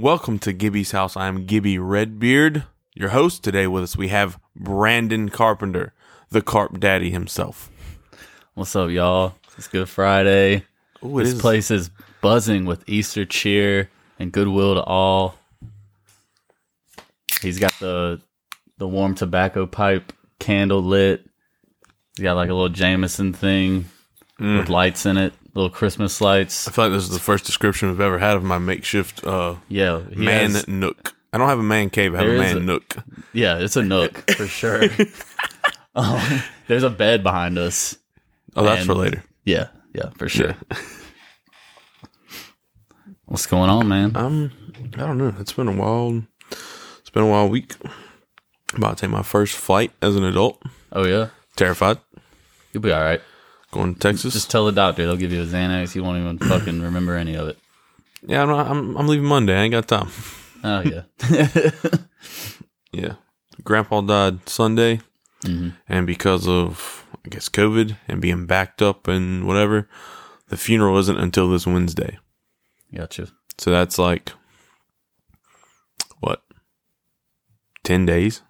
Welcome to Gibby's house. I am Gibby Redbeard, your host. Today with us, we have Brandon Carpenter, the Carp Daddy himself. What's up, y'all? It's Good Friday. Ooh, This is- place is buzzing with Easter cheer and goodwill to all. He's got the the warm tobacco pipe candle lit. He's got like a little Jameson thing with mm. lights in it, little Christmas lights. I feel like this is the first description we've ever had of my makeshift uh, Yeah, man has- nook. I don't have a man cave. I have a man a- nook. yeah, it's a nook for sure. um, there's a bed behind us. Oh, that's for later. Yeah, yeah, for sure. What's going on, man? Um, I don't know. It's been a wild. It's been a wild week. About to take my first flight as an adult. Oh yeah, Terrified. you'll be all right. Going to Texas. Just tell the doctor; they'll give you a Xanax. You won't even fucking remember any of it. yeah, I'm, not, I'm I'm leaving Monday. I ain't got time. Oh yeah, Yeah. Grandpa died Sunday. Mhm. And because of, I guess, COVID and being backed up and whatever, the funeral isn't until this Wednesday. gotcha. So that's like, what, 10 days?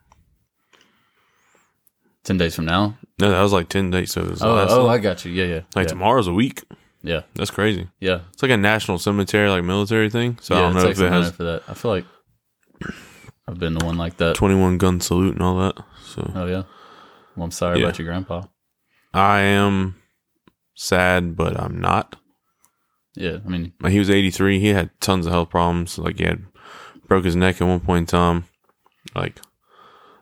Ten days from now. No, that was like 10 days. So it was Oh, last oh. I got you. Yeah, yeah, like yeah. tomorrow's a week. yeah, That's crazy. yeah. It's like a national cemetery, like military thing. So yeah, I don't know if it has for that. I feel like I've been the one like that. 21 gun salute and all that. So Oh yeah. Well, I'm sorry Yeah. about your grandpa. I am sad, but I'm not. Yeah, I mean, Like, He was 83. He had tons of health problems. Like he had broke his neck at one point in time. Like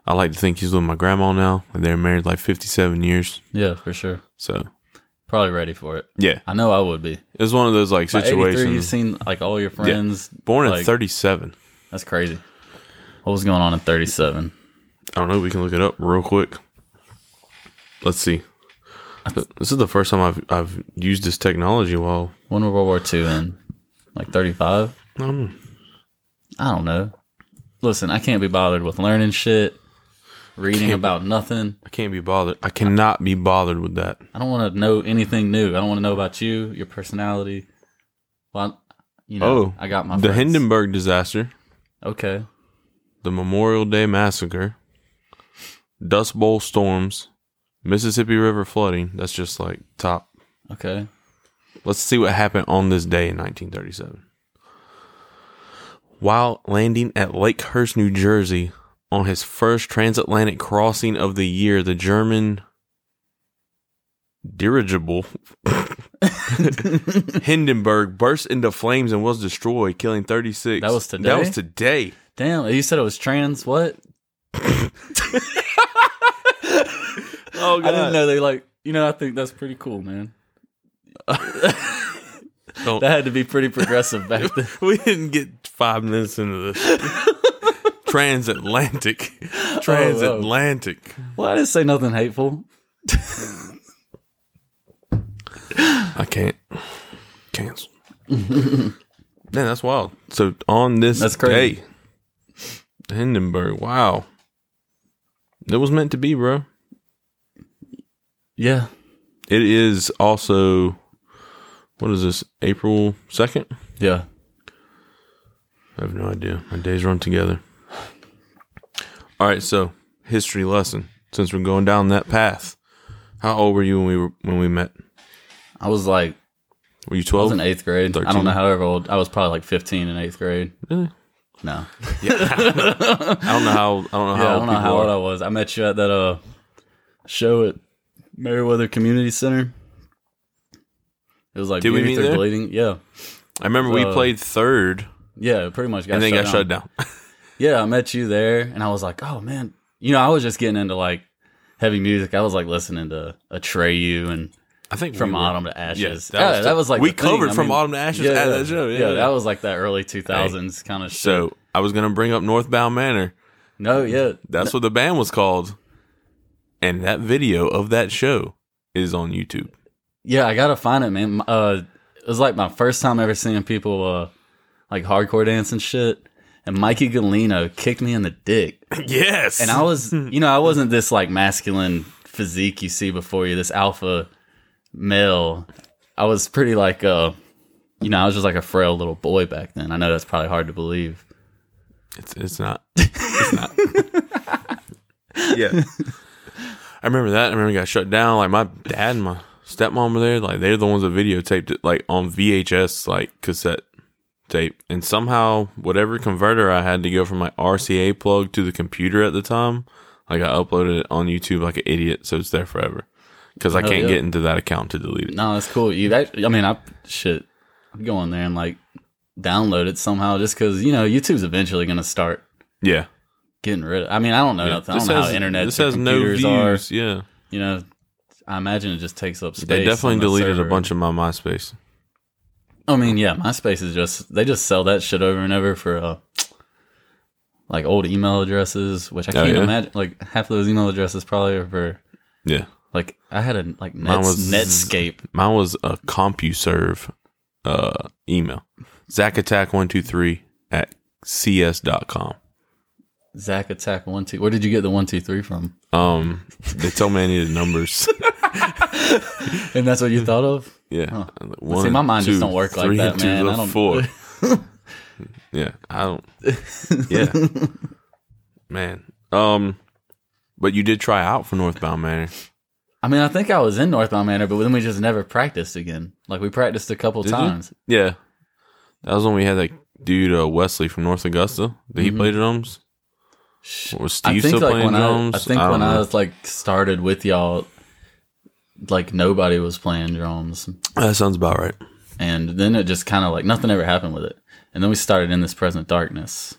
I like to think he's with my grandma now. And they're married like 57 years. yeah, for sure. So Probably ready for it. yeah, I know I would be. it's one of those like By 83, you've seen like all your friends. Born at like, 37. That's crazy. What was going on at 37? I don't know. We can look it up real quick. Let's see. This is the first time I've I've used this technology while When was World War II in? Like 35? um, I don't know. Listen, I can't be bothered with learning shit, reading about nothing. I can't be bothered. I cannot be bothered with that. I don't want to know anything new. I don't want to know about you, your personality. Well, you know, Oh, I got my the friends. Hindenburg disaster, Okay. the Memorial Day massacre, Dust Bowl storms, Mississippi River flooding. That's just like top. Okay. Let's see what happened on this day in 1937. While landing at Lakehurst, New Jersey, on his first transatlantic crossing of the year, the German dirigible Hindenburg burst into flames and was destroyed, killing 36. That was today. That was today. Damn, you said it was trans. What? Oh, god. I didn't know they like. You know, I think that's pretty cool, man. That had to be pretty progressive back then. we didn't get five minutes into this. Transatlantic. Oh, Transatlantic. Well, I didn't say nothing hateful. I can't. Cancel. Man, that's wild. So on this That's crazy. day, Hindenburg. Wow. It was meant to be, bro. Yeah. It is also what is this? April second? Yeah. I have no idea. My days run together. All right, so history lesson. Since we're going down that path, how old were you when we were when we met? I was like, Were you I was twelve? in eighth grade. I don't know however old. I was probably like 15 in eighth grade. Really? No. I don't know how. I don't know how. Yeah, I old don't know how are. old I was. I met you at that uh show at Meriwether Community Center. It was like Did we meet there? Bleeding. Yeah. I remember we Uh, played third Yeah, pretty much got and then got down. shut down. Yeah, I met you there, and I was like, oh man, you know, I was just getting into like heavy music. I was like listening to Atreyu and I think From we were- Autumn to Ashes. Yes, that yeah, was that was like we the thing. covered I From mean, Autumn to Ashes at that show, yeah. that was like that early two thousands kind of shit. So I was gonna bring up Northbound Manor. no, yeah, That's what the band was called, and that video of that show is on YouTube. yeah, I gotta find it, man. Uh, it was like my first time ever seeing people uh like hardcore dance and shit. And Mikey Galino kicked me in the dick. yes, And I was, you know, I wasn't this like masculine physique you see before you, this alpha male. I was pretty like, uh, you know, I was just like a frail little boy back then. I know that's probably hard to believe. It's it's not. It's not. yeah. I remember that. I remember it got shut down. Like my dad and my stepmom were there. Like they're the ones that videotaped it, like on VHS, like cassette tape. And somehow, whatever converter I had to go from my RCA plug to the computer at the time, like I uploaded it on YouTube like an idiot, so it's there forever. Because I can't yeah. get into that account to delete it. No, that's cool. You, that, I mean, I shit. I'd go on there and like download it somehow, just because you know YouTube's eventually gonna start Yeah. getting rid of. I mean, I don't know nothing. I don't know how internet This has no computers views. are. Yeah. You know, I imagine it just takes up space. They definitely the deleted a bunch of my MySpace. I mean, yeah, MySpace is just they just sell that shit over and over for uh, like old email addresses, which I Oh, can't yeah? imagine. Like half of those email addresses probably are for Yeah. like I had a like Mine Nets, was- Netscape. Mine was a CompuServe uh, email. Zackattack123 at cs.com. Zach Attack one two. Where did you get the one two three from? Um, they told me I needed numbers. And that's what you thought of? Yeah. Well, see, my mind just don't work like that, man. I don't- Four. yeah. I don't. Yeah. Man. Um, but you did try out for Northbound Manor. I mean, I think I was in Northbound Manor, but then we just never practiced again. Like we practiced a couple Did you? times. Yeah. That was when we had that dude, uh, Wesley from North Augusta. Did he play drums? Or was Mm-hmm. I Steve think still like playing drums? I, I think don't when I was like started with y'all, like nobody was playing drums, That sounds about right. and then it just kind of like nothing ever happened with it. And then we started in this present darkness,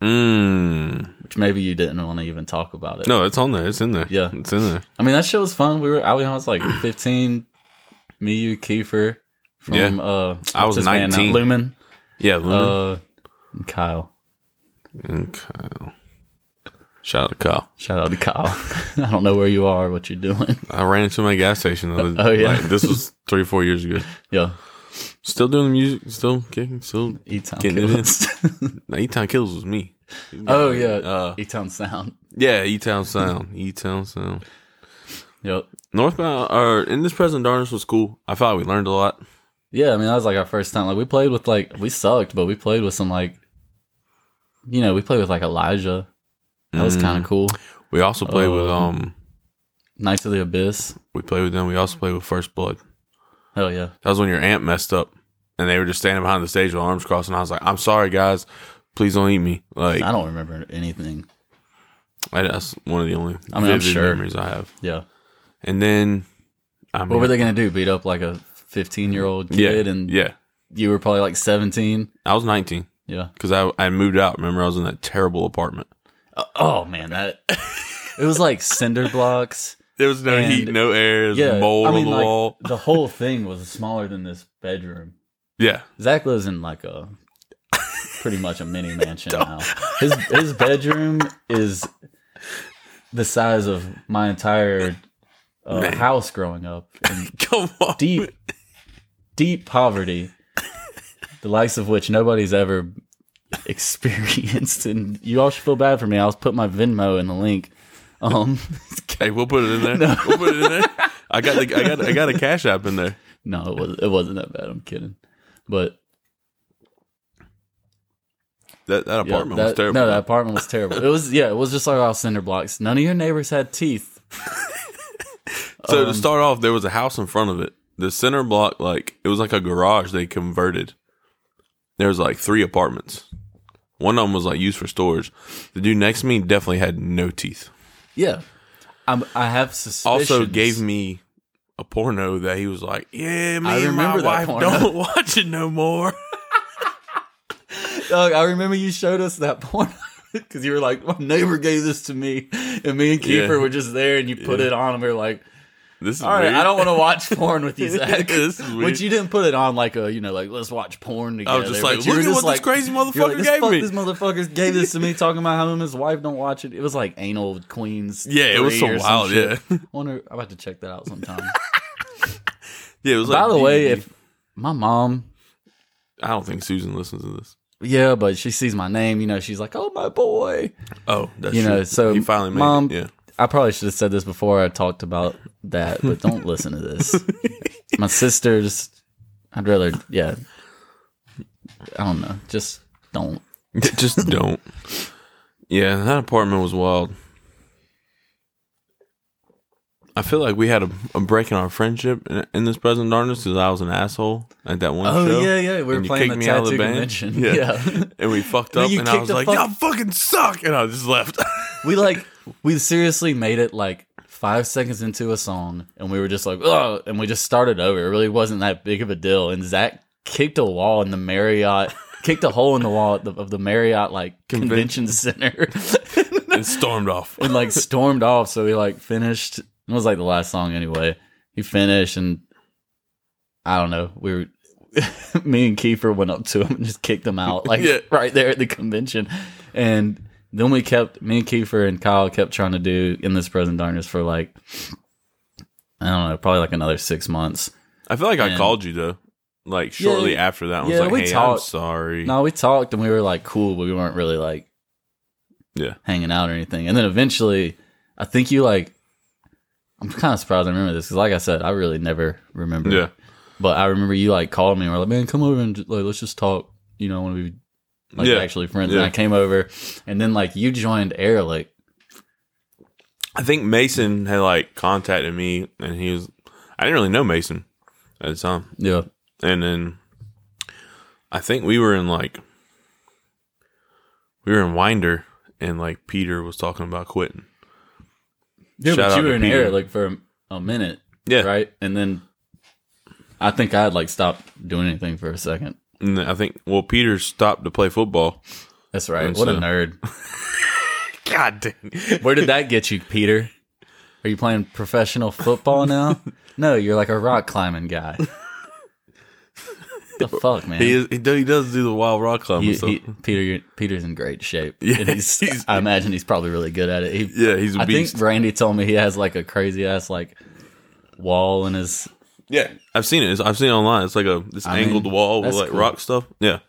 Mm. which maybe you didn't want to even talk about it. No, it's on there. It's in there. Yeah. It's in there. I mean that show was fun. We were I was like fifteen, me, you, Kiefer, from Yeah. uh, I was his band now? 19. Lumen, Yeah, Lumen uh, and Kyle. and Kyle. Shout out to Kyle. Shout out to Kyle. I don't know where you are, what you're doing. I ran into my gas station. Other, Oh, yeah. like, this was three, four years ago. Yeah, Still doing the music. Still kicking. Still. E Town it in. Killers. E-Town Kills was me. oh yeah, Uh, E Town Sound. yeah, E-Town Sound. E-Town Sound. Yep. Northbound, or in this present darkness was cool. I like we learned a lot. Yeah, I mean that was like our first time. Like we played with like we sucked, but we played with some like, you know, we played with like Elijah. That was Mm. kind of cool. We also played with Um, um. Knights of the Abyss. We played with them. We also played with First Blood. Hell yeah. That was when your amp messed up, and they were just standing behind the stage with arms crossed. And I was like, "I'm sorry, guys. Please don't eat me." Like I don't remember anything. I, that's one of the only I mean, I'm sure. memories I have. Yeah. And then, I mean, What were they gonna do? Beat up like a fifteen year old Yeah, kid, and yeah. you were probably like seventeen. I was 19 Yeah. because I I moved out. Remember, I was in that terrible apartment. Oh man, that it was like cinder blocks. There was no And- heat, no air. Yeah, mold I mean, on the like, wall. the whole thing was smaller than this bedroom. Yeah, Zach lives in like a pretty much a mini mansion now. His his bedroom is the size of my entire uh, house growing up in come on. deep deep poverty, the likes of which nobody's ever experienced. And you all should feel bad for me. I'll put my Venmo in the link. Um, Hey, we'll put it in there. No. We'll put it in there. I got the I got I got a cash app in there. no, it was it wasn't that bad. I'm kidding, but That that Yeah, apartment that- was terrible. No, that apartment was terrible. It was yeah, it was just like all cinder blocks. None of your neighbors had teeth. so um, to start off, there was a house in front of it. The center block, like it was like a garage they converted. There was like three apartments. One of them was like used for storage. The dude next to me definitely had no teeth. Yeah, I'm, I have suspicions. Also gave me a porno that he was like, "Yeah, me I and my remember that wife porno. don't watch it no more." Doug, I remember you showed us that porn because you were like, my neighbor gave this to me, and me and Kiefer Yeah. were just there, and you put it on, and we were like, This is all right, weird. I don't want to watch porn with you, Zach. This is weird. But you didn't put it on like a, you know, like let's watch porn together. I was just like, But look at just what this crazy motherfucker like, this gave fuck- me. This motherfucker gave this to me, talking about how him and his wife don't watch it. It was like anal queens. Yeah, it was so wild. Yeah, I wonder. I'm about to check that out sometime. yeah. It was. Like By the way, if my mom, I don't think Susan listens to this. yeah, but she sees my name, you know, she's like, "Oh my boy." Oh, that's You know, true. so, he finally made Mom- it. Yeah. I probably should have said this before I talked about that, but don't listen to this. my sisters, I'd rather, yeah. I don't know. Just don't. Just don't. Yeah, that apartment was wild. I feel like we had a, a break in our friendship in, in this present darkness because I was an asshole at that one Oh show. Oh yeah, yeah. We were and you playing kicked the me out of the tattoo band? convention. Yeah. Yeah. And we fucked up, you and I kicked was the like, fuck- "Y'all fucking suck," and I just left. we like we seriously made it like five seconds into a song, and we were just like, oh, and we just started over. It really wasn't that big of a deal. And Zach kicked a wall in the Marriott, kicked a hole in the wall of the, of the Marriott like convention center, and stormed off. and like stormed off. So we like finished. It was like the last song anyway. He finished, and I don't know. We were. me and Kiefer went up to him and just kicked him out, like Yeah. right there at the convention. And then we kept me and Kiefer and Kyle kept trying to do in this present darkness for like I don't know, probably like another six months. I feel like I called you though, like shortly Yeah, after that. I was yeah, like, we "Hey, I'm talked. sorry." No, we talked and we were like cool, but we weren't really like Yeah. hanging out or anything. And then eventually, I think you like. I'm kind of surprised I remember this because, like I said, I really never remember. Yeah. But I remember you like called me and were like, "Man, come over and like let's just talk." You know, when we like Yeah. actually friends. Yeah. And I came over, and then like you joined Airlick. I think Mason had like contacted me, and he was. I didn't really know Mason at the time, Yeah, and then I think we were in like we were in Winder, and like Peter was talking about quitting. yeah. Shout but you were in Peter. Airlick for a, a minute, Yeah, right? And then I think I had like stopped doing anything for a second. And I think well, Peter stopped to play football. That's right. And What a nerd. God dang! Where did that get you, Peter? Are you playing professional football now? No, you're like a rock climbing guy. the fuck, man? He, is, he, does do the wild rock climbing He- stuff. he- Peter, Peter's in great shape. Yeah, and he's, he's- I imagine he's probably really good at it. He, yeah, he's a I beast. I think Randy told me he has like a crazy ass like wall in his. Yeah, I've seen it. It's- I've seen it online. It's like a this I mean, angled wall with like cool. rock stuff. Yeah,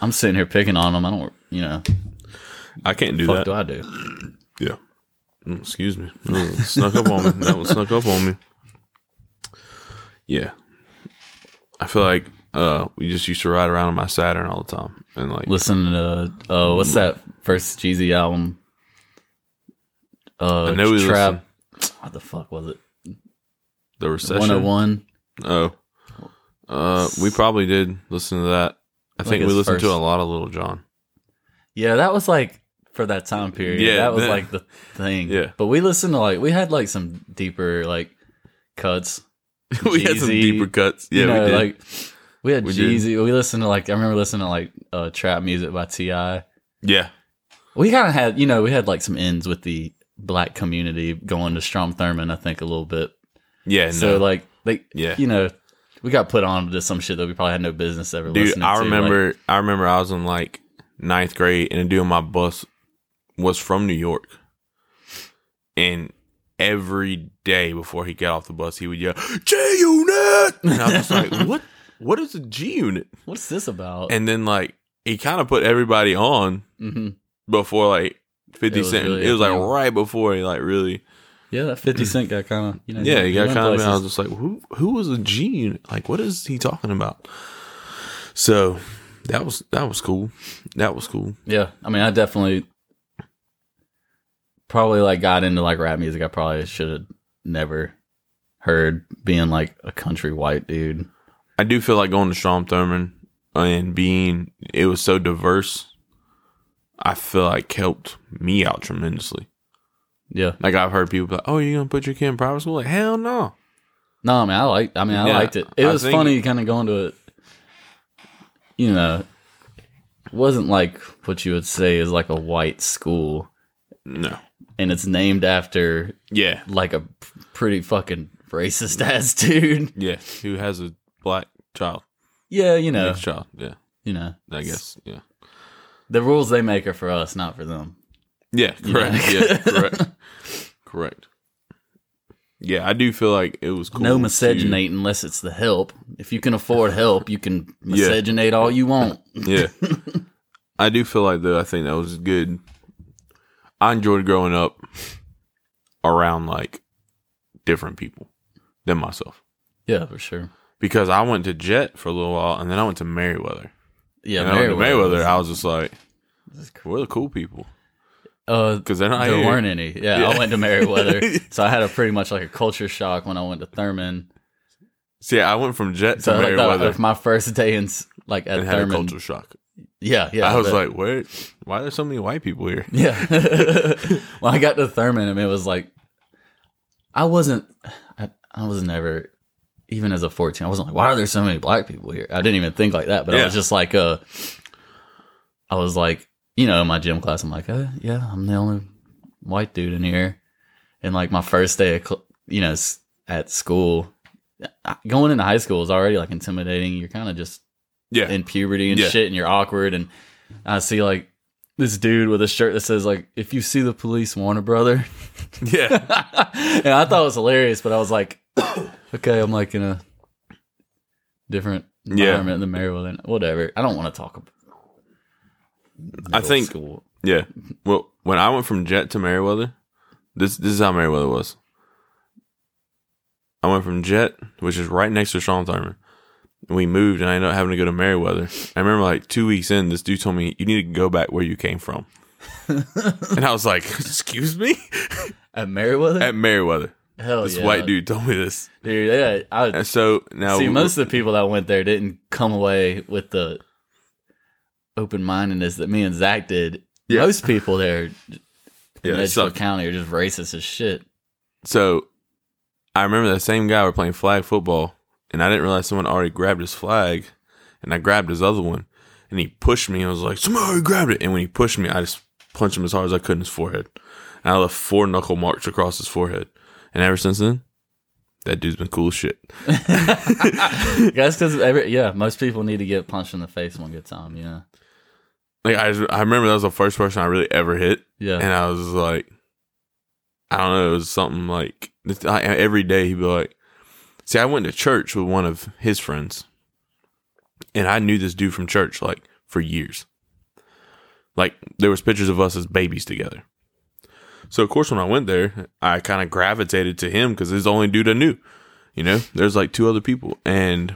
I'm sitting here picking on them. I don't, you know, I can't do what that. do I do? Yeah. Mm, Excuse me. That snuck up on me. That one snuck up on me. Yeah. I feel like uh we just used to ride around on my Saturn all the time. And like Listen to uh, what's that first Jeezy album? Uh, I know we Trap. What the fuck was it? The recession. 101. Oh. Uh we probably did listen to that. I think we listened to a lot of Lil Jon. Yeah, that was like for that time period. Yeah, that was like the thing. Yeah. but we listened to like we had like some deeper like cuts. we had some deeper cuts. Yeah, you know, we did. like we had We did. We listened to like I remember listening to like uh, trap music by Ti. yeah. We kind of had you know we had like some ends with the black community going to Strom Thurmond. I think a little bit. Yeah, no. So like they Yeah. you know we got put on to some shit that we probably had no business ever Dude, listening I to. remember I remember I was in like ninth grade and a dude on my bus was from New York. And every day before he got off the bus he would yell, G unit And I was like, What what is a G unit? What's this about? And then like he kind of put everybody on hmm before like fifty It cent. really it was like right before he like really Yeah, that Fifty Cent got kind of you know. Yeah, he got kind of I was just like, Who who was a gene? Like what is he talking about? So that was that was cool. That was cool. Yeah, I mean, I definitely probably like got into like rap music. I probably should have never heard being like a country white dude. I do feel like going to Strom Thurmond and being it was so diverse. I feel like helped me out tremendously. Yeah, Like I've heard people be like, "Oh, you're gonna put your kid in private school?" Like hell no. no, I mean, I like. I mean, I Yeah, liked it. It I was funny, kind of going to it. You know, it wasn't like what you would say is like a white school, No. and it's named after Yeah. like a pretty fucking racist ass dude. Yeah. Who has a black child? Yeah, you know, Mixed child. Yeah. you know, I guess. Yeah. the rules they make are for us, not for them. Yeah. You know? Correct. yeah. Correct. Correct. Yeah, I do feel like it was cool. no to- miscegenate unless it's the help. If you can afford help, you can Yeah. miscegenate all you want. Yeah. I do feel like though I think that was good. I enjoyed growing up around like different people than myself. Yeah, for sure. Because I went to Jet for a little while and then I went to Meriwether. Yeah, And I to Meriwether I was just like, we're the cool people Uh, because there here. weren't any. Yeah, Yeah. I went to Meriwether, so I had a pretty much like a culture shock when I went to Thurmond. See, I went from Jet to So like, that Meriwether was my first day in like at and had a culture shock. Yeah, yeah. I was but- like, where? Why are there so many white people here? Yeah. when I got to Thurmond, I mean, it was like, I wasn't, I, I was never, even as a 14, I wasn't like, why are there so many black people here? I didn't even think like that, but I was just like, uh, I was like, you know, in my gym class, I'm like, uh, yeah, I'm the only white dude in here. And like my first day, of cl- you know, s- at school, going into high school is already like intimidating. You're kind of just Yeah, in puberty and Yeah. shit and you're awkward and I see like this dude with a shirt that says like if you see the police warn a brother yeah, and I thought it was hilarious but I was like okay I'm like in a different Yeah. environment than Maryland. whatever I don't want to talk about I think- school. yeah. Well, when I went from Jet to Meriwether, this this is how Meriwether was. I went from Jet, which is right next to. And we moved, and I ended up having to go to Meriwether. I remember like two weeks in, this dude told me, "You need to go back where you came from." and I was like, "Excuse me?" at Meriwether At Meriwether, hell this yeah white dude told me this. dude yeah I And so now, see most of the people that went there didn't come away with the open mindedness that me and Zach did Yeah. most people there yeah, in Edgefield. County are just racist as shit. So I remember that same guy we were playing flag football, and I didn't realize someone already grabbed his flag, and I grabbed his other one, and he pushed me. and I was like, "Somebody already grabbed it!" And when he pushed me, I just punched him as hard as I could in his forehead, and I left four knuckle marks across his forehead. And ever since then, that dude's been cool as shit. Guys, because yeah, most people need to get punched in the face one good time. Yeah, Like I, I remember that was the first person I really ever hit, yeah, and I was like, I don't know, it was something like I, every day he'd be like, see, I went to church with one of his friends, and I knew this dude from church like for years. Like there was pictures of us as babies together. So of course, when I went there, I kind of gravitated to him because he's the only dude I knew. You know, there's like two other people, and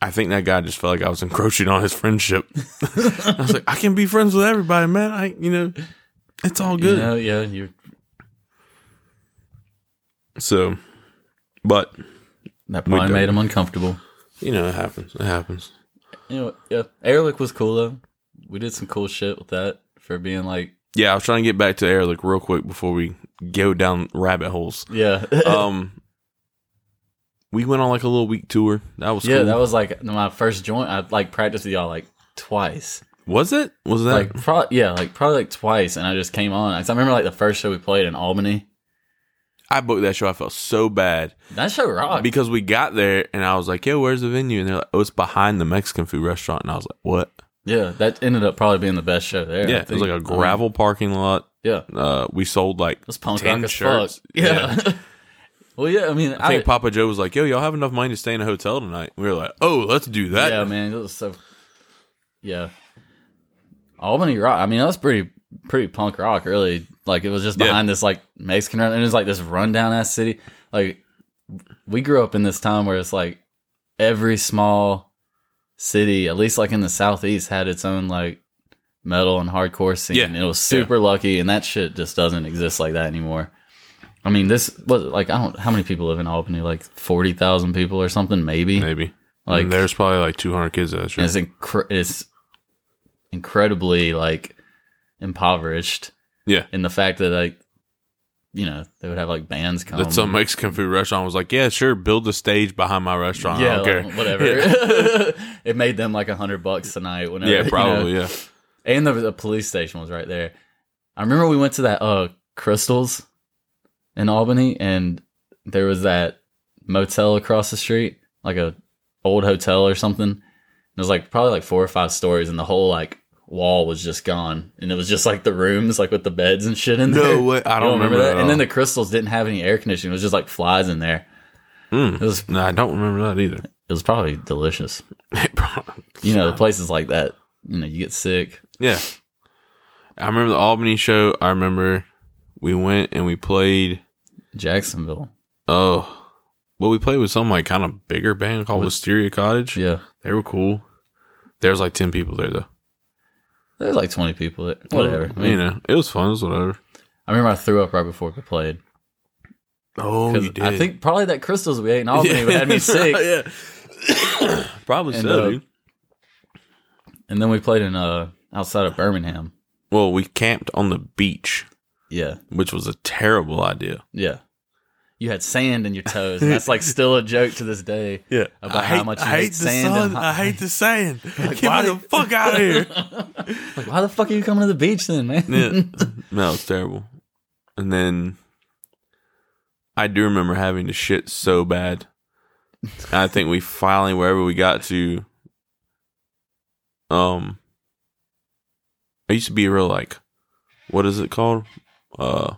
I think that guy just felt like I was encroaching on his friendship. I was like, I can be friends with everybody, man. I, you know, it's all good. You know, yeah, you So, but that probably made him uncomfortable. you know, it happens. It happens. You know, yeah, Airlick was cool though. We did some cool shit with that for being like, Yeah, I was trying to get back to Airlick real quick before we go down rabbit holes. yeah, Um, we went on like a little week tour. That was yeah. cool. That was like my first joint. I like practiced with y'all like twice. was it? Was that? Like, pro- yeah, like probably like twice, and I just came on. I remember like the first show we played in Albany. I booked that show. I felt so bad That show rocked. because we got there and I was like, "Yo, where's the venue?" And they're like, "Oh, it's behind the Mexican food restaurant." And I was like, "What?" yeah, that ended up probably being the best show there. Yeah, it was like a gravel parking lot. yeah, Uh, we sold like it was punk 10 rock as shirts. fuck. Yeah. well, yeah. I mean, I think Papa Joe was like, "Yo, y'all have enough money to stay in a hotel tonight?" We were like, "Oh, let's do that." yeah, man, it was so. Yeah, Albany rock. I mean, that was pretty pretty punk rock. Really, like it was just Yeah. behind this like Mexican run, and it was like this rundown ass city. Like we grew up in this time where it's like every small city, at least like in the southeast, had its own like metal and hardcore scene. Yeah. And it was super lucky, and that shit just doesn't exist like that anymore. I mean, this was like I don't how many people live in Albany? Like forty thousand people or something, maybe. Maybe. Like- Like there's probably like 200 kids at that show. And it's it's incredibly like impoverished Yeah. in the fact that like you know they would have like bands come. That some Mexican food restaurant was like, yeah, sure, build a stage behind my restaurant. Yeah, like, whatever. Yeah, it made them like a hundred bucks tonight. Whenever, Yeah, you know. probably. Yeah. And the, the police station was right there. I remember we went to that uh Krystals in Albany, and there was that motel across the street, like a old hotel or something. And It was like probably like four or five stories, and the whole like wall was just gone, and it was just like the rooms, like with the beds and shit in there. No way. I You don't remember, that. And then the Krystals didn't have any air conditioning; it was just like flies in there. Mm. It was No, I don't remember that either. it was probably delicious. You know, the places like that, you know, you get sick. yeah. I remember the Albany show. I remember we went and we played. Jacksonville, Oh, well, we played with some like kind of bigger band called With- Wisteria Cottage. yeah. They were cool. There's like ten people there though. There's like 20 people. That, whatever. I, mean, you know, it was fun. It was whatever. I remember I threw up right before we played. Oh, 'Cause I think probably that Krystals we ate in Albany had me sick. yeah. Probably And, so, uh, dude. And then we played in uh outside of Birmingham. Well, we camped on the beach, Yeah. which was a terrible idea. Yeah. You had sand in your toes. And that's like still a joke to this day. Yeah, About how much you hate sand and hot- hate the sand. Get why me the fuck out of here. Like, why the fuck are you coming to the beach then, man? yeah, no, it's terrible. And then I do remember having to shit so bad. I think we finally, wherever we got to, um, I used to be a real like, what is it called? Uh,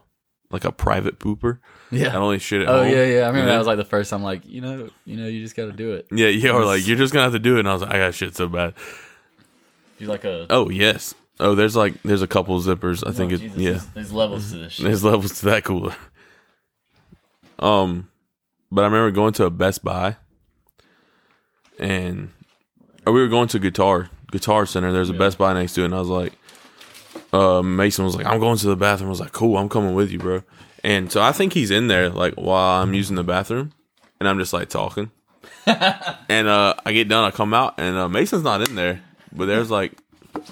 like a private pooper. Yeah. I only shit at Oh home. yeah, yeah. I remember that was like the first time. Like, you know, you know, you just got to do it. Yeah, yeah, or like you're just gonna have to do it. And I was like, I got shit so bad. You like a. Oh yes. Oh, there's like there's a couple zippers. I think Oh, it. Jesus, Yeah, There's, there's levels to this shit. there's levels to that cooler. Um, but I remember going to a Best Buy, and or we were going to Guitar Guitar Center. There's a Best Buy next to it, and I was like, uh, Mason was like, "I'm going to the bathroom." I was like, "Cool, I'm coming with you, bro." And so I think he's in there like while I'm using the bathroom, and I'm just like talking. and uh, I get done, I come out, and uh, Mason's not in there, but there's like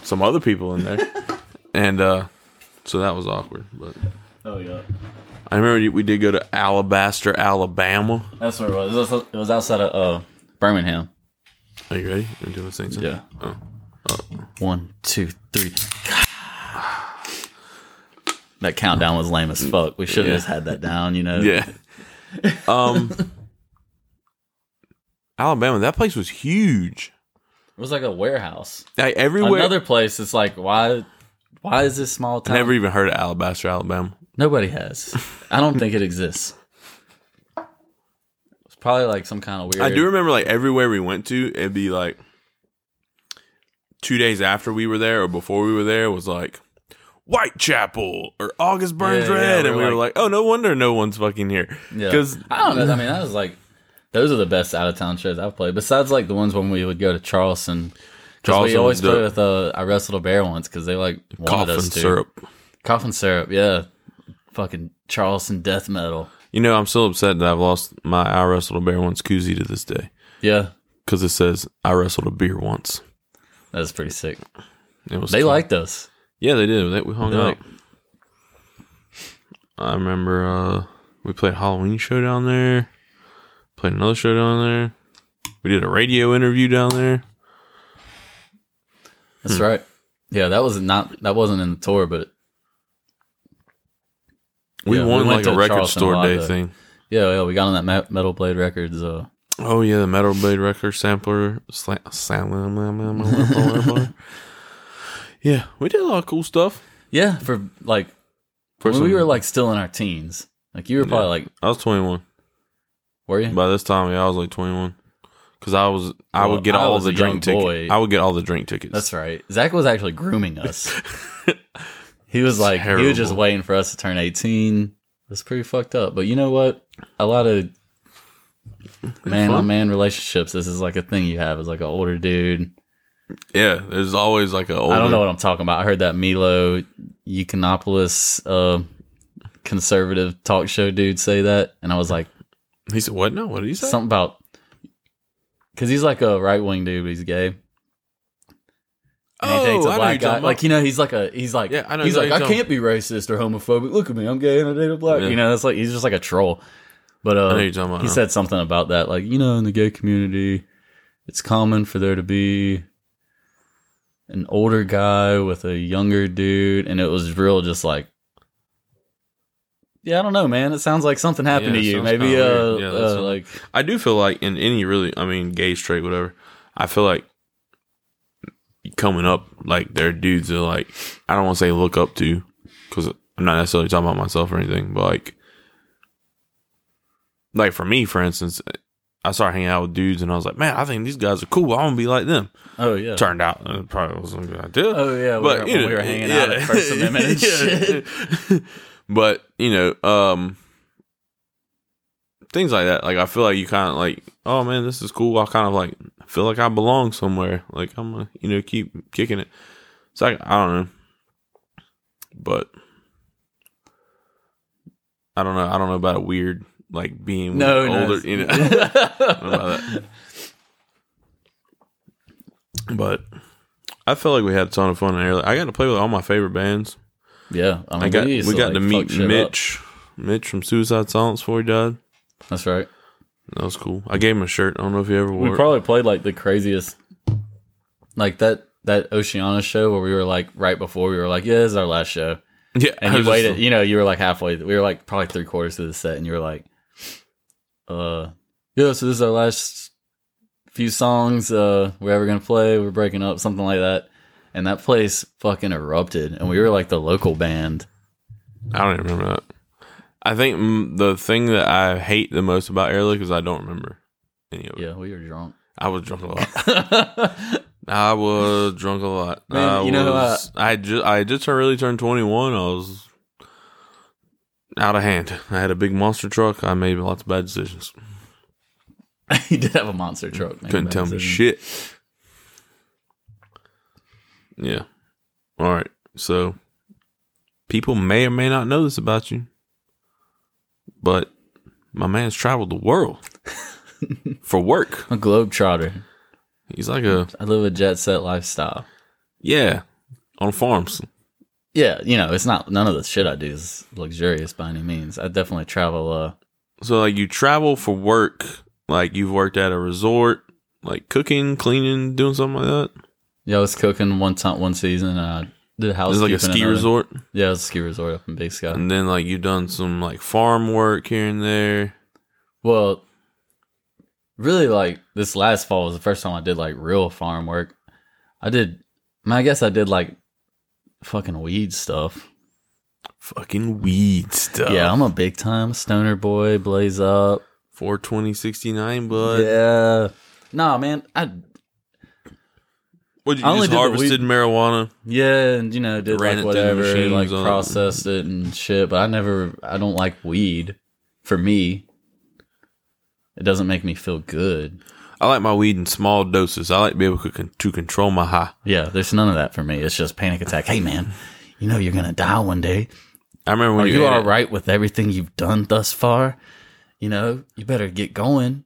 some other people in there, and uh, so that was awkward. But Oh yeah. I remember we did go to Alabaster, Alabama. That's where it was. It was, outside of uh, Birmingham. Are you ready? You doing the same thing? Yeah. Oh. One, two, three. That countdown was lame as fuck. We should have Yeah. just had that down, you know. Yeah. Um, Alabama. That place was huge. It was like a warehouse. Like everywhere. Another place. It's like why? Why is this small town? I never even heard of Alabaster, Alabama. Nobody has. I don't think it exists. It's probably like some kind of weird. I do remember like everywhere we went to, it'd be like two days after we were there or before we were there was like Whitechapel or August Burns Yeah, yeah, Red, we and we were like, oh, no wonder no one's fucking here. Yeah. Because I don't know. I mean, that was like those are the best out of town shows I've played. Besides like the ones when we would go to Charleston. Because we Charleston always was play with uh, I wrestled a bear once because they like wanted cough us and to. syrup. Cough and syrup, yeah. Fucking Charleston death metal. You know, I'm still upset that I've lost my I wrestled a bear once koozie to this day Yeah, because it says I wrestled a beer once. that's pretty sick. It was They cool. liked us. Yeah, they did. They, we hung They out. like- I remember uh, we played a Halloween show down there. Played another show down there. We did a radio interview down there. That's Hmm. right. Yeah, that was not that wasn't in the tour, but We Yeah, won went like a record Charleston store day thing. yeah, yeah, we got on that Metal Blade Records. Uh, Oh yeah, the Metal Blade record sampler. Sla- sampler. yeah, we did a lot of cool stuff. yeah, for like For when we were like still in our teens. Like you were probably like, I was 21 were you? by this time. Yeah, I was like 21 because I was. I Well, would get I all was the a drink tickets. I would get all the drink tickets. That's right. Zach was actually grooming us. he was like, he was just Terrible. waiting for us to turn 18. It was pretty fucked up. But you know what? A lot of man on man relationships, this is like a thing you have as like an older dude. Yeah, there's always like a. Older, I don't know what I'm talking about. I heard that Milo Yiannopoulos, uh, conservative talk show dude say that. And I was like, He said, "What? No, what did he say?" something about, because he's like a right wing dude, but he's gay. And he dates Oh, a I black guy. Like you know, he's like a he's like Yeah, I know he's like I can't be racist or homophobic. Look at me, I'm gay and I date a black. Yeah. You know, it's like he's just like a troll. But uh, know you're talking about. he now. said something about that, like you know, in the gay community, it's common for there to be an older guy with a younger dude, and it was real, just like. Yeah, I don't know, man. It sounds like something happened Yeah, to you. Maybe, uh. Yeah, uh like I do feel like in any really, I mean, gay, straight, whatever. I feel like coming up, like there are dudes that like I don't want to say look up to because I'm not necessarily talking about myself or anything, but like, like for me, for instance, I started hanging out with dudes and I was like, man, I think these guys are cool. I want to be like them. oh yeah, Turned out it probably wasn't a good idea. oh yeah. but we you were, know, we were hanging out at First Amendment and shit. but you know, um, things like that. Like I feel like you kind of like, oh man, this is cool. I kind of like feel like I belong somewhere. Like I'm gonna, you know, keep kicking it. So I, I don't know, but I don't know. I don't know about a weird like being No, no, older. it's- You know, I don't know about that. But I felt like we had a ton of fun in there. I got to play with all my favorite bands. Yeah, I, mean, I got we, used got like, to meet shit up. Mitch, Mitch from Suicide Silence before he died. That's right. That was cool. I gave him a shirt. I don't know if he ever wore We it. probably played like the craziest, like that that Oceana show where we were like right before we were like, yeah, this is our last show, Yeah, and you waited. just- You know, you were like halfway. We were like probably three quarters through the set, and you were like, uh, yeah, so this is our last few songs. Uh, we're ever gonna play. We're breaking up, something like that. And that place fucking erupted, and we were like the local band. I don't even remember that. I think the thing that I hate the most about Airlick is I don't remember any of it. Yeah, we were drunk. I was drunk a lot. I was drunk a lot. Man, I you know, I just I just really turned twenty one. I was out of hand. I had a big monster truck. I made lots of bad decisions. he did have a monster truck. Couldn't tell me shit. Yeah. All right. So people may or may not know this about you, but my man's traveled the world for work. A globetrotter. He's like a I live a jet set lifestyle. yeah on farms. Yeah, you know, it's not none of the shit I do is luxurious by any means. I definitely travel. Uh, So like you travel for work, like you've worked at a resort, like cooking, cleaning, doing something like that. yeah, I was cooking one time, one season. And I did house. is like a ski resort, Yeah, it was a ski resort up in Big Sky. and then like you've done some like farm work here and there. Well, really, like this last fall was the first time I did like real farm work. I did. I, mean, I guess I did like fucking weed stuff. Fucking weed stuff. Yeah, I'm a big time stoner boy. Blaze up. 420 69, bud. yeah. Nah, man. I What you I only just did harvested marijuana? Yeah, and you know, did Ran like it whatever, like processed it and shit. But I never, I don't like weed. For me, it doesn't make me feel good. I like my weed in small doses. I like to be able to, con- to control my high. Yeah, there's none of that for me. It's just panic attack. Hey, man, you know you're gonna die one day. I remember when Are you, you all right with everything you've done thus far? You know, you better get going.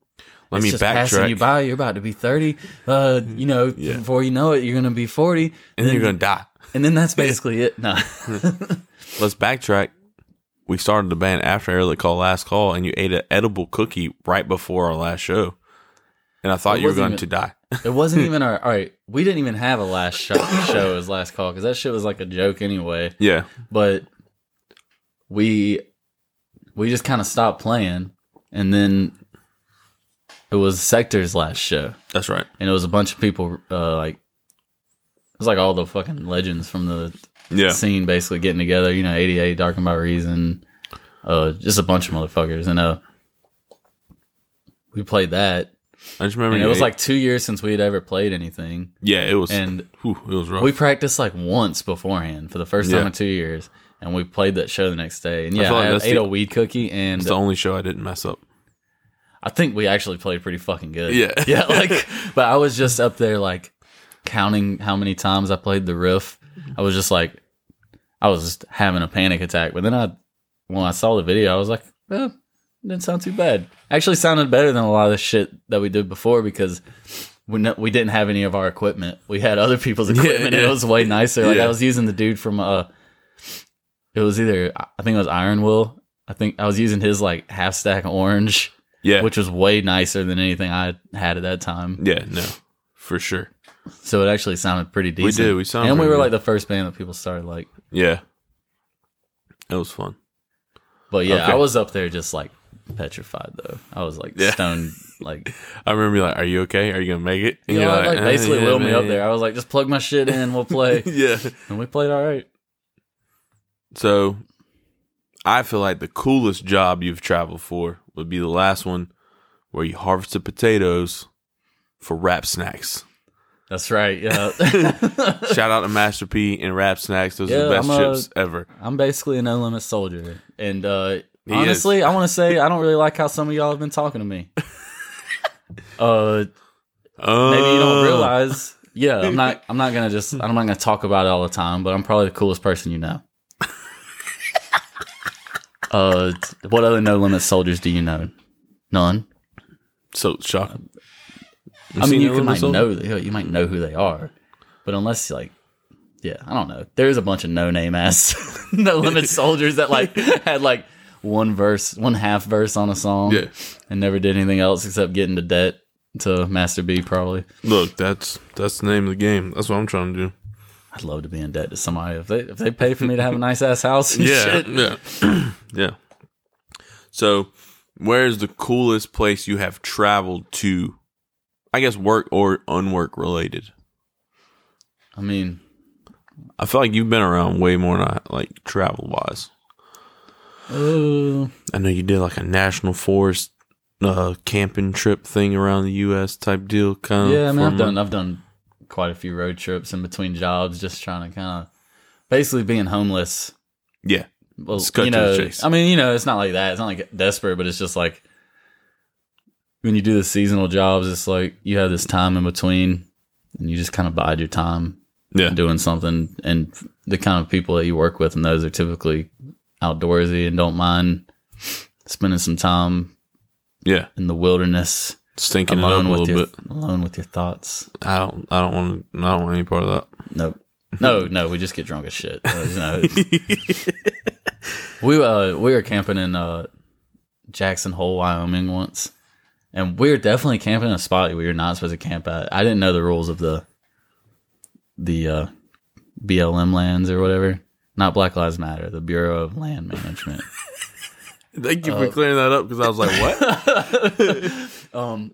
Let It's me just passing backtrack. you by. You're about to be 30. Uh, you know, Yeah. before you know it, you're gonna be 40, and then you're going to die. and then that's basically it. No. Let's backtrack. We started the band after Early Call Last Call, and you ate an edible cookie right before our last show. And I thought you were going even- to die. It wasn't even our. All right, we didn't even have a last show, show as last call because that shit was like a joke anyway. yeah. But we we just kind of stopped playing, and then it was Sector's last show, That's right. and it was a bunch of people uh, like it was like all the fucking legends from the Yeah. scene basically getting together. You know, 88, Darkened by Reason, uh, just a bunch of motherfuckers, and uh, we played that. I just remember And it was ate- like two years since we had ever played anything. yeah, it was, and whew, it was rough. We practiced like once beforehand for the first time Yeah. in two years, and we played that show the next day. And yeah, feel like I, ate the- a weed cookie, and it's the only show I didn't mess up. I think we actually played pretty fucking good. Yeah. yeah. Like, but I was just up there like counting how many times I played the riff. I was just like, I was just having a panic attack. But then I, when I saw the video, I was like, eh, didn't sound too bad. Actually, sounded better than a lot of the shit that we did before because. We, no, we didn't have any of our equipment. We had other people's equipment. and yeah. It was way nicer. Like Yeah. I was using the dude from uh, it was either I think it was Iron Will. I think I was using his like half stack orange Yeah. which was way nicer than anything I had at that time. yeah, no, for sure. So it actually sounded pretty decent. We did, we sounded and we were good. like the first band that people started like. Yeah. It was fun. But yeah, Okay. I was up there just like petrified though. I was like Yeah. stoned, like I remember you like, are you okay? Are you to make it? And you know, you're like, "Uh, basically yeah, wheeled me up man." there. I was like, just plug my shit in, we'll play, yeah. and we played all right. So I feel like the coolest job you've traveled for would be the last one where you harvested potatoes for rap snacks. That's right. Yeah, Shout out to Master P and Rap Snacks. Those are Yeah, the best I'm a- chips ever. I'm basically an no limit soldier, and uh, He honestly, I want to say I don't really like how some of y'all have been talking to me. uh, Uh, maybe you don't realize. Yeah, I'm not. I'm not gonna just. I'm not gonna talk about it all the time. But I'm probably the coolest person you know. uh, what other no limit soldiers do you know? None. So shocking. I mean, you might know you might know who they are, but unless like, yeah, I don't know. There's a bunch of no name ass no limit soldiers that like had like one verse, one half verse on a song, Yeah. and never did anything else except get into debt to Master P. Probably. Look, that's that's the name of the game. That's what I'm trying to do. I'd love to be in debt to somebody if they if they pay for me to have a nice ass house. And Yeah, shit. yeah, yeah. So, where's the coolest place you have traveled to? I guess work or unwork related. I mean, I feel like you've been around way more than I like travel wise. Uh, I know you did like a national forest uh, camping trip thing around the U.S. type deal, kind of. yeah. I mean, I've done. I've done quite a few road trips in between jobs, just trying to kind of basically being homeless. Yeah, Well, you know, chase. I mean, you know, it's not like that. It's not like desperate, but it's just like when you do the seasonal jobs, it's like you have this time in between, and you just kind of bide your time yeah, doing something. And the kind of people that you work with, and those are typically outdoorsy and don't mind spending some time yeah. in the wilderness Stinking it up a alone with little your bit. alone with your thoughts. I don't. I don't want. I don't want any part of that. Nope. No, no, we just get drunk as shit. Know, we uh we were camping in uh Jackson Hole, Wyoming once. And we were definitely camping in a spot we were not supposed to camp at. I didn't know the rules of the the uh BLM lands or whatever. Not Black Lives Matter, the Bureau of Land Management. Thank you Uh, for clearing that up because I was like, "What um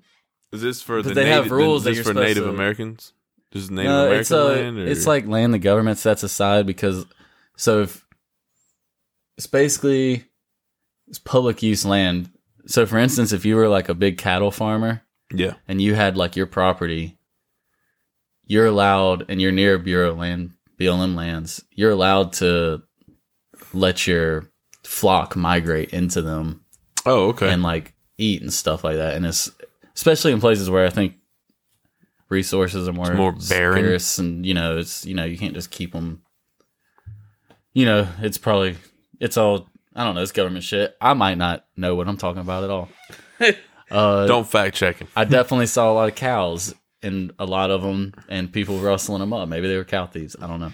is this for?" The they have native, rules that Is this you're for Native to- Americans? This is Native no, American it's uh, land. Or? it's like land the government sets aside because so if it's basically it's public use land. So for instance, if you were like a big cattle farmer yeah, and you had like your property, you're allowed and you're near Bureau of Land BLM lands, you're allowed to let your flock migrate into them Oh, okay. and like eat and stuff like that. And it's especially in places where I think resources are more more barren. scarce and you know it's you know you can't just keep them. You know it's probably it's all I don't know it's government shit. I might not know what I'm talking about at all. uh, don't fact check him. I definitely saw a lot of cows and a lot of them and people rustling them up. Maybe they were cow thieves. I don't know.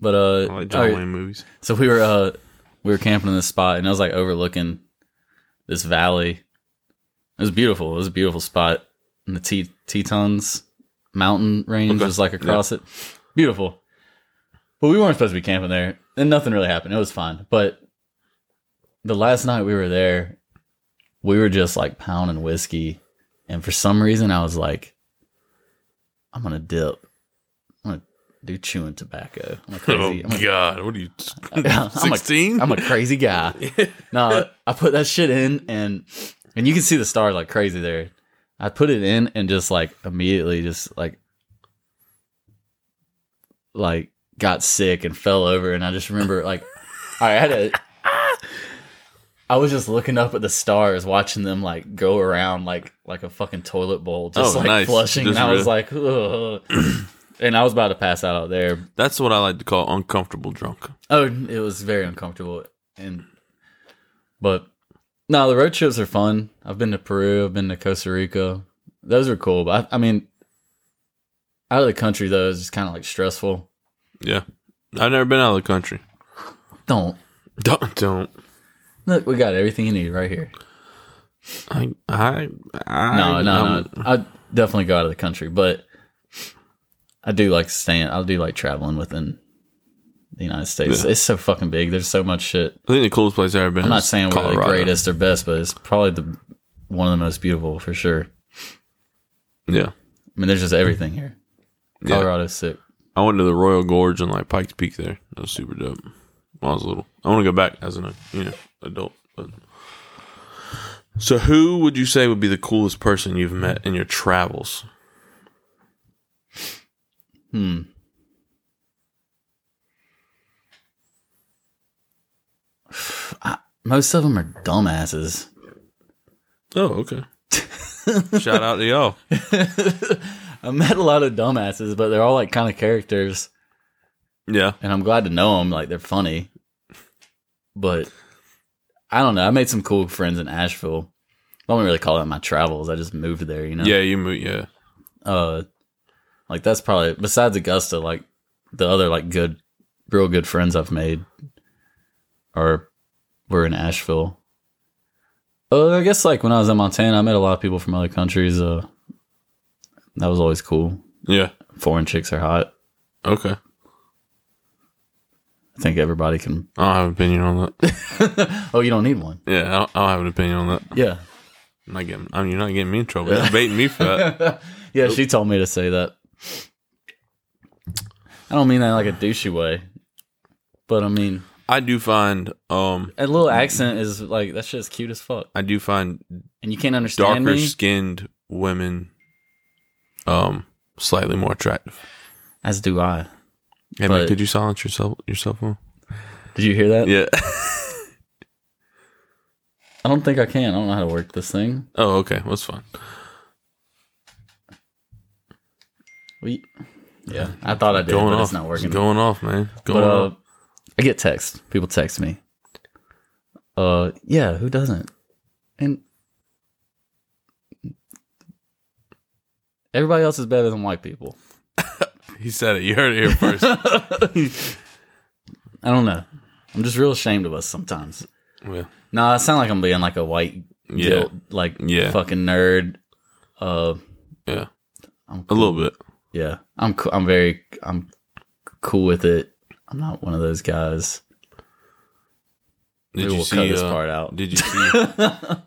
But uh, I like John right. Wayne movies. So we were uh we were camping in this spot and I was like overlooking this valley. It was beautiful. It was a beautiful spot. And the T Tetons mountain range Okay. was like across it. Beautiful. But we weren't supposed to be camping there. And nothing really happened. It was fine. But the last night we were there, we were just like pounding whiskey. And for some reason I was like, I'm gonna dip. I'm gonna do chewing tobacco. I'm a oh, crazy. oh I'm a God, what are you? I'm a- Sixteen? I'm a crazy guy. no, I put that shit in and and you can see the stars like crazy there. I put it in and just like immediately just like like got sick and fell over and I just remember like I had a I was just looking up at the stars, watching them like go around like like a fucking toilet bowl, just Oh, like nice. flushing. Just and I was like, and I was about to pass out out there, That's what I like to call uncomfortable drunk. Oh, it was very uncomfortable, and but no, the road trips are fun. I've been to Peru, I've been to Costa Rica. Those are cool, but I, I mean, out of the country though is just kind of like stressful. Yeah, I've never been out of the country. Don't Don't don't. Look, we got everything you need right here. I I, I No, no, no. I definitely go out of the country, but I do like staying. I do like traveling within the United States. Yeah. It's so fucking big. There's so much shit. I think the coolest place I've ever been. I'm not saying we're the greatest or best, but it's probably the one of the most beautiful for sure. Yeah, I mean, there's just everything here. Yeah. Colorado's sick. I went to the Royal Gorge and like Pikes Peak there. That was super dope. When I was little. I want to go back as an you know adult. But so, who would you say would be the coolest person you've met in your travels? Hmm. I, most of them are dumbasses. Oh, okay. Shout out to y'all. I met a lot of dumbasses, but they're all like kind of characters, Yeah. and I'm glad to know them. Like they're funny, but I don't know. I made some cool friends in Asheville. I don't really call that my travels. I just moved there, you know. Yeah, you move. Yeah. Uh, like that's probably besides Augusta, like the other like good, real good friends I've made are were in Asheville. Uh, I guess like when I was in Montana, I met a lot of people from other countries. Uh, that was always cool. Yeah. Foreign chicks are hot. Okay. I think everybody can. I don't have an opinion on that. Oh, you don't need one. Yeah, I don't, I don't have an opinion on that. Yeah, I'm not getting. I mean, you're not getting me in trouble. You're baiting me for that. yeah. She told me to say that. I don't mean that like a douchey way, but I mean I do find. Um, a little accent is like that shit's cute as fuck, I do find and you can't understand darker me. skinned women, um, slightly more attractive. As do I. Hey, But- Mike, did you silence your cell your cell phone? Did you hear that? Yeah. I don't think I can. I don't know how to work this thing. oh, okay. That's fine. We, yeah, I thought I did, Going but off. it's not working. Going off, man. Going but uh, off. I get texts. People text me. Uh, yeah, who doesn't? And everybody else is better than white people. He said it. You heard it here first. I don't know. I'm just real ashamed of us sometimes. yeah. No, I sound like I'm being like a white, Yeah. guilt, like Yeah. fucking nerd. Uh, Yeah. I'm A little bit. Yeah, I'm. co- I'm very. I'm cool with it. I'm not one of those guys. Did Maybe you we'll see cut this uh, part out. Did you see?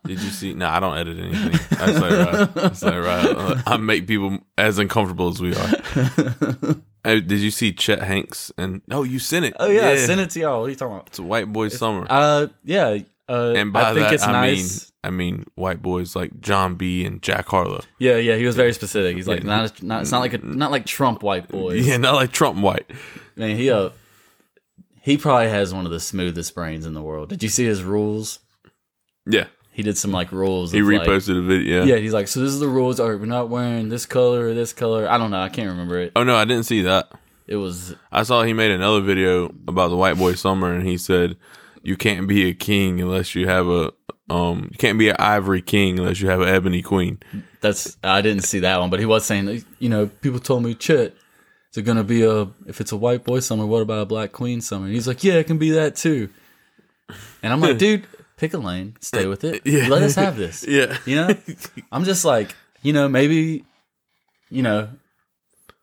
did you see? No, I don't edit anything. That's like right. That's like right. I make people as uncomfortable as we are. Hey, did you see Chet Hanks? And oh, you sent it. oh yeah, I send it to y'all. What are you talking about? It's a white boy summer. Uh, yeah. Uh, and by I think that, it's I nice. mean, I mean white boys like Jon B. and Jack Harlow. yeah, yeah. He was very specific. He's like, Yeah. not, not. It's not like a, not like Trump white boys. Yeah, not like Trump white. Man, he uh, he probably has one of the smoothest brains in the world. Did you see his rules? Yeah, He did some like rules. he of, like- reposted a video. yeah, he's like, so this is the rules. Are we're not wearing this color or this color? I don't know. I can't remember it. Oh no, I didn't see that. It was I saw he made another video about the white boy summer, and he said you can't be a king unless you have a um. You can't be an ivory king unless you have an ebony queen. That's I didn't see that one, but he was saying, you know, people told me, Chet, is it gonna be a if it's a white boy summer? What about a black queen summer? And he's like, yeah, it can be that too. And I'm like, dude, pick a lane, stay with it, Yeah. let us have this. Yeah, You know, I'm just like, you know, maybe, you know,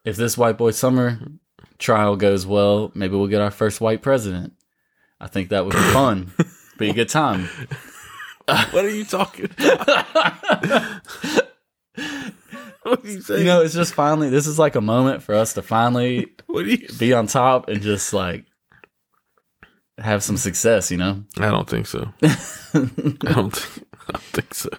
if this white boy summer trial goes well, maybe we'll get our first white president. I think that would be fun, be a good time. what are you talking? about? What you saying? You know, it's just finally this is like a moment for us to finally be on top and just like have some success, you know? I don't think so. I don't. Think, I don't think so.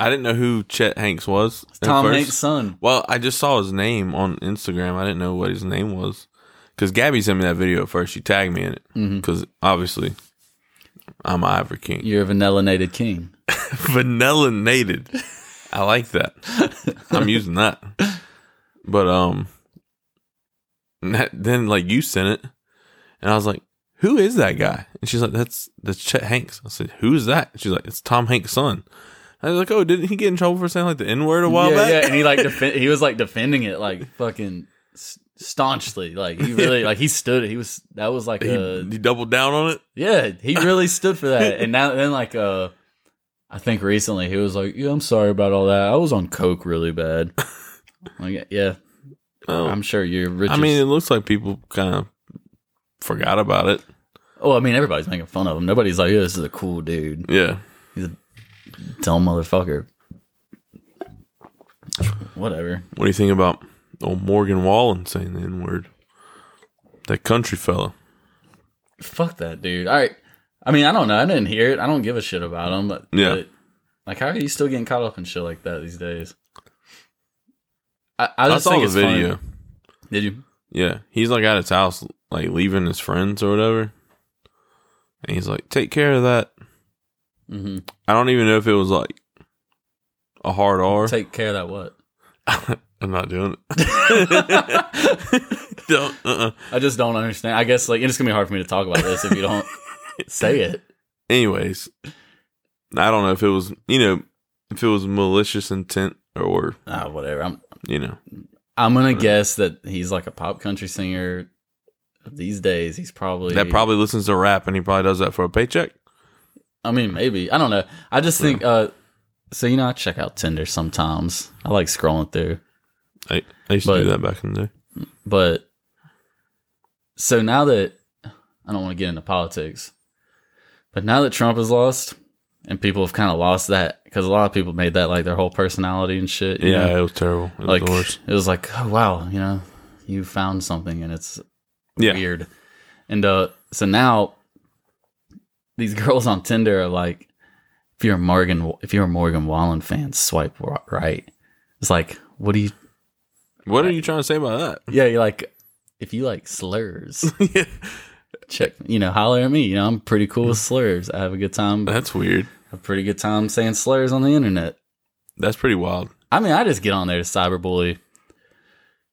I didn't know who Chet Hanks was. Tom first. Hanks' son. Well, I just saw his name on Instagram. I didn't know what his name was because Gabby sent me that video at first. She tagged me in it mm-hmm. because obviously I'm an Ivory King. You're a vanilla-nated king. Vanilla nated. I like that. I'm using that. But um, that- then like you sent it, and I was like, "Who is that guy?" And she's like, "That's that's Chet Hanks." I said, "Who's that?" She's like, "It's Tom Hanks' son." I was like, "Oh, didn't he get in trouble for saying like the N word a while yeah, back?" yeah, and he like he was like defending it like fucking staunchly. Like he really like he stood. It. He was that was like he, a he doubled down on it. yeah. He really stood for that. And now then like uh, I think recently he was like, yeah, I'm sorry about all that. I was on coke really bad. like yeah, Oh, I'm sure you're rich. I mean, it looks like people kind of forgot about it. oh, I mean everybody's making fun of him. Nobody's like, yeah, this is a cool dude. Yeah. He's a dumb motherfucker. Whatever. What do you think about old Morgan Wallen saying the N word? That country fella. Fuck that dude. All right. I mean, I don't know. I didn't hear it. I don't give a shit about him. But Yeah. but, like, how are you still getting caught up in shit like that these days? I, I I, just saw the funny. video. Did you? Yeah, he's like at his house, like leaving his friends or whatever, and he's like, "Take care of that." Mm-hmm. I don't even know if it was like a hard R. Take care of that what? I'm not doing it. don't. Uh-uh. I just don't understand. I guess like it's gonna be hard for me to talk about this if you don't say it. Anyways, I don't know if it was you know if it was malicious intent or Ah, whatever. I'm you know I'm gonna guess that he's like a pop country singer. These days, he's probably that probably listens to rap and he probably does that for a paycheck. I mean, maybe I don't know. I just think. uh So you know, I check out Tinder sometimes. I like scrolling through, I, I used to But- do that back in the day. but so now that I don't want to get into politics, but now that Trump has lost and people have kind of lost that because a lot of people made that like their whole personality and shit. you Yeah, know? it was terrible. It was like it was like, oh wow, you know, you found something and it's Yeah, weird. And uh so now these girls on Tinder are like if you're a Morgan if you're a Morgan Wallen fan, swipe right. It's like, what do you what are you trying to say about that? Yeah, you're like if you like slurs, yeah, check you know, holler at me. You know, I'm pretty cool with slurs. I have a good time that's weird. a pretty good time saying slurs on the internet. That's pretty wild. I mean, I just get on there to cyberbully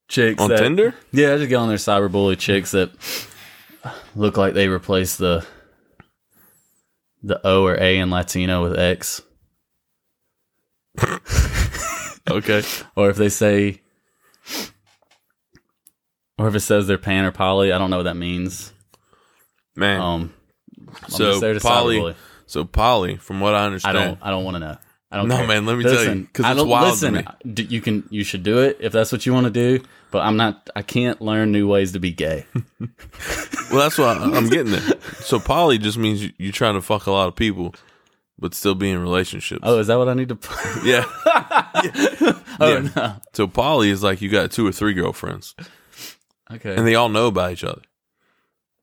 chicks On that- Tinder? Yeah, I just get on there cyberbully chicks that look like they replaced the the O or A in Latino with X, Okay. or if they say, or if it says they're pan or poly. I don't know what that means. Man. Um, I'm so there to Polly, cyberbully. so Polly, from what I I understand, don't. I don't want to know. I don't. No, care. man, let me tell you, 'cause I it's don't- wild to me. d- you can. You should do it if that's what you want to do. But I'm not. I can't learn new ways to be gay. well, that's what I- I'm getting there. So Polly just means you, you're trying to fuck a lot of people, but still be in relationships. Oh, is that what I need to? put? yeah. oh Yeah. no. So Polly is like you got two or three girlfriends, Okay. and they all know about each other.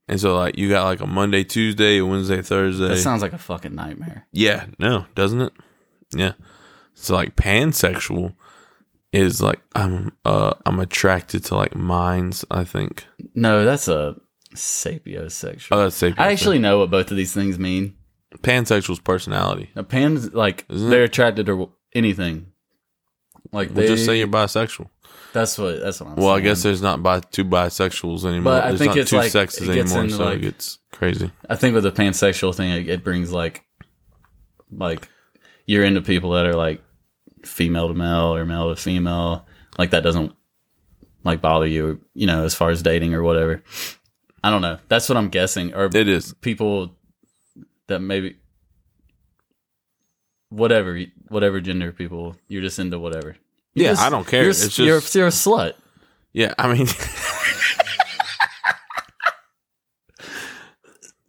And so, like, you got like a Monday, Tuesday, a Wednesday, Thursday. that sounds like a fucking nightmare. Yeah, no, doesn't it? Yeah. So like pansexual is like I'm uh I'm attracted to like minds, I think. No, that's a sapiosexual. Oh that's safe. I actually know what both of these things mean. pansexual's personality. Now, pans like Isn't they're attracted to anything. Like We'll they just say you're bisexual. That's what that's what I'm saying. Well, I guess there's not bi- two bisexuals anymore. But I there's think not it's two like- sexes it anymore, so like- it gets crazy. I think with the pansexual thing, it, it brings like, like, you're into people that are like female to male or male to female. Like that doesn't like bother you, you know, as far as dating or whatever. I don't know. That's what I'm guessing. Or It is. people that maybe whatever, whatever gender people, you're just into whatever. You're Yeah, just- I don't care. You're, It's you're, just- you're a slut. Yeah, I mean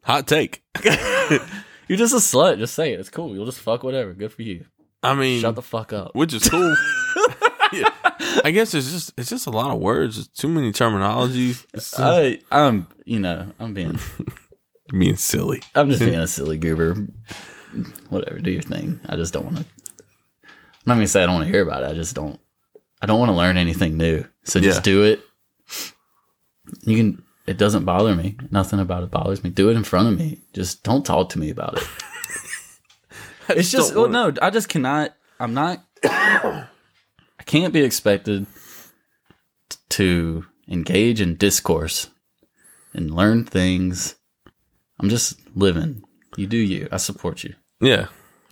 Hot take. You're just a slut. Just say it. It's cool. You'll just fuck whatever. Good for you. I mean Shut the fuck up. which is cool. Yeah. I guess it's just it's just a lot of words. It's too many terminologies. I, I'm, you know, I'm being, being silly. I'm just being a silly goober. Whatever, do your thing. I just don't want to. I'm not gonna say I don't want to hear about it. I just don't. I don't want to learn anything new. So just Yeah. do it. You can. It doesn't bother me. Nothing about it bothers me. Do it in front of me. Just don't talk to me about it. it's just. Well, no, I just cannot. I'm not. I can't be expected t- to engage in discourse and learn things. I'm just living. You do you. I support you. Yeah.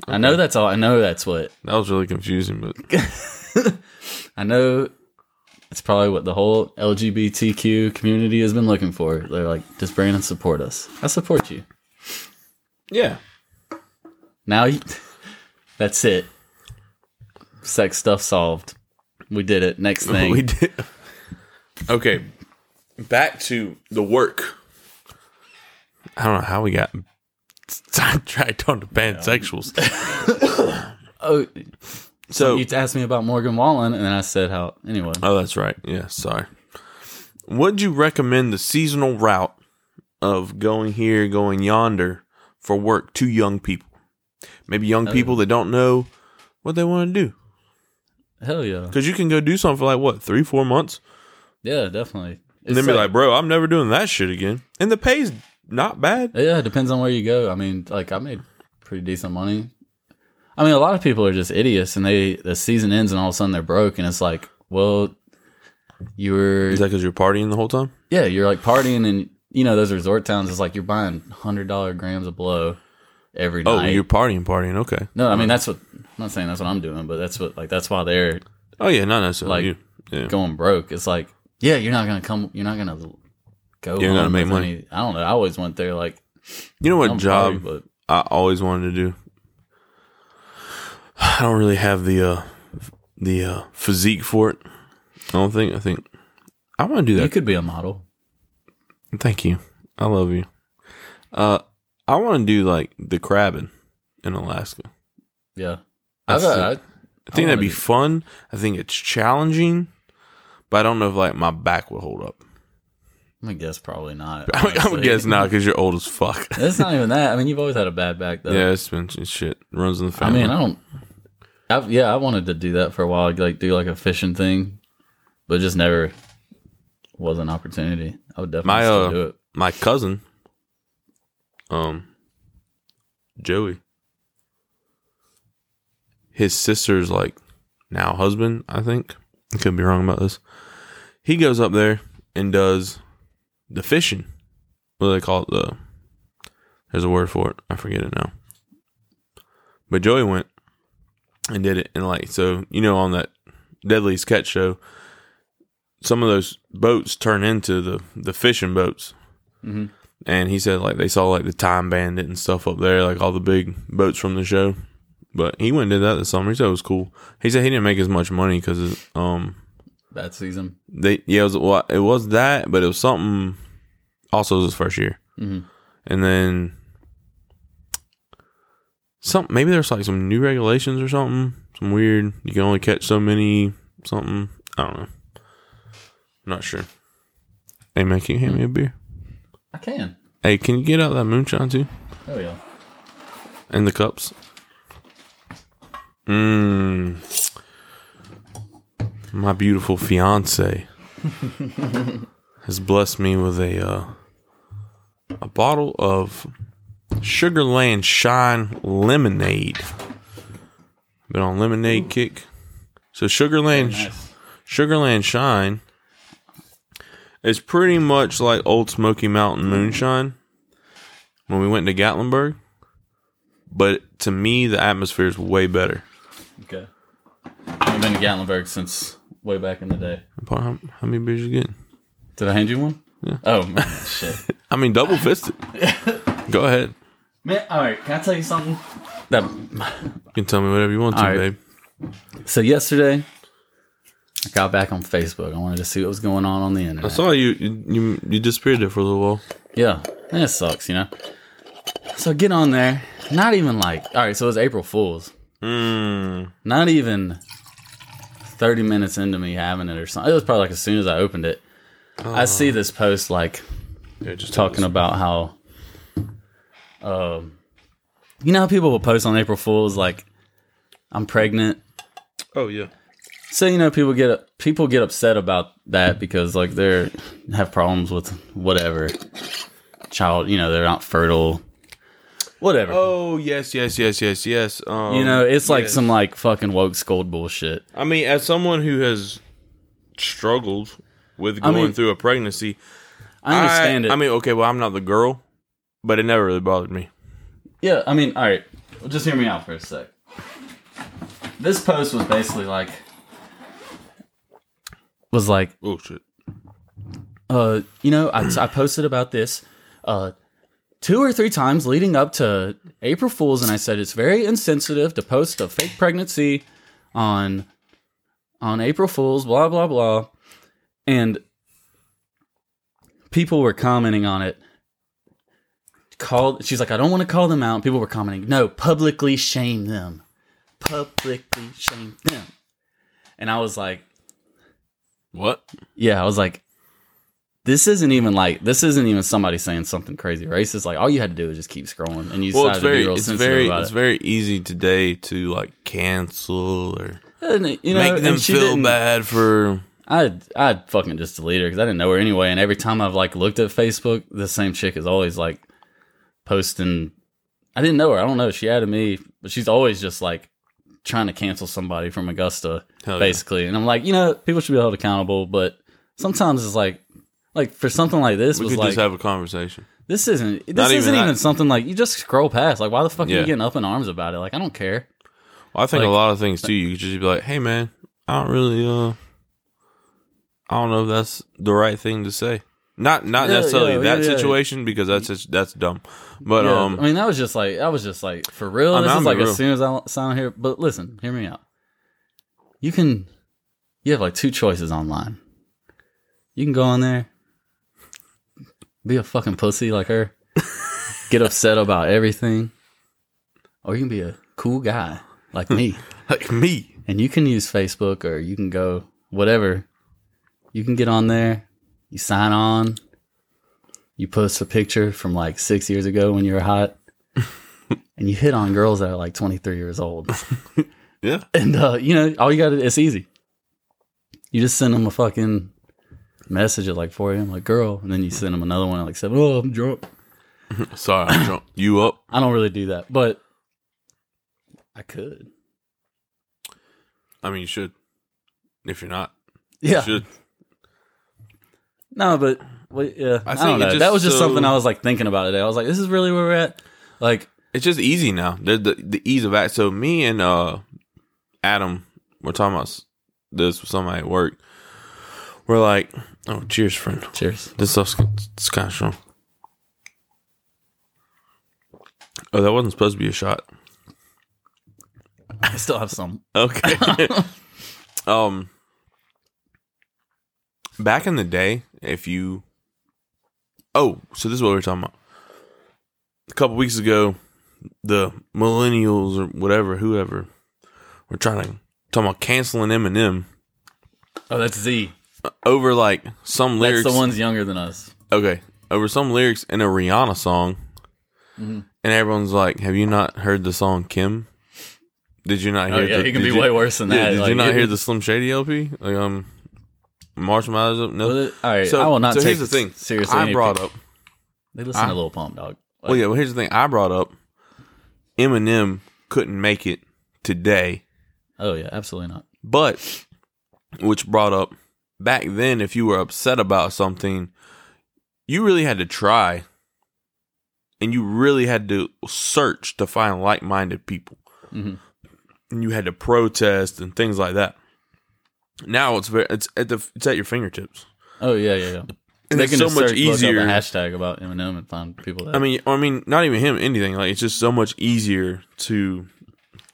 I know that's all. I know that's what. That was really confusing, but I know it's probably what the whole LGBTQ community has been looking for. They're like, just Brandon, support us. I support you. yeah. Now, you, that's it. Sex stuff solved. We did it. Next thing. We did. Okay. Back to the work. I don't know how we got sidetracked on the pansexuals. oh, So, you asked me about Morgan Wallen, and then I said how. Anyway, oh, that's right. Yeah, sorry. Would you recommend the seasonal route of going here, going yonder for work to young people? Maybe young oh. people that don't know what they want to do. hell yeah, Because you can go do something for like, what, three, four months? yeah, definitely. And then be like, bro, I'm never doing that shit again. And the pay's not bad. yeah, it depends on where you go. I mean, like I made pretty decent money. I mean, a lot of people are just idiots, and they the season ends, and all of a sudden they're broke, and it's like, well, you were Is that because you're partying the whole time? yeah, you're like partying, and you know those resort towns It's like you're buying hundred dollar grams of blow every Oh, night. you're partying, partying. Okay. no, I mean that's what I'm not saying that's what I'm doing, but that's what like that's why they're Oh yeah, not necessarily. Like, you. Yeah. going broke. It's like, yeah, you're not gonna come, you're not gonna go. You're gonna make money. any- I don't know. I always went there like You know what I'm job sorry, I always wanted to do? I don't really have the uh the uh physique for it. I don't think. I think I want to do that. you could be a model. Thank you. I love you. Uh, I want to do like the crabbing in Alaska. Yeah, That's I've, the- I, I think that'd be do- fun. I think it's challenging, but I don't know if like my back would hold up. I'm gonna guess probably not. I would guess not because you're old as fuck. It's not even that. I mean, you've always had a bad back though. yeah, it's been it's shit runs in the family. I mean, I don't. I've, yeah, I wanted to do that for a while, like do like a fishing thing, but just never was an opportunity. I would definitely My, uh, do it. my cousin, um, Joey, his sister's like now husband, I think. I could be wrong about this. He goes up there and does the fishing. What do they call it? The there's a word for it. I forget it now. But Joey went and did it, and like so, you know, on that Deadly Catch show, some of those boats turn into the the fishing boats. Mhm. And he said like they saw like the Time Bandit and stuff up there, like all the big boats from the show. But he went and did that this summer. He said it was cool. He said he didn't make as much money because um That season. they yeah it was well, it was that, but it was something. Also, it was his first year, Mhm. and then some maybe there's like some new regulations or something. Some weird. You can only catch so many something. I don't know. I'm not sure. Hey man, can you hand me a beer? I can. Hey, can you get out that moonshine too? Oh yeah. And the cups. Mmm. My beautiful fiance has blessed me with a uh, a bottle of Sugarland Shine lemonade. Been on lemonade kick. So Sugarland Nice. Sugarland Shine is pretty much like Ole Smoky Mountain Moonshine when we went to Gatlinburg. But to me, the atmosphere is way better. Okay. I've been to Gatlinburg since way back in the day. How, how many beers you getting? Did I hand you one? Yeah. Oh man, shit. I mean, double fisted. Go ahead. Man, all right. Can I tell you something? That You can tell me whatever you want to, right. babe. so yesterday, I got back on Facebook. I wanted to see what was going on on the internet. I saw you, you. You you disappeared there for a little while. Yeah, that sucks, you know. So I get on there. Not even like all right. So it was April Fools. Mm. Not even thirty minutes into me having it or something. It was probably like as soon as I opened it. I see this post like Yeah, just talking about how, um, you know, how people will post on April Fools like, "I'm pregnant." Oh yeah. So you know, people get people get upset about that because like they're have problems with whatever child. You know, they're not fertile. Whatever. Oh yes, yes, yes, yes, yes. Um, You know, it's like yes. some like fucking woke scold bullshit. I mean, as someone who has struggled with I going mean, through a pregnancy, I understand it. I mean, okay, well, I'm not the girl, but it never really bothered me. yeah, I mean, all right. Well, just hear me out for a sec. This post was basically like was like, Oh shit. uh, you know, I, I posted about this uh two or three times leading up to April Fools, and I said it's very insensitive to post a fake pregnancy on on April Fools, blah blah blah, and people were commenting on it. Called, she's like, I don't want to call them out. People were commenting, no, publicly shame them, publicly shame them, and I was like, What? yeah, I was like, this isn't even like this isn't even somebody saying something crazy racist. Like all you had to do is just keep scrolling, and you Well, it's to very, be real it's very, it's it. very easy today to like cancel or And, you know, make them feel bad for. I I fucking just delete her because I didn't know her anyway. And every time I've like looked at Facebook, the same chick is always like posting I didn't know her. I don't know. She added me, but she's always just like trying to cancel somebody from Augusta, Hell yeah. basically. And I'm like, you know, people should be held accountable, but sometimes it's like, like for something like this We was could like just have a conversation. this isn't this Not even isn't even, that. something like you just scroll past. Like, why the fuck are Yeah. you getting up in arms about it? Like, I don't care. Well, I think a Like- lot of things too. You could just be like, "Hey, man, I don't really, uh, I don't know if that's the right thing to say." Not, not Yeah, necessarily yeah, that yeah, yeah. situation because that's just, that's dumb. But Yeah, um, I mean, that was just like, I was just like, for real. I mean, this I'm is like real. as soon as I sound here. But listen, hear me out. You can, you have like two choices online. You can go on there, be a fucking pussy like her, get upset about everything, or you can be a cool guy like me. like me, and you can use Facebook or you can go whatever. You can get on there, you sign on, you post a picture from like six years ago when you were hot, and you hit on girls that are like 23 years old. yeah, And, uh, you know, all you got to, it's easy. You just send them a fucking message at like 4 a.m., like, girl, and then you send them another one at like 7. Oh, I'm drunk. sorry, I'm drunk. You up? I don't really do that, but I could. I mean, you should. If you're not, Yeah. you should. No, but well, yeah, I, I don't it know. just That was just so- something I was like thinking about today. I was like, this is really where we're at. Like, It's just easy now. The, the the ease of act. So me and uh Adam were talking about s- this with somebody at work. We're like, oh, cheers, friend. cheers. This stuff's of strong. Oh, that wasn't supposed to be a shot. I still have some. Okay. um, back in the day, if you, oh, so this is what we were talking about. A couple weeks ago, the millennials or whatever, whoever, were trying to talking about canceling Eminem Oh, that's Z. over like some lyrics. That's the ones younger than us. okay, over some lyrics in a Rihanna song, Mm-hmm. and everyone's like, "Have you not heard the song Kim? Did you not hear? Oh yeah, the, it can be you- way worse than that. did Like, you not hear the Slim Shady LP? Like um, Marshall Mathers up? No. It- all right, So- I will not so take here's the thing. seriously. I brought people- up. They listen I- to Lil Pump, dog. Well, yeah. Well, here's the thing. I brought up. Eminem couldn't make it today, Oh yeah, absolutely not. but which brought up back then. If you were upset about something, you really had to try, and you really had to search to find like-minded people. Mhm. And you had to protest and things like that. Now it's very it's at the it's at your fingertips. Oh yeah, yeah, yeah. And they it's can so much easier. a hashtag about Eminem and find people that. I mean, I mean, not even him. Anything like it's just so much easier to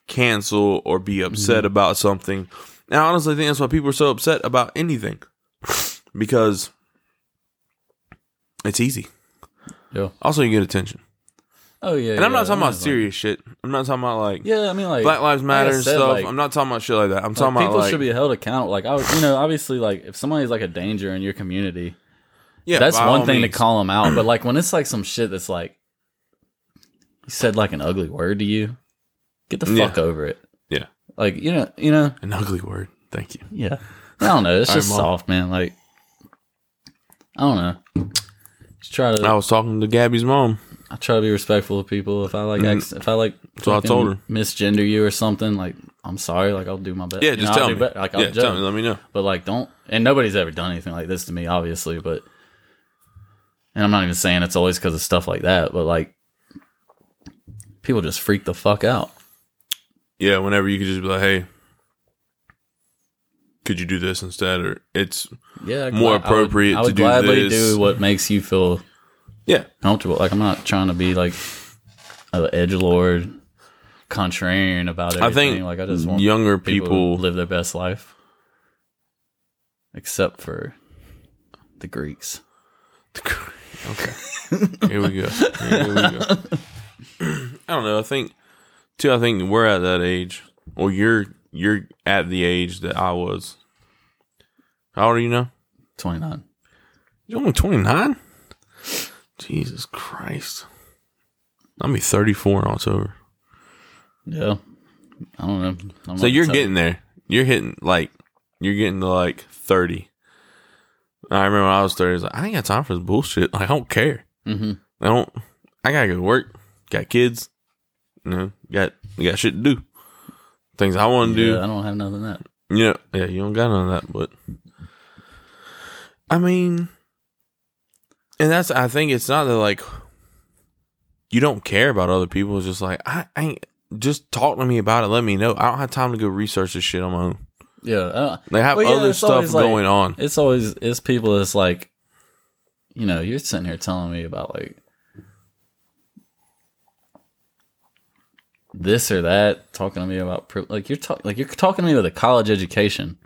cancel or be upset Mm-hmm. about something. And I honestly think that's why people are so upset about anything because it's easy. yeah. Also, you get attention. Oh yeah. And I'm yeah, not talking about know. serious shit. I'm not talking about like Yeah, I mean like Black Lives Matter and said, stuff. like- I'm not talking about shit like that. I'm Like, talking about people like should be held accountable. Like I, would- you know, obviously, like if somebody's like a danger in your community, yeah. that's one thing means. to call them out. But like when it's like some shit that's like he said like an ugly word to you, get the Yeah. fuck over it. Like you know, you know, an ugly word. Thank you. yeah. I don't know. It's just soft, man. Like I don't know. Just try to. I was talking to Gabby's mom. I try to be respectful of people. If I like, mm-hmm. ex- if I like, So I told her. misgender you or something. Like, I'm sorry. Like, I'll do my best. Yeah, You just know, tell I'll me. Like, I'll yeah, tell me. Let me know. But like, don't. And nobody's ever done anything like this to me, obviously. But, and I'm not even saying it's always because of stuff like that. But like, people just freak the fuck out. Yeah, whenever you could just be like, hey, could you do this instead? Or it's Yeah, More I would- appropriate I would, to do gladly this. do what makes you feel yeah, comfortable. Like, I'm not trying to be like an edge lord, contrarian about everything. I think like I just want younger people, people. to live their best life, except for the Greeks. okay, here we go. Here we go. I don't know. I think too. I think we're at that age, or you're you're at the age that I was. How old are you now? Twenty nine. You're only twenty nine. Jesus Christ! I'll be thirty four in October. Yeah, I don't know. I'm So you're getting there. You're hitting like you're getting to like thirty. I remember when I was thirty. I was like, I ain't got time for this bullshit. Like, I don't care. Mhm. I don't. I gotta go to work. Got kids. you know, got got shit to do. Things I want to Yeah, do. I don't have nothing of that. Know, yeah, you don't got none of that, but I mean, and that's I think it's not that like you don't care about other people. It's just like I, I ain't just talk to me about it. Let me know. I don't have time to go research this shit on my own. Yeah, uh, They have Well, yeah, other stuff like- going on. it's always it's people that's like, you know, you're sitting here telling me about like this or that, talking to me about like you're talking like you're talking to me with a college education,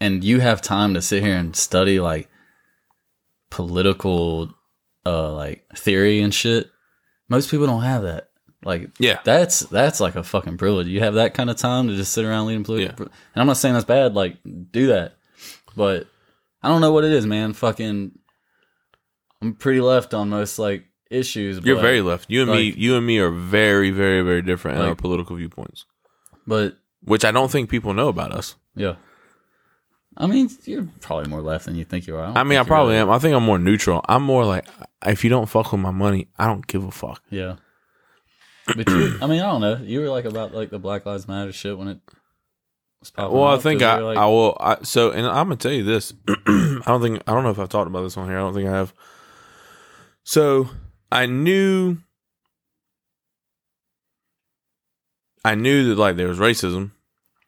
and you have time to sit here and study like political, uh, like theory and shit. Most people don't have that. Like, Yeah. that's that's like a fucking privilege. You have that kind of time to just sit around reading political. Yeah. And I'm not saying that's bad. Like, do that, but I don't know what it is, man. Fucking, I'm pretty left on most like issues. You're but, very left. You and me, you and me are very, very, very different in our political viewpoints, but which I don't think people know about us. yeah. I mean, you're probably more left than you think you are. don't I mean, I probably am. I think I'm more neutral. I'm more like, if you don't fuck with my money, I don't give a fuck. Yeah. But you, I mean, I don't know. You were like about like the Black Lives Matter shit when it was popping. Well, I think I, like, I will. I, so, and I'm gonna tell you this. I don't think I don't know if I've talked about this on here. I don't think I have. So I knew, I knew that like there was racism,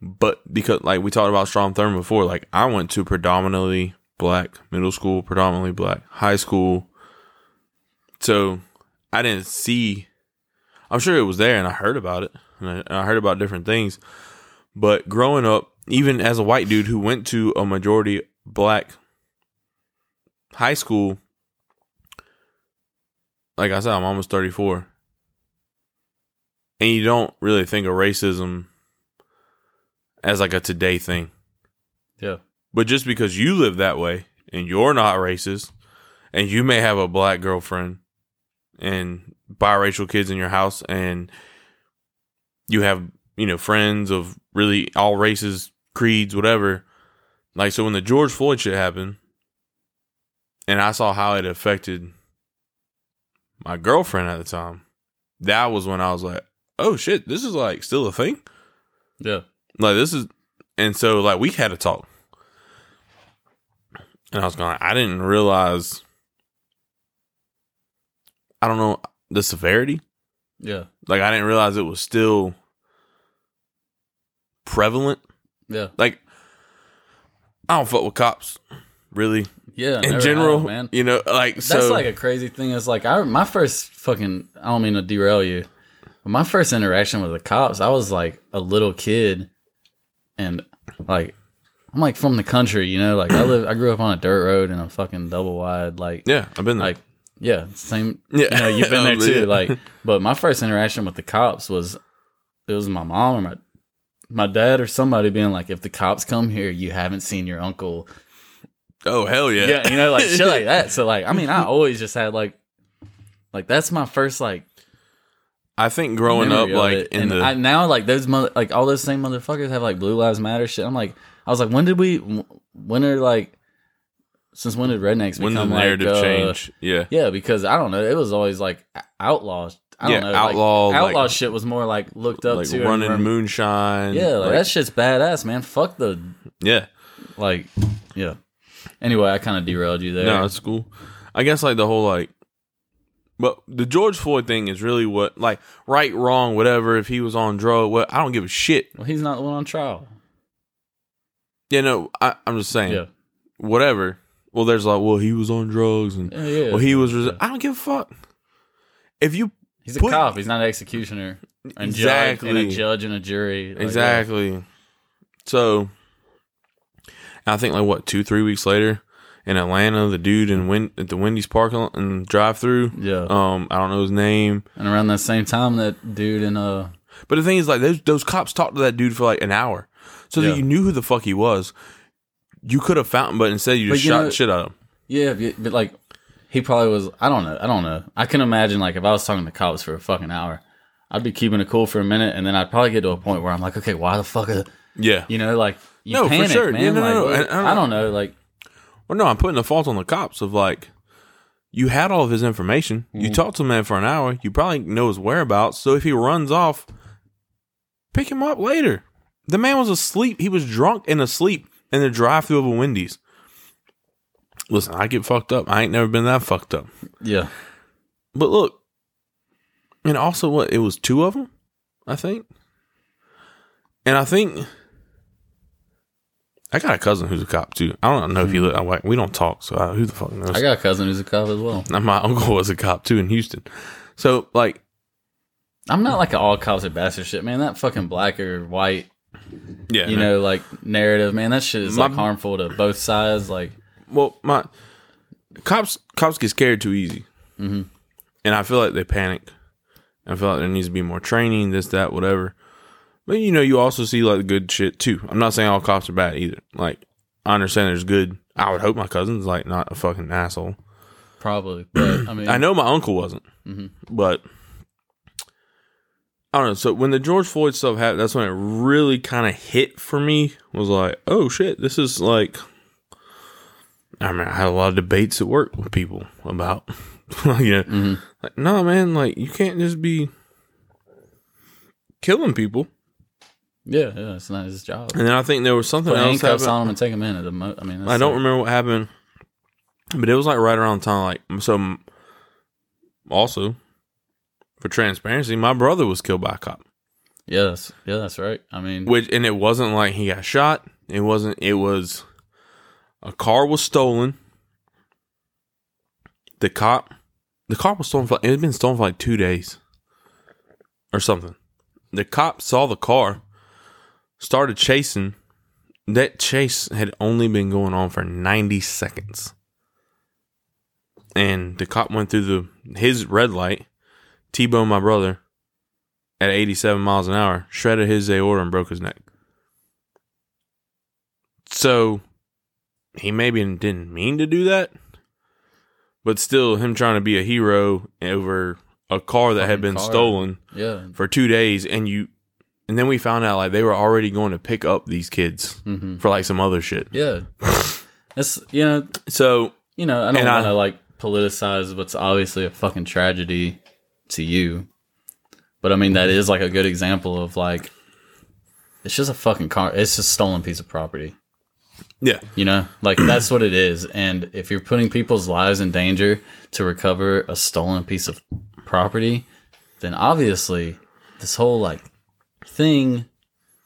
but because like we talked about Strom Thurmond before, like I went to predominantly black middle school, predominantly black high school. So I didn't see. I'm sure it was there, and I heard about it, and I, heard about different things. But growing up, even as a white dude who went to a majority black high school, like I said, I'm almost 34. And you don't really think of racism as like a today thing. yeah, But just because you live that way and you're not racist and you may have a black girlfriend and biracial kids in your house and you have, you know, friends of really all races, creeds, whatever. Like, so when the George Floyd shit happened and I saw how it affected my girlfriend at the time, that was when I was like, oh shit, this is like still a thing. yeah, Like this is, and so like we had a talk, and I was going, I didn't realize, I don't know the severity. yeah, Like I didn't realize it was still prevalent. yeah, Like I don't fuck with cops, really. Yeah. In general, have, man. you know, like so. That's like a crazy thing. Is like I my first fucking. I don't mean to derail you, but my first interaction with the cops, I was like a little kid, and like I'm like from the country, you know. Like I live, I grew up on a dirt road in a fucking double wide, like yeah, I've been there. like yeah, same. Yeah. you know, you've been there too. Like, but my first interaction with the cops was it was my mom or my my dad or somebody being like, if the cops come here, you haven't seen your uncle. Oh hell yeah, Yeah, you know, like shit like that. So like, I mean, I always just had like, like that's my first like I think growing up, like in and the I, now like those mother like all those same motherfuckers have like Blue Lives Matter shit. I'm like, I was like, when did we? When are like? Since when did rednecks when the become narrative like, uh, change, yeah, Yeah, because I don't know. It was always like outlaws. I don't Yeah, know. outlaw, like, like- outlaw shit was more like looked up like to. running rem- moonshine, Yeah, like, like- that shit's badass, man. Fuck the yeah. like. Yeah. Anyway, I kind of derailed you there. No, that's cool. I guess like the whole like, but the George Floyd thing is really what like right, wrong, whatever. If he was on drug, what I don't give a shit. well, he's not the one on trial. Yeah, no, I, I'm just saying, Yeah. whatever. Well, there's like, well, he was on drugs, and Yeah, yeah. well, he was. Resi- I don't give a fuck. If you He's a put- cop. He's not an executioner. And Exactly. Judge, and a judge and a jury. Like, exactly, so I think like what two, three weeks later in Atlanta, the dude in Win- at the Wendy's parking and drive through. Yeah. Um, I don't know his name. And around that same time, that dude in uh, But the thing is, like those those cops talked to that dude for like an hour, so Yeah. that you knew who the fuck he was. You could have found him, but instead you just you shot know- shit out him. yeah, but but, like he probably was. I don't know. I don't know. I can imagine like if I was talking to cops for a fucking hour, I'd be keeping it cool for a minute, and then I'd probably get to a point where I'm like, okay, why the fuck? Are, Yeah. you know, like you No, for sure. man. Yeah, no, like, no, no. I don't- I don't know. Like Well, no, I'm putting the fault on the cops of like, you had all of his information. You mm-hmm. talked to the man for an hour. You probably know his whereabouts. So if he runs off, pick him up later. The man was asleep. He was drunk and asleep in the drive-through of a Wendy's. Listen, I get fucked up. I ain't never been that fucked up. Yeah. But look, and also what it was two of them, I think. And I think I got a cousin who's a cop too. I don't know if he. Look, I- we don't talk, so I, who the fuck knows? I got a cousin who's a cop as well. And my uncle was a cop too in Houston. So like, I'm not like an all cops are bastard shit, man. That fucking black or white, yeah, you know, like narrative, man. That shit is My- like harmful to both sides. Like, Well, my cops cops get scared too easy, mm-hmm. and I feel like they panic. I feel like there needs to be more training, this, that, whatever. But you know, you also see like the good shit too. I'm not saying all cops are bad either. Like, I understand there's good. I would hope my cousin's like not a fucking asshole. probably, but I mean, I know my uncle wasn't, mm-hmm. but I don't know. So when the George Floyd stuff happened, that's when it really kind of hit for me. Was like, oh shit, this is like. I mean, I had a lot of debates at work with people about, you know, mm-hmm. like, no, man, like you can't just be killing people. Yeah, yeah, it's not his job. And then I think there was something Put else handcuffs happened. on him and take him in. At the mo- I mean, I don't like- remember what happened, but it was like right around the time. Like so, also for transparency, my brother was killed by a cop. Yeah, that's, yeah, that's right. I mean, Which and it wasn't like he got shot. It wasn't. It was a car was stolen. The cop, the car was stolen for. It had been stolen for like two days, or something. The cop saw the car, started chasing. That chase had only been going on for ninety seconds, and the cop went through the his red light, t-boned my brother, at 87 miles an hour, shredded his aorta and broke his neck. So he maybe didn't mean to do that, but still, him trying to be a hero over a car that had been car. stolen yeah, for two days, and you, and then we found out like they were already going to pick up these kids hmm for like some other shit. yeah. It's you know, So you know, I don't want to like politicize what's obviously a fucking tragedy to you, but I mean that is like a good example of like, it's just a fucking car. It's just a stolen piece of property. yeah, You know, like that's what it is. And if you're putting people's lives in danger to recover a stolen piece of property, then obviously this whole like thing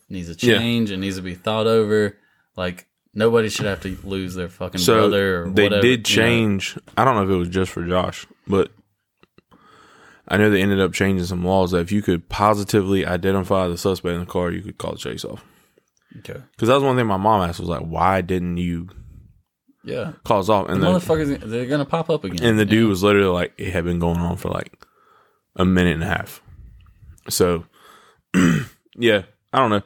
needs to Yeah. change. It needs to be thought over. Like nobody should have to lose their fucking so brother or they whatever. did you know. change. I don't know if it was just for Josh, but I know they ended up changing some laws that if you could positively identify the suspect in the car, you could call the chase off. Okay. Because that was one thing my mom asked was like, why didn't you Yeah. call us off? And The the, motherfuckers, they're gonna pop up again. and the dude know? was literally like, it had been going on for like a minute and a half. So, yeah, I don't know.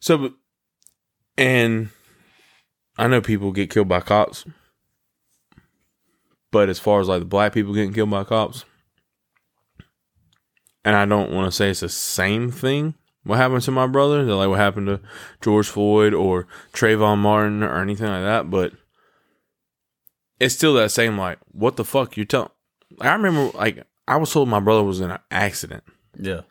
So, and I know people get killed by cops, but as far as like the black people getting killed by cops, and I don't want to say it's the same thing. What happened to my brother? Like what happened to George Floyd or Trayvon Martin or anything like that, but it's still that same like what the fuck you tell. I remember like I was told my brother was in an accident. Yeah.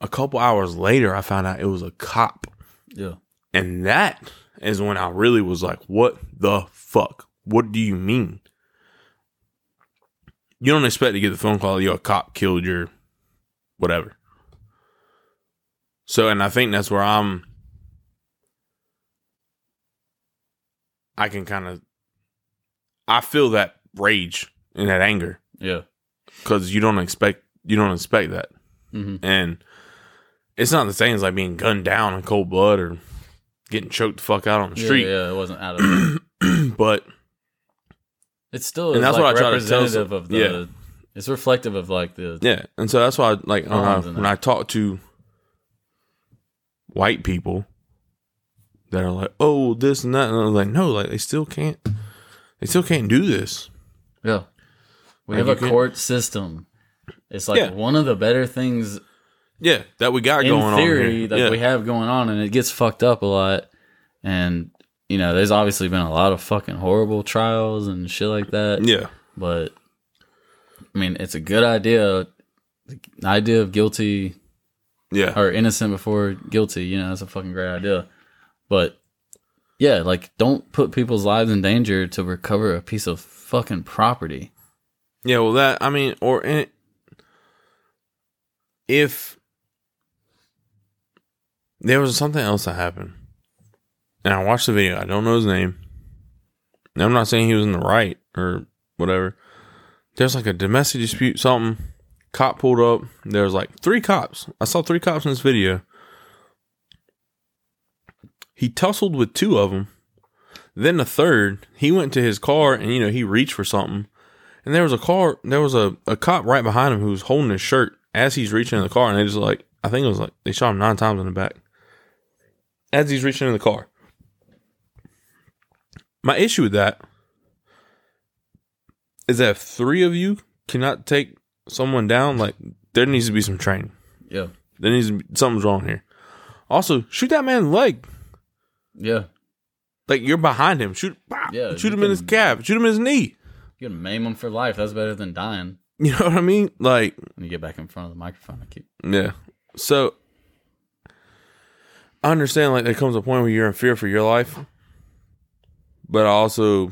A couple hours later, I found out it was a cop. Yeah. And that is when I really was like, what the fuck? What do you mean? You don't expect to get the phone call, yo, a cop killed your whatever. So, and I think that's where I'm, I can kind of, I feel that rage and that anger Yeah. because you don't expect, you don't expect that. hmm And it's not the same as like being gunned down in cold blood or getting choked the fuck out on the Yeah, street. yeah, it wasn't out of. but It still And that's like what I try to tell some- of the. yeah. It's reflective of like the. yeah, and so that's why I, like when I, when. I talk to white people that are like, oh, this and that, and I'm like, no, like they still can't, they still can't do this. Yeah. We Like, have a court system. It's like Yeah. one of the better things Yeah, that we got in going theory on that yeah. we have going on, and it gets fucked up a lot. And you know, there's obviously been a lot of fucking horrible trials and shit like that. yeah, but I mean, it's a good idea. The idea of guilty Yeah. or innocent before guilty, you know, that's a fucking great idea. But yeah, like don't put people's lives in danger to recover a piece of fucking property. Yeah, well, that I mean, or if there was something else that happened, and I watched the video, I don't know his name. I'm not saying he was in the right or whatever. There's like a domestic dispute, something. Cop pulled up. There was like three cops. I saw three cops in this video. He tussled with two of them. Then the third, he went to his car and you know he reached for something and there was a car, there was a, a cop right behind him who was holding his shirt as he's reaching in the car. And they just like, I think it was like, they shot him nine times in the back as he's reaching in the car. My issue with that is that if three of you cannot take someone down, like, there needs to be some training. Yeah. There needs to be something's wrong here. Also, shoot that man in the leg. Yeah. Like, you're behind him. Shoot, bah, Yeah, shoot him in his can- calf. Shoot him in his knee. You can maim him for life. That's better than dying. You know what I mean? Like, When you get back in front of the microphone, I keep Yeah. So I understand like there comes a point where you're in fear for your life. But I also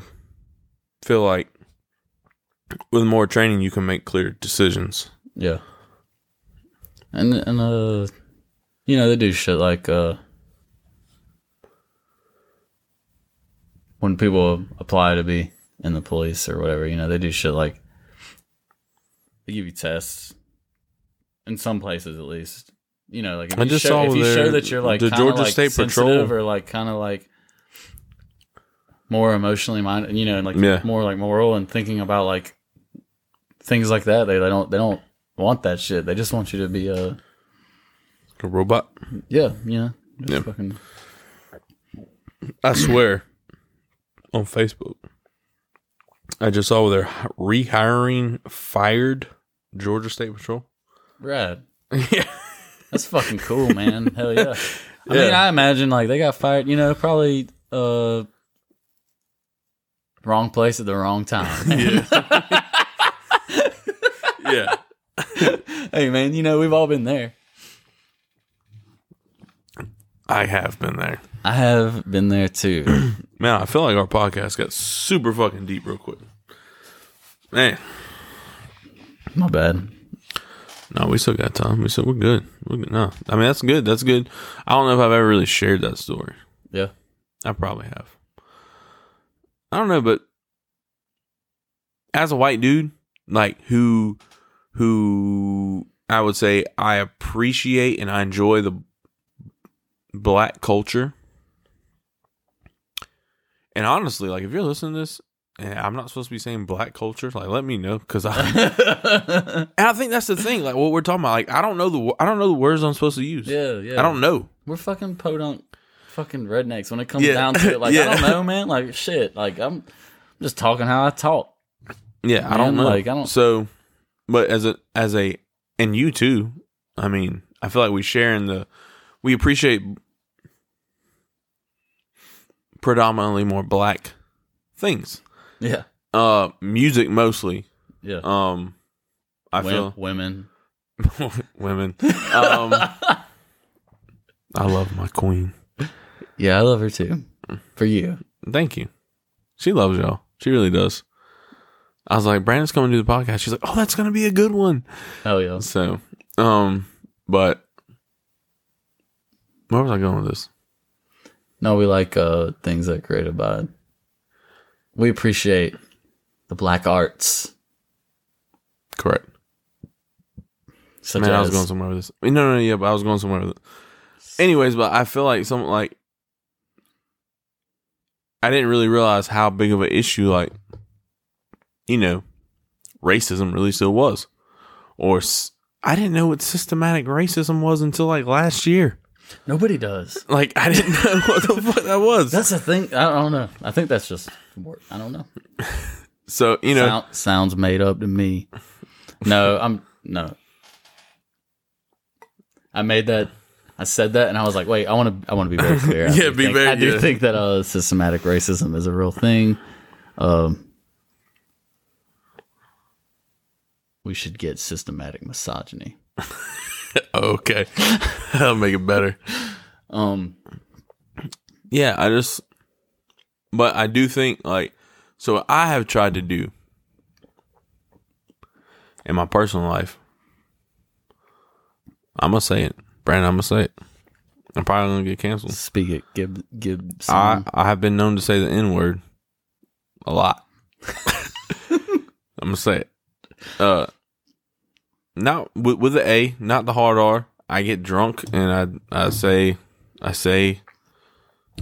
feel like with more training you can make clear decisions. Yeah. And and uh you know, they do shit like uh when people apply to be in the police or whatever, you know, they do shit like they give you tests in some places at least. You know, like if I you, just show, saw if you their- show that you're like the Georgia like, State Patrol- or like kind of like more emotionally minded, you know, and like Yeah. more like moral and thinking about like things like that. They they don't they don't want that shit. They just want you to be a A robot. yeah, you know, just Yeah. fucking I swear on Facebook. I just saw they're rehiring fired Georgia State Patrol. rad. yeah. That's fucking cool, man. Hell yeah. I Yeah. mean, I imagine like they got fired. You know, probably uh wrong place at the wrong time. Yeah. yeah. hey, man, you know we've all been there. I have been there. I have been there too. Man, I feel like our podcast got super fucking deep real quick. Man, My bad. No, we still got time. We still we're good. We're good. No, I mean that's good. That's good. I don't know if I've ever really shared that story. Yeah. I probably have. I don't know, but as a white dude, like who, who I would say I appreciate and I enjoy the black culture. And honestly, like if you're listening to this, I'm not supposed to be saying black culture, like let me know because I and I think that's the thing. Like what we're talking about, like I don't know the I don't know the words I'm supposed to use. yeah, yeah. I don't know. We're fucking podunk fucking rednecks when it comes Yeah. down to it. Like Yeah. I don't know, man. Like shit. Like I'm just talking how I talk. Yeah, I don't know. like, I don't- So, but as a as a and you too. I mean, I feel like we share in the we appreciate predominantly more black things. Yeah. Uh, music mostly. Yeah. Um, I Wom- feel women. women. Um, I love my queen. Yeah, I love her too. For you. Thank you. She loves y'all. She really does. I was like, Brandon's coming to do the podcast. She's like, oh, that's gonna be a good one. Hell yeah. So, um, but where was I going with this? No, we like uh things that create a vibe. We appreciate the black arts. Correct. Such Man, I was going somewhere with this. No, no, no, yeah, but I was going somewhere with it. Anyways, but I feel like some like I didn't really realize how big of an issue like you know racism really still was, or I didn't know what systematic racism was until like last year. Nobody does. Like I didn't know what the fuck that was. That's the thing. I don't know. I think that's just. I don't know. so you know, Sound, sounds made up to me. No, I'm no. I made that. I said that, and I was like, "Wait, I want to. I want to be very clear. I Yeah, be think, very- I do yeah. think that uh, systematic racism is a real thing. Um, we should get systematic misogyny. okay, that'll make it better. Um, Yeah, I just, but I do think like, so I have tried to do in my personal life. I'm gonna say it, Brandon. I'm gonna say it. I'm probably gonna get canceled. speak it. Give give. I I have been known to say the N word a lot. I'm gonna say it. Uh, not with with the A, not the hard R. I get drunk and I I say I say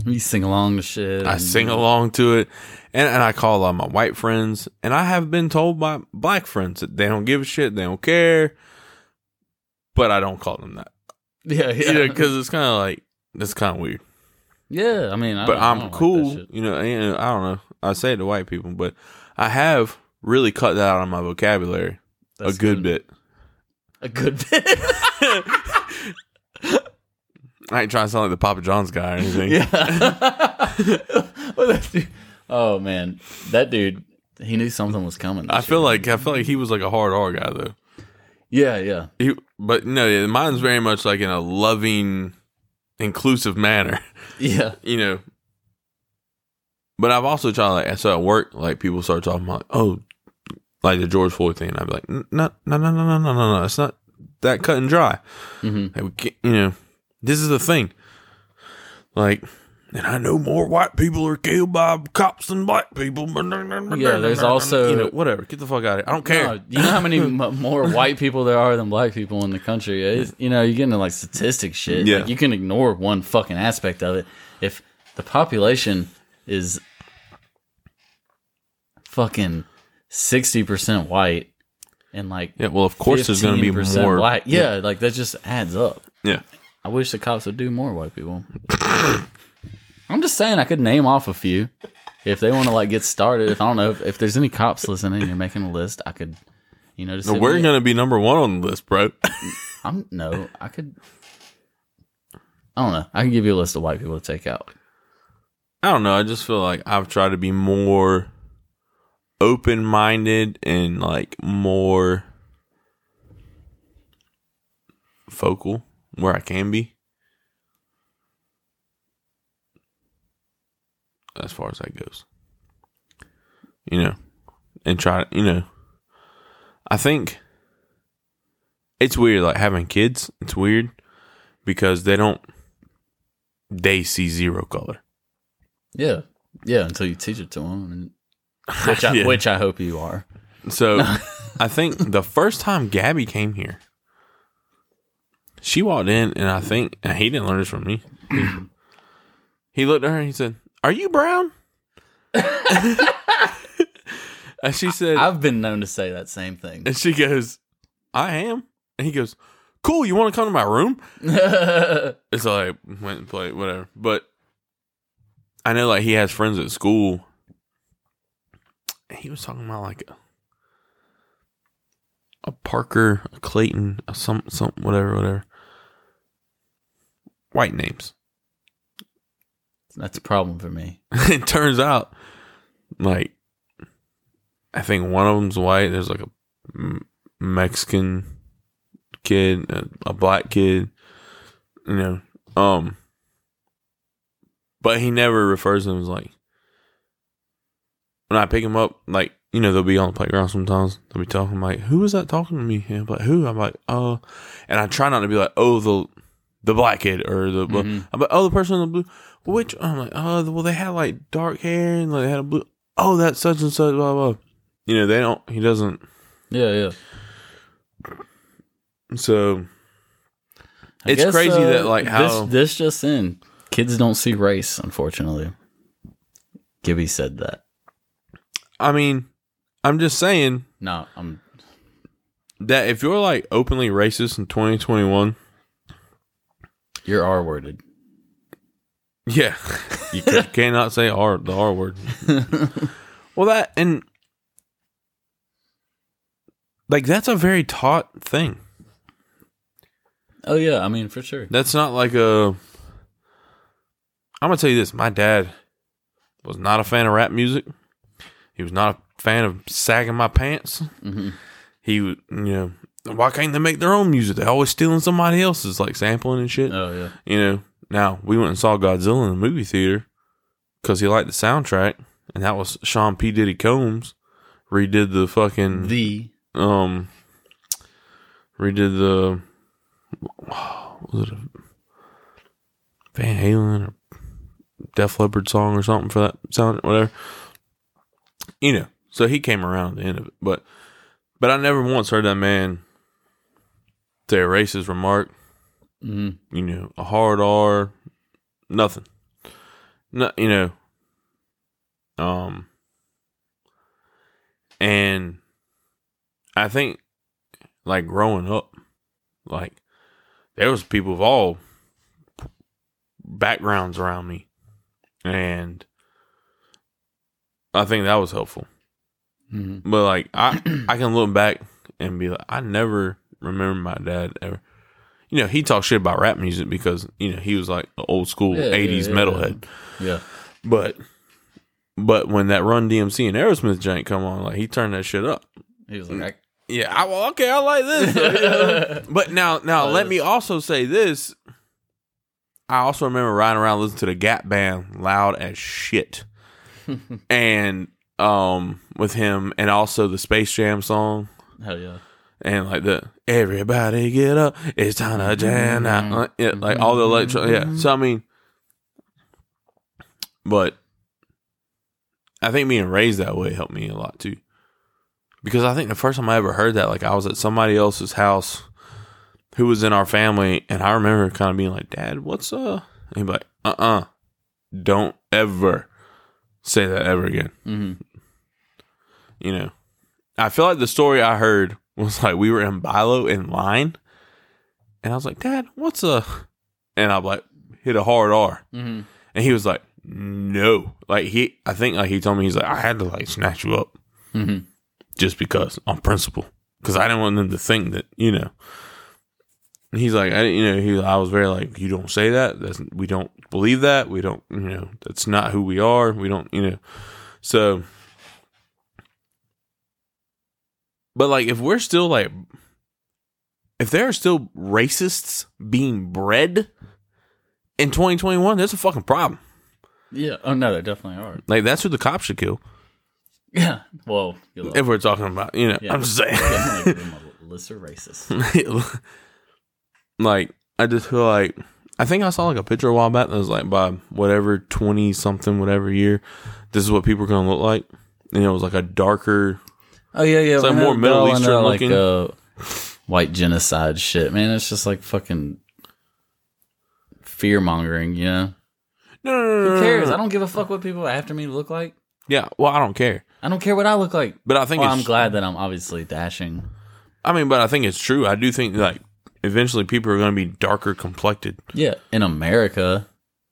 you sing along to shit. I sing along to it, and and I call a lot of my white friends, and I have been told by black friends that they don't give a shit, they don't care, but I don't call them that, Yeah, yeah, you know, because it's kind of like that's kind of weird. yeah. I mean, I But I'm like cool, shit. you know. And I don't know. I say it to white people, but I have really cut that out of my vocabulary That's a good, bit. A good bit. I ain't trying to sound like the Papa John's guy or anything. yeah. Well, that dude- oh man, that dude. He knew something was coming. I feel year. like I feel like he was like a hard R guy though. Yeah, yeah. He, but no, yeah, mine's very much like in a loving, inclusive manner. Yeah. you know. But I've also tried like so at work, like people start talking about, oh, like the George Floyd thing, and I'd be like, no, no, no, no, no, no, no, no, it's not that cut and dry. hmm Like, we can't- you know, this is the thing. Like, and I know more white people are killed by cops than black people. Yeah, there's also- you know, whatever. Get the fuck out of here. I don't care. No, you know how many m- more white people there are than black people in the country? It's, you know, you get into like statistic shit. Yeah. Like, you can ignore one fucking aspect of it. If the population is fucking sixty percent white and like yeah, well, of course, there's going to be more. black. Yeah, like that just adds up. yeah. I wish the cops would do more white people. I'm just saying I could name off a few if they want to like get started. If I don't know if, if there's any cops listening, you're making a list. I could, you know, just No, we're going to be number one on the list, bro. I'm no, I could. I don't know. I can give you a list of white people to take out. I don't know. I just feel like I've tried to be more open minded and like more focal where I can be. As far as that goes. You know, and try, to, you know, I think it's weird, like having kids. It's weird because they don't, they see zero color. Yeah, yeah. Until you teach it to them, and, which I, Yeah. which I hope you are. So I think the first time Gabby came here, she walked in, and I think and he didn't learn this from me. he looked at her and he said, "Are you brown?" and she said, I've been known to say that same thing. and she goes, "I am." And he goes, "Cool, you want to come to my room?" it's like went and played whatever. But I know like he has friends at school. He was talking about like a, a Parker, a Clayton, a some some whatever, whatever. White names. That's a problem for me. it turns out like I think one of them's white. There's like a Mexican kid, a, a black kid, you know. Um, but he never refers to them as like when I pick him up, like you know they'll be on the playground sometimes. They'll be talking like, "Who is that talking to me?" And I'm like, "Who?" I'm like, "Oh," and I try not to be like, "Oh, the the black kid or the." blah Mhm. I'm like, "Oh, the person in the blue." Which I'm like, "Oh, well, they had like dark hair and like, they had a blue." Oh, that's such and such. Blah blah. You know, they don't. He doesn't. Yeah, yeah. So I It's guess, crazy uh, that, like, how- this, this just in kids don't see race. Unfortunately, Gibby said that. I mean, I'm just saying No, I'm. that if you're like openly racist in 2021, You're R worded. yeah, you ca- cannot say R the R word. Well, that and like that's a very taught thing. Oh yeah, I mean for sure. That's not like a. I'm gonna tell you this: my dad was not a fan of rap music. He was not a fan of sagging my pants. hmm he you know, why can't they make their own music? They're always stealing somebody else's, like sampling and shit. Oh yeah. You know, now we went and saw Godzilla in the movie theater because he liked the soundtrack, and that was Sean P. Diddy Combs redid the fucking The um redid the was it a Van Halen or Def Leppard song or something for that sound whatever. You know, so he came around the end of it, but but I never once heard that man say a racist remark. mhm. You know, a hard R, nothing. No, you know, um, and I think like growing up, like there was people of all backgrounds around me, and I think that was helpful. Mhm. But like I, I can look back and be like, I never remember my dad ever. You know, he talked shit about rap music because you know he was like an old school Yeah, yeah, '80s yeah, metalhead. yeah. But but when that Run DMC and Aerosmith jank come on, like he turned that shit up. He was like, Yeah, I, well, okay, I like this. you know? but now, now let me also say this. I also remember riding around listening to the Gap Band loud as shit, and um with him, and also the Space Jam song, hell yeah. and like the everybody get up, it's time to jam out, like, yeah, like all the electro, yeah. So I mean, but I think being raised that way helped me a lot too. Because I think the first time I ever heard that, like I was at somebody else's house who was in our family, and I remember kind of being like, Dad, what's uh and he'd be like, uh uh don't ever say that ever again. hmm You know. I feel like the story I heard was like we were in Bi-Lo in line, and I was like, Dad, what's a and I'm like hit a hard R. hmm And he was like, no. Like he I think like he told me he's like, I had to like snatch you up hmm just because on principle. Because I didn't want them to think that, you know. And he's like, I didn't, you know, he I was very like, you don't say that. That's we don't believe that. We don't, you know, that's not who we are. We don't, you know. So But like if we're still like if there are still racists being bred in 2021, that's a fucking problem. Yeah. Oh no, there definitely are. Like that's who the cops should kill. Yeah. Well, If we're talking about, you know, Yeah. I'm just saying. definitely give him a lesser racist. like I just feel like I think I saw like a picture a while back that was like by whatever twenty something whatever year, this is what people are gonna look like. And it was like a darker. Oh yeah, yeah. It's like more Middle into, Eastern like, looking. uh, white genocide shit, man. It's just like fucking fear mongering. You know, No, no, no, no, who cares? I don't give a fuck what people after me look like. Yeah, well, I don't care, I don't care what I look like. but I think Well, it's, I'm glad that I'm obviously dashing. I mean, but I think it's true. I do think like eventually people are gonna be darker complected. Yeah, in America,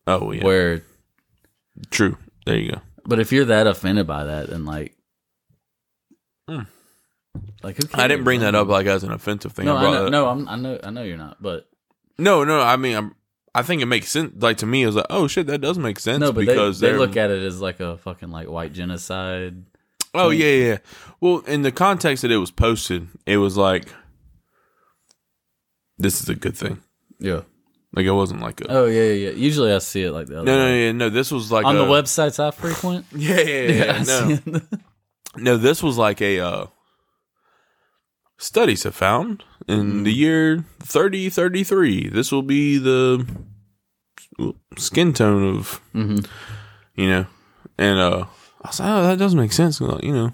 Oh yeah, where true. There you go. but if you're that offended by that, then like, Hmm. like? I didn't bring that up like as an offensive thing. No, I I know, no, I'm, I know, I know you're not, but no, no. I mean, I'm, I think it makes sense. Like to me, it was like, oh shit, that does make sense. no, but because they, they look at it as like a fucking like white genocide. Oh yeah, yeah. yeah. Well, in the context that it was posted, it was like this is a good thing. Yeah. Like it wasn't like a Oh yeah, yeah. yeah. Usually I see it like that. no, no, yeah, no. This was like on a, the websites I frequent. Yeah, yeah, yeah. yeah, no, no. This was like a uh, studies have found in the year thirty thirty three. This will be the skin tone of Mhm. you know, and uh, I was like, oh, that doesn't make sense. Like, you know,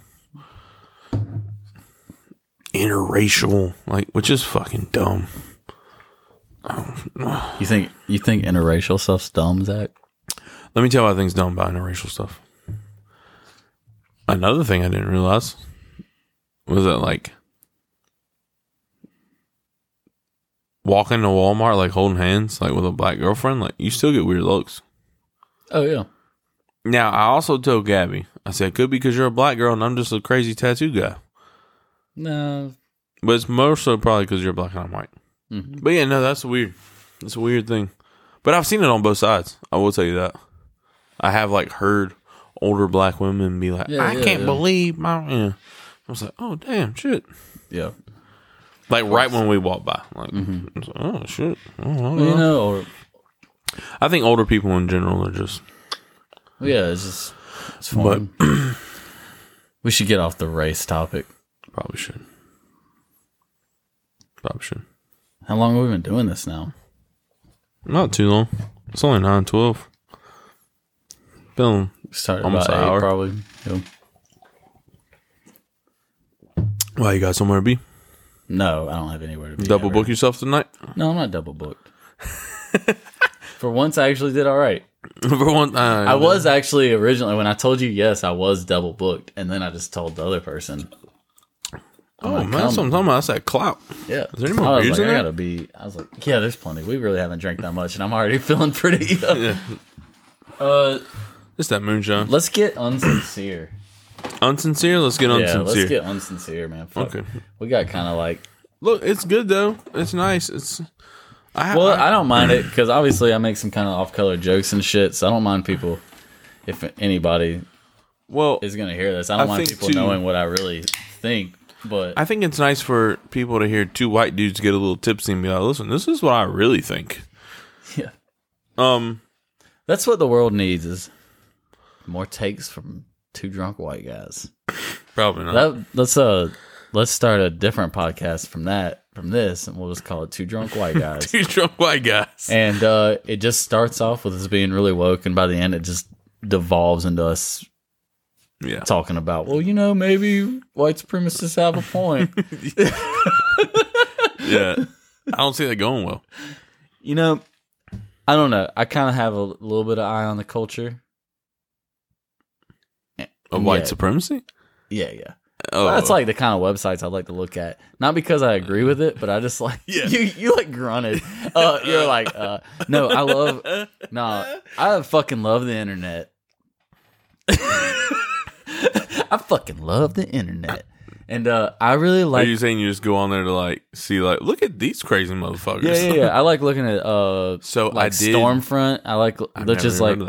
interracial, like, which is fucking dumb. You think you think interracial stuff's dumb, Zach? Let me tell you why things dumb about interracial stuff. Another thing I didn't realize was that like walking to Walmart like holding hands like with a black girlfriend, like you still get weird looks. Oh yeah. Now I also told Gabby, I said could be because you're a black girl and I'm just a crazy tattoo guy, No. but it's more so probably because you're black and I'm white. Mhm. But yeah, no, that's weird. It's a weird thing, but I've seen it on both sides. I will tell you that. I have like heard older black women be like, Yeah, "I yeah, can't yeah. believe my," know. I was like, "Oh damn, shit." Yeah. Like right when we walk by. Like, it's like, oh shit. Oh, I don't You know. know, or I think older people in general are just. yeah, it's just it's fun. we should get off the race topic. Probably should. Probably should. How long have we been doing this now? Not too long. It's only nine twelve. Been Started Almost about an eight, hour. probably. Yeah. Why you got somewhere to be? No, I don't have anywhere to be. Double ever. book yourself tonight. No, I'm not double booked. For once, I actually did all right. For one, uh, I was actually originally when I told you yes, I was double booked, and then I just told the other person. Oh man, that's what I'm talking about. That's that clout. Yeah, Is there any more I was beers like, in I there? gotta be. I was like, yeah, there's plenty. We really haven't drank that much, and I'm already feeling pretty. Uh, uh, It's that moonshine. let's get unsincere. Unsincere. Let's get yeah, unsincere. let's get unsincere, man. Fuck. Okay. we got kind of like. Look, it's good though. It's nice. It's. I, Well, I, I don't mind it because obviously I make some kind of off-color jokes and shit, so I don't mind people. If anybody well, is gonna hear this, I don't I mind think, people too- knowing what I really think. But I think it's nice for people to hear two white dudes get a little tipsy and be like, "Listen, this is what I really think." yeah, Um, that's what the world needs is more takes from two drunk white guys. probably not. That let's uh let's start a different podcast from that from this, and we'll just call it two drunk white guys. two drunk white guys. and uh, it just starts off with us being really woke, and by the end, it just devolves into us Yeah. talking about, well, you know, maybe white supremacists have a point. Yeah. I don't see that going well. you know, I don't know. I kind of have a little bit of eye on the culture. Of white Yeah. supremacy? Yeah, yeah. Oh, That's like the kind of websites I like to look at. Not because I agree with it, but I just like Yeah. you. You like grunted. Uh, you're like, uh, no, I love. No, I fucking love the internet. I fucking love the internet, and uh, I really like. Are you saying you just go on there to like see like look at these crazy motherfuckers? yeah, yeah, yeah. I like looking at uh, So I like did- Stormfront. I like that's just like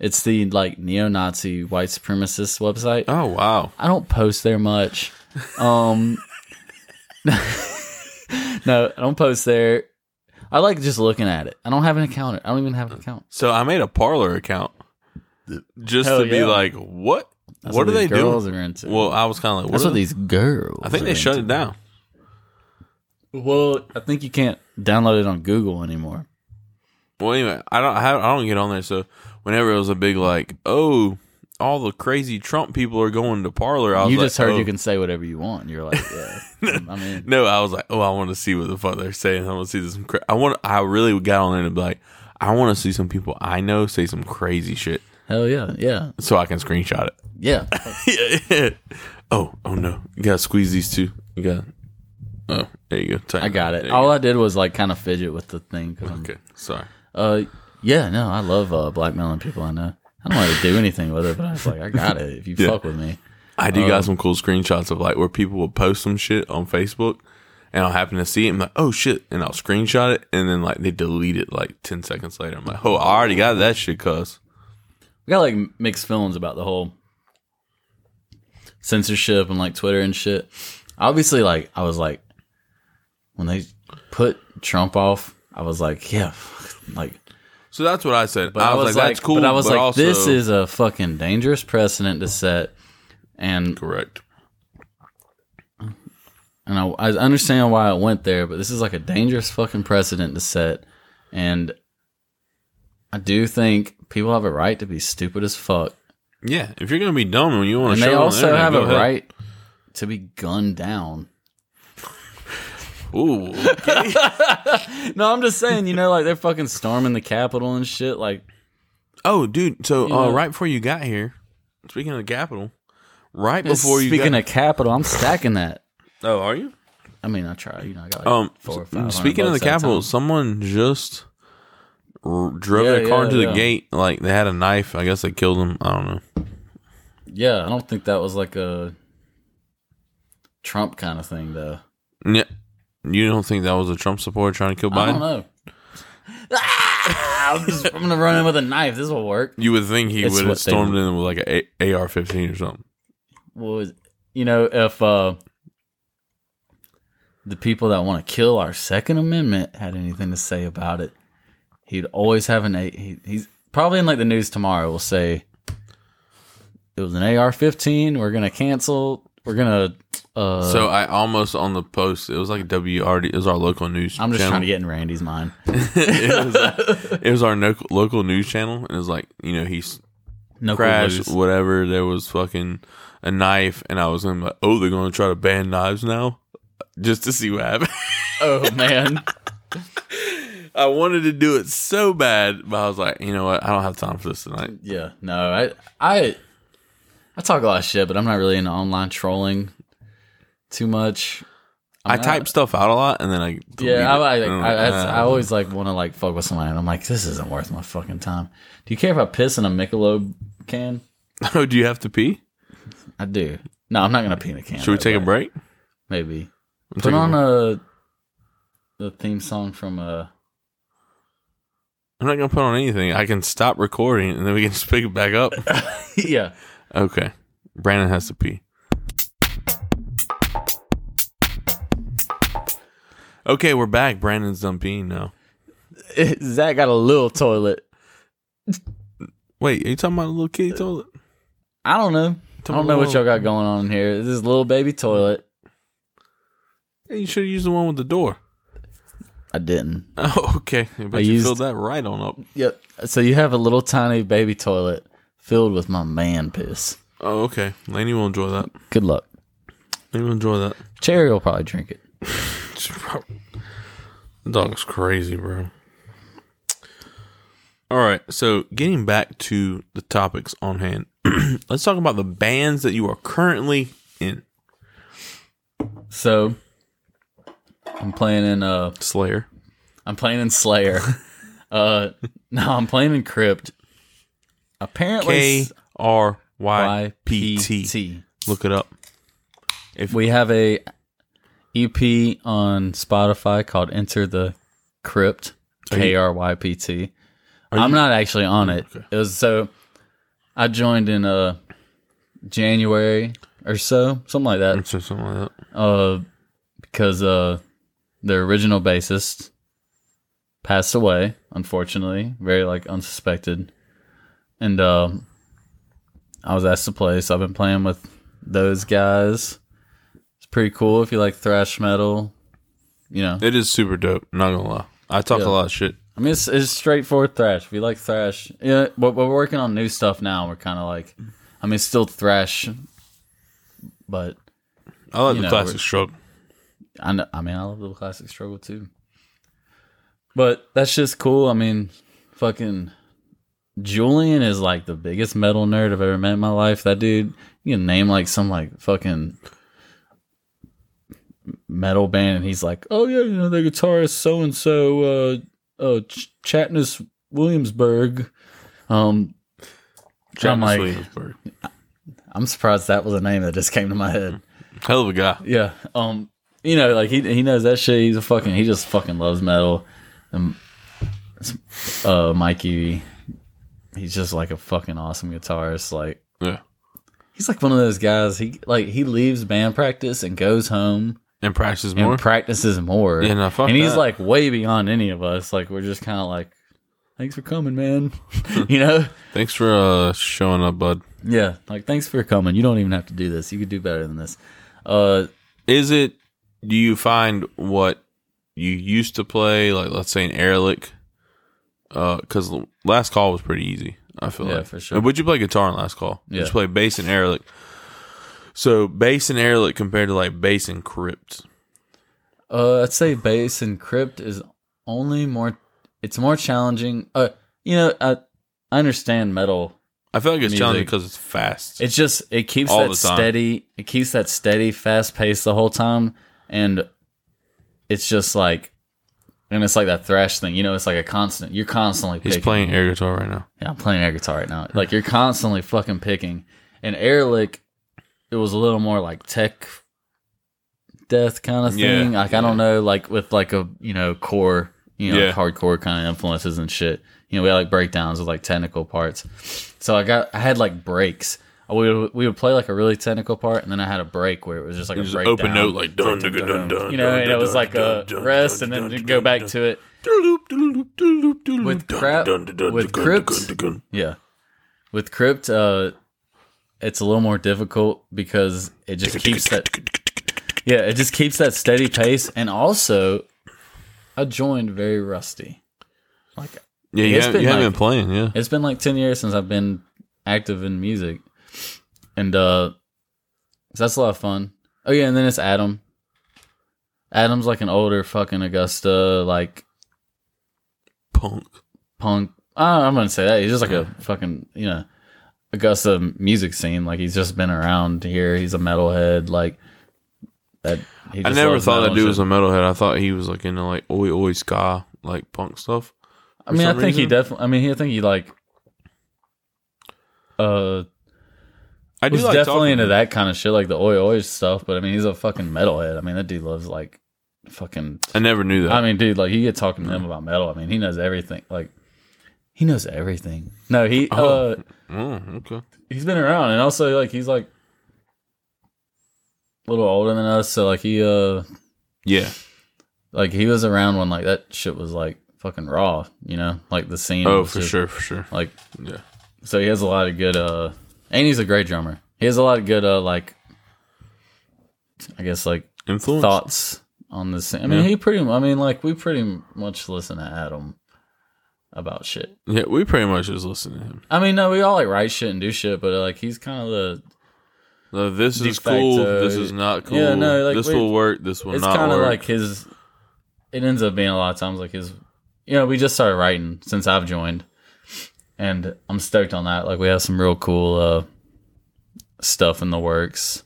it's the like neo-Nazi white supremacist website. Oh wow. I don't post there much. Um, no, I don't post there. I like just looking at it. I don't have an account. I don't even have an account. So I made a Parler account just Hell to be like, what? That's what are they these girls doing? are into. Well, I was kind of like, what that's are what they- these girls. I think they are shut into. it down. Well, I think you can't download it on Google anymore. Well, anyway, I don't. I, have, I don't get on there. So whenever it was a big like, oh, all the crazy Trump people are going to Parler, I was You like, just heard oh. you can say whatever you want. You're like, yeah. I mean, No, I was like, oh, I want to see what the fuck they're saying. I want to see this. Cra- I want. I really got on there to be like, I want to see some people I know say some crazy shit, hell yeah, yeah, so I can screenshot yeah. it. yeah. Oh, oh no, you gotta squeeze these two. You got. Oh, there you go. Tighten I got There it. you All. I did was like kind of fidget with the thing. 'cause I'm- Okay, sorry. Uh, yeah, no, I love uh, blackmailing people I know. I don't want to do anything with it, but I was like, I got it. If you Yeah. fuck with me, I do got some cool screenshots of like where people will post some shit on Facebook, and I'll happen to see it. and I'm like, oh shit, and I'll screenshot it, and then like they delete it like ten seconds later. I'm like, oh, I already got that shit, cuz. I got like mixed feelings about the whole censorship and like Twitter and shit. Obviously, like I was like when they put Trump off, I was like, yeah, like. So that's what I said. But I was, like, that's cool. But I was like, also- this is a fucking dangerous precedent to set, and correct. and I, I understand why it went there, but this is like a dangerous fucking precedent to set, and I do think people have a right to be stupid as fuck, Yeah, if you're gonna be dumb and you want and to, they show it on the also have a ahead. right to be gunned down. Ooh, No, I'm just saying, you know, like they're fucking storming the Capitol and shit. Like, oh, dude. So uh, right before you got here, speaking of the Capitol, right before you speaking got, of Capitol, I'm stacking that. oh, are you? I mean, I try. You know, I got like Um, four or five. speaking of the Capitol, someone just r- drove Yeah, their car yeah, into the yeah. gate. Like they had a knife. I guess they killed him. I don't know. yeah, I don't think that was like a Trump kind of thing, though. Yeah, you don't think that was a Trump supporter trying to kill Biden? I don't know. Ah, I'm, just, I'm gonna run in with a knife. This will work. You would think he It's would have stormed in with like a AR-15 or something. was you know if uh the people that want to kill our Second Amendment had anything to say about it, he'd always have an A. He, he's probably in like the news tomorrow. Will say it was an AR-15. We're gonna cancel. We're gonna. Uh, So I almost on the post. It was like WRD. It was our local news. I'm just channel. trying to get in Randy's mind. it, was, it was our no, local news channel, and it was like you know he's No clues. whatever. There was fucking a knife, and I was gonna like, oh, they're gonna try to ban knives now, just to see what happens. Oh man. I wanted to do it so bad, but I was like, you know what? I don't have time for this tonight. Yeah, no, I, I, I talk a lot of shit, but I'm not really into online trolling too much. I mean, type stuff out a lot, and then I Yeah, I. I, I'm I, I, I "Ah." always like want to like fuck with somebody, and I'm like, this isn't worth my fucking time. Do you care if I piss in a Michelob can? Oh, do you have to pee? I do. No, I'm not gonna pee in a can. Should we take a break? Maybe We'll put a on break. a the theme song from uh I'm not gonna put on anything. I can stop recording, and then we can just pick it back up. yeah. Okay. Brandon has to pee. Okay, we're back. Brandon's done peeing now. Zach got a little toilet. Wait, are you talking about a little kitty toilet? I don't know. I don't know what y'all got going on in here. This is little baby toilet. Hey, you should have used the one with the door. I didn't. Oh, okay. I bet I you used- filled that right on up. Yep. So you have a little tiny baby toilet filled with my man piss. Oh, okay. Laney will enjoy that. Good luck. Laney will enjoy that. Cherry will probably drink it. The dog is crazy, bro. All right, so getting back to the topics on hand, let's talk about the bands that you are currently in. So I'm playing in uh Slayer. I'm playing in Slayer. uh no, I'm playing in Krypt. Apparently K R Y P T. Look it up. If We have a EP on Spotify called Enter the Krypt. K R Y P T. I'm not actually on it. Okay. It was so I joined in uh January or so, something like that. Something like that. Uh because uh the original bassist passed away, unfortunately, very like unsuspected. And um I was asked to play, so I've been playing with those guys. It's pretty cool if you like thrash metal. You know, It is super dope. Not gonna lie. I talk Yeah. a lot of shit. I mean, it's, it's straightforward thrash. If you like thrash, yeah, but we're working on new stuff now. We're kind of like, I mean, still thrash, but I like the know, classic stroke. I know, I mean, I love the classic struggle too. But that's just cool. I mean, fucking Julian is like the biggest metal nerd I've ever met in my life. That dude, you can name like some like fucking metal band, and he's like, oh yeah, you know, the guitarist so and so, uh, uh, Ch- Chatnus Williamsburg. Um, I'm like, Williamsburg. I'm surprised that was a name that just came to my head. Hell of a guy. Yeah. Um. You know, like he he knows that shit. He's a fucking. He just fucking loves metal. And uh, Mikey, he's just like a fucking awesome guitarist. Like Yeah. he's like one of those guys. He like he leaves band practice and goes home And practices and more. practices more. Yeah, no, and he's that. like way beyond any of us. Like we're just kind of like, thanks for coming, man. you know. Thanks for uh, showing up, bud. Yeah. Like thanks for coming. You don't even have to do this. You could do better than this. Uh. Is it? Do you find what you used to play, like let's say an Airlick? Because last call was pretty easy. I feel like. Yeah, like for sure. Would you play guitar in last call? Yeah. Just play bass and Airlick. So bass and Airlick compared to like bass and Krypt. Uh, I'd say bass and Krypt is only more. It's more challenging. Uh, you know, I I understand metal. I feel like it's Music. challenging because it's fast. It's just it keeps All that steady. It keeps that steady, fast pace the whole time, and it's just like, and it's like that thrash thing. You know, it's like a constant. You're constantly. He's playing air guitar right now. Yeah, I'm playing air guitar right now. Like you're constantly fucking picking. And Airlick, it was a little more like tech death kind of Yeah, thing. like I don't know, like with like a you know core, you know, Yeah. hardcore kind of influences and shit. You know, we had like breakdowns with like technical parts. So I got I had like breaks we would, we would play like a really technical part, and then I had a break where it was just like You a breakdown. open note like dun dun dun dun. you know, and it was like a rest, and then go back to it. With crap- with Krypt-. Yeah, with Krypt, uh, it's a little more difficult because it just keeps that. Yeah, it just keeps that steady pace, and also, I joined very rusty. Like Yeah, you been you haven't been playing, yeah. It's been like 10 years since I've been active in music. And uh so that's a lot of fun. Oh yeah, and then it's Adam. Adam's like an older fucking Augusta like Punk. punk. Uh, I'm gonna say that he's just like a fucking you know Augusta music scene. Like he's just been around here. He's a metalhead. Like that. he I never thought that dude and was a metalhead. I thought he was like into like oi oi ska, like punk stuff. I mean, I think he definitely. I mean, he- I think he like. Uh, I do was like definitely into that kind of shit, like the oi oi stuff. But I mean, he's a fucking metalhead. I mean, that dude loves like fucking. I never knew that. I mean, dude, like you get talking to him about metal. I mean, he knows everything. Like, he knows everything. No, he Oh. uh, oh, okay. he's been around, and also like he's like a little older than us. So like he uh, Yeah. like he was around when like that shit was like fucking raw. You know, like the scene. Oh, for just, sure, for sure. Like Yeah. so he has a lot of good uh and he's a great drummer he has a lot of good uh like i guess like Influence. thoughts on this i mean Yeah. he pretty i mean like we pretty much listen to adam about shit Yeah, we pretty much just listen to him. i mean no we all like write shit and do shit but like he's kind of the No, this is cool. This is not cool. Yeah, no, like, this we- will work. This will it's kind of like his it ends up being a lot of times like his you know we just started writing since i've joined and i'm stoked on that like we have some real cool uh stuff in the works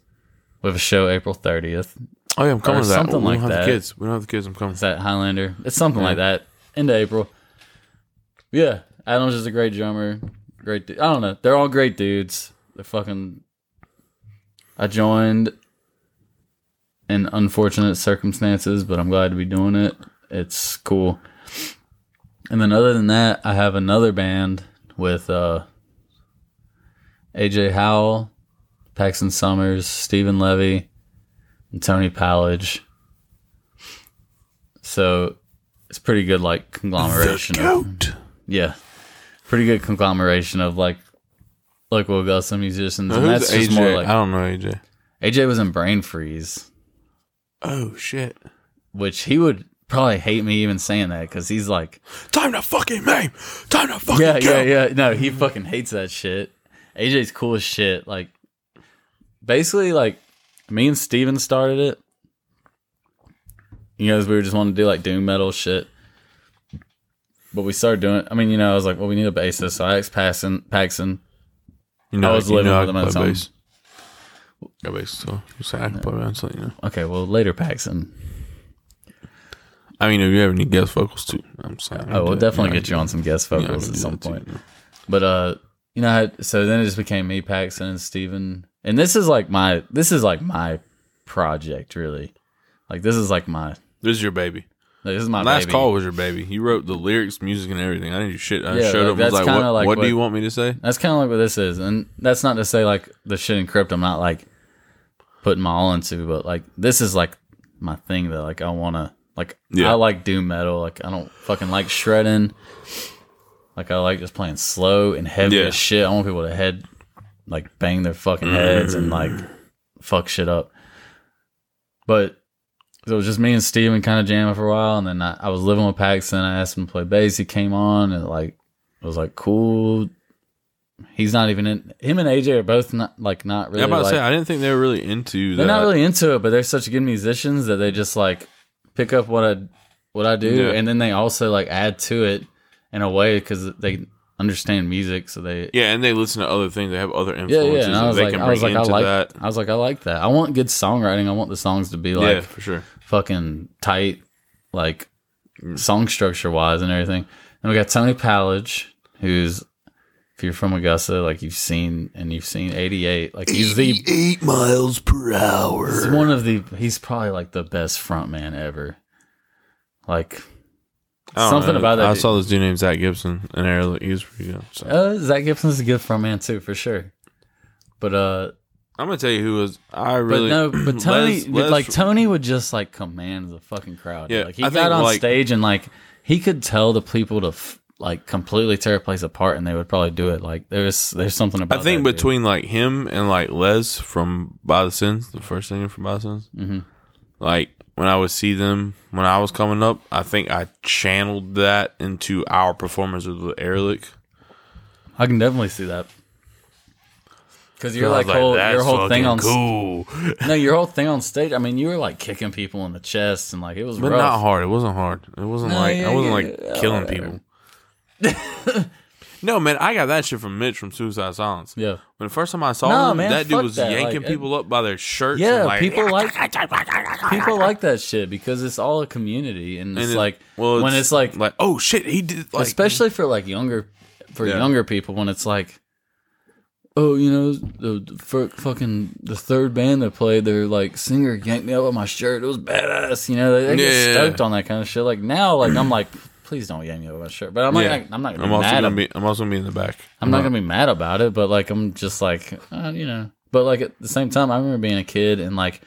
we have a show april 30th oh yeah, I'm coming to that. something we like don't have that. the kids. We don't have the kids. I'm coming. Is that Highlander? It's something like that. Into April. Yeah, Adam's just a great drummer. Great. Du- I don't know. They're all great dudes. They're fucking. I joined in unfortunate circumstances, but I'm glad to be doing it. It's cool. And then other than that, I have another band with uh AJ Howell, Paxton Summers, Stephen Levy, and Tony Pallage. So it's pretty good, like conglomeration of yeah, pretty good conglomeration of like local Augusta musicians, Now, and that's just AJ? more I don't know AJ. AJ was in Brain Freeze, Oh shit! which he would probably hate me even saying that because he's like, Time to fucking name. Time to fucking yeah, kill. yeah, yeah. No, he fucking hates that shit. AJ's cool as shit. Like, basically, like me and Steven started it. You know, 'cause we were just wanting to do like doom metal shit. But we started doing. I mean, you know, I was like, well, we need a bassist, so I asked Paxton. Paxton. You know, I was you living know with him at the bass. Got bass, so I can play bass, so you know. Okay, well, later, Paxton. I mean, if you have any guest vocals too, I'm saying. Oh, we'll definitely get you on some guest I vocals at some point. But uh, you know, so then it just became me, Paxton, and Steven. And this is like my this is like my project, really. Like this is like my This is your baby. this is my Last baby. call was your baby. You wrote the lyrics, music, and everything. I didn't do shit. I Yeah, showed like, up and was like, "What, like what do you want me to say?" That's kind of like what this is, and that's not to say like the shit in Krypt. I'm not like putting my all into, but like this is like my thing that like I want to like. Yeah. I like doom metal. Like I don't fucking like shredding. Like I like just playing slow and heavy Yeah. as shit. I want people to head like bang their fucking heads and like fuck shit up. But it was just me and Steven kind of jamming for a while, and then I, I was living with Paxton. I asked him to play bass. He came on, and like it was like cool. He's not even in. Him and AJ are both not like not really. Yeah, I'm about like, to say I didn't think they were really into they're that. not really into it, but they're such good musicians that they just like pick up what I what I do, Yeah. and then they also like add to it in a way because they understand music, so they yeah, and they listen to other things. They have other influences yeah. And I was they like, can I was like, I like that. I was like, I like that. I want good songwriting. I want the songs to be like yeah, for sure. fucking tight, like Mm. song structure wise and everything. And we got Tony Pallage, who's if you're from Augusta, like you've seen and you've seen 88, like he's the eight miles per hour. he's one of the he's probably like the best front man ever. Like something know. about that. I dude. saw this dude named Zach Gibson, and Air he was pretty good. So. Uh, Zach Gibson's a good front man too, for sure. But uh, I'm gonna tell you who was I really but no, but Tony, Les- Les- like Tony would just like command the fucking crowd. Yeah, like he I got think, on like- stage and like he could tell the people to f- like completely tear a place apart, and they would probably do it. Like there's there's something about. I think that dude. between like him and like Les from By the Sins, the first singer from By the Sins, Mhm. like when I would see them when I was coming up, I think I channeled that into our performance of the Airlick. I can definitely see that. Because you're like was whole "That's your whole thing on cool, no your whole thing on stage. I mean, you were like kicking people in the chest and like it was but rough. not hard. It wasn't hard. It wasn't No, like yeah, I wasn't yeah, like yeah, killing whatever. people. no man, I got that shit from Mitch from Suicide Silence. Yeah, When the first time I saw No, him, man, that dude was that. yanking Like, people up by their shirts. yeah. like, people like people like that shit because it's all a community and it's and it- like well, when it's like like oh shit, he did like especially for like younger for Yeah. younger people when it's like oh you know the for fucking the third band that played their like singer yanked me up with my shirt it was badass you know they, they Yeah, get stoked on that kind of shit like now like i'm like please don't yank me with my shirt but i'm like Yeah. i'm not gonna I'm be also mad gonna be. I'm also gonna be in the back. i'm not gonna be mad about it but like i'm just like uh, you know but like at the same time i remember being a kid and like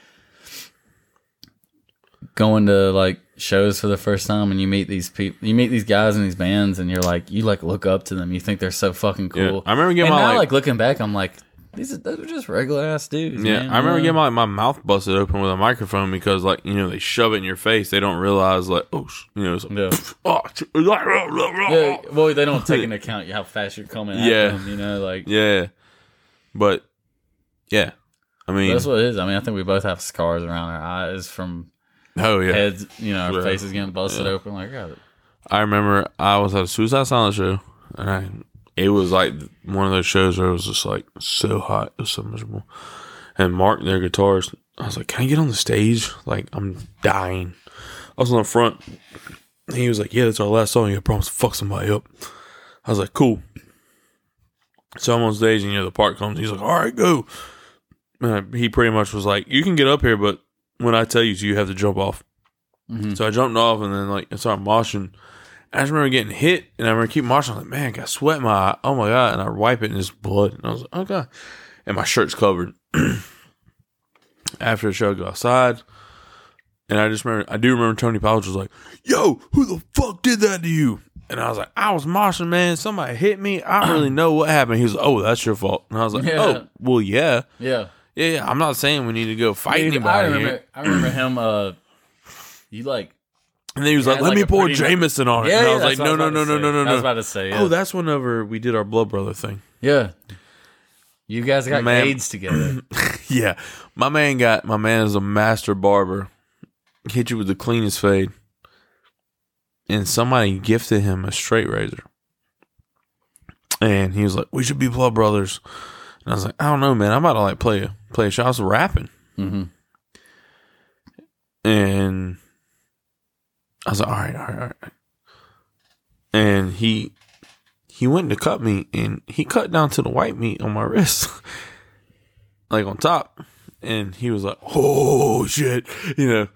going to like shows for the first time and you meet these people you meet these guys in these bands and you're like you like look up to them you think they're so fucking Yeah. cool I remember getting and my now like, like looking back i'm like these are, those are just regular ass dudes yeah. man, I remember getting my, my mouth busted open with a microphone because like you know they shove it in your face. They don't realize like oh you know it's like, yeah. oh, yeah well they don't take into account how fast you're coming at Yeah. them you know like yeah. But yeah, I mean that's what it is i mean i think we both have scars around our eyes from oh yeah. heads you know our Yeah. faces getting busted Yeah. open like God. I remember I was at a Suicide Silence show, and I it was like one of those shows where it was just like so hot, it was so miserable. And Mark, their guitarist, I was like, "Can I get on the stage? Like I'm dying." I was on the front. And he was like, "Yeah, that's our last song. You promise to fuck somebody up." I was like, "Cool." So I'm on stage, and you know the part comes. He's like, "All right, go." And I- he pretty much was like, "You can get up here, but when I tell you to, you have to jump off." Mhm. So I jumped off, and then like I started moshing. I just remember getting hit, and I remember keep moshing. I'm like, man, I got sweat in my eye. Oh my god! And I wipe it, and it's blood. And I was like, oh god. And my shirt's covered. After the show, I go outside, and I just remember, I do remember Tony Powers was like, "Yo, who the fuck did that to you?" And I was like, "I was moshing, man. Somebody hit me. I don't really know what happened." He was like, "Oh, that's your fault." And I was like, Yeah. "Oh, well, yeah, yeah yeah, yeah. I'm not saying we need to go fight Dude, anybody I remember, here." I remember him. Uh, you like, And then he was like, "Let me pour Jameson on it." yeah, and I was like, what "No, no, no, no, no, no, I was about to say. Oh, that's whenever we did our blood brother thing. yeah. You guys got Man. AIDS together. yeah, my man got my man is a master barber. Hit you with the cleanest fade, and somebody gifted him a straight razor, and he was like, "We should be blood brothers." And I was like, "I don't know, man. I'm about to like play a play a shot." I was rapping, hmm and I was like, "All right, all right, all right." And he he went to cut me, and he cut down to the white meat on my wrist, like on top. And he was like, "Oh shit," you know.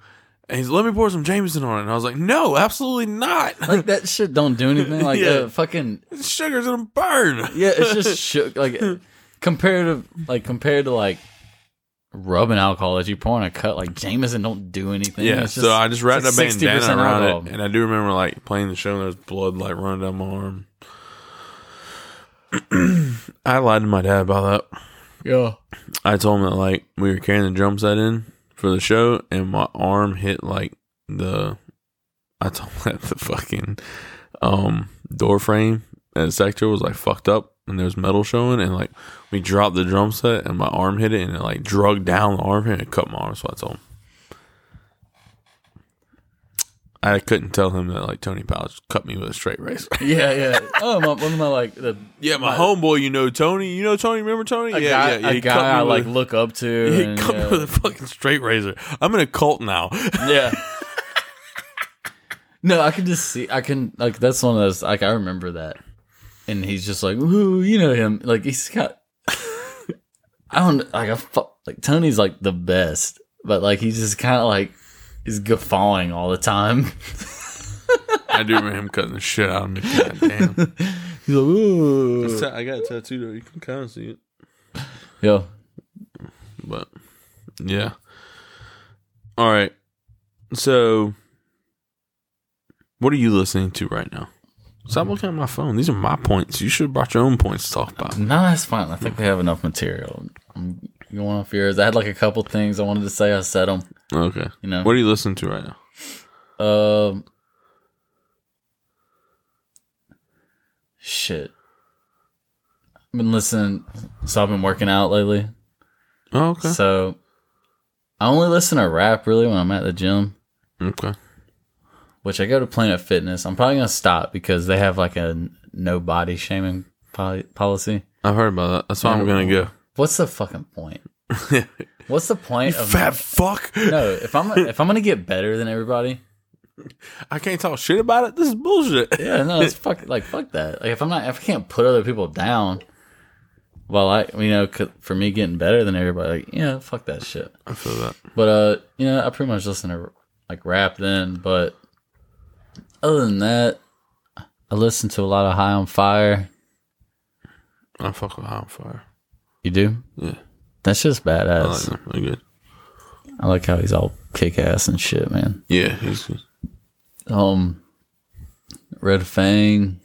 And he's let me pour some Jameson on it. And I was like, "No, absolutely not. Like that shit don't do anything. Like Yeah. uh, fucking Sugar's gonna burn." yeah. It's just shook. Like compared to like compared to like rubbing alcohol that you pour on a cut. Like Jameson don't do anything. Yeah, It's so I just wrapped it's a bandana around alcohol. it, and I do remember like playing the show. and There was blood like running down my arm. I lied to my dad about that. Yeah. I told him that like we were carrying the drum set in for the show, and my arm hit like the. I told him that the fucking um door frame and the sector was like fucked up, and there was metal showing, and like we dropped the drum set, and my arm hit it, and it like drug down the arm, and it cut my arm. So I told him. I couldn't tell him that like Tony Powers cut me with a straight razor. Yeah, yeah. Oh, my, one of my like the yeah, my, homeboy, you know Tony. You know Tony. Remember Tony? yeah, guy, yeah, yeah. a guy I like look up to. He and, cut me with a fucking straight razor. I'm in a cult now. yeah. No, I can just see. I can like that's one of those. Like I remember that, and he's just like, "Ooh, you know him." Like he's got. I don't like. I fu- like Tony's like the best, but like he's just kind of like he's guffawing all the time. I do remember him cutting the shit out of me. God damn. He's like, "Ooh." I got a tattoo though. You can kind of see it. Yeah. But yeah. All right. So what are you listening to right now? Stop looking at my phone. These are my points. You should have brought your own points to talk about. No, that's fine. I think we have enough material. I'm going off yours. I had like a couple things I wanted to say. I said them. Okay. You know. What are you listening to right now? Um. Shit. I've been listening. So I've been working out lately. Oh, okay. So I only listen to rap really when I'm at the gym, Okay. Which I go to Planet Fitness. I'm probably gonna stop because they have like a no body shaming poli- policy. I've heard about that. That's why I'm gonna go. What's the fucking point? What's the point of Fat fuck. no? If I'm if I'm gonna get better than everybody, I can't talk shit about it. This is bullshit. yeah, no, it's fuck like fuck that. Like if I'm not if I can't put other people down, well, I you know for me getting better than everybody, like yeah, fuck that shit. I feel that. But uh, you know, I pretty much listen to like rap then. But other than that, I listen to a lot of High on Fire. I fuck with High on Fire. You do? Yeah. That's just I like badass. them. They're good. I like how he's all kick ass and shit, man. Yeah, he's good. Um, Red Fang.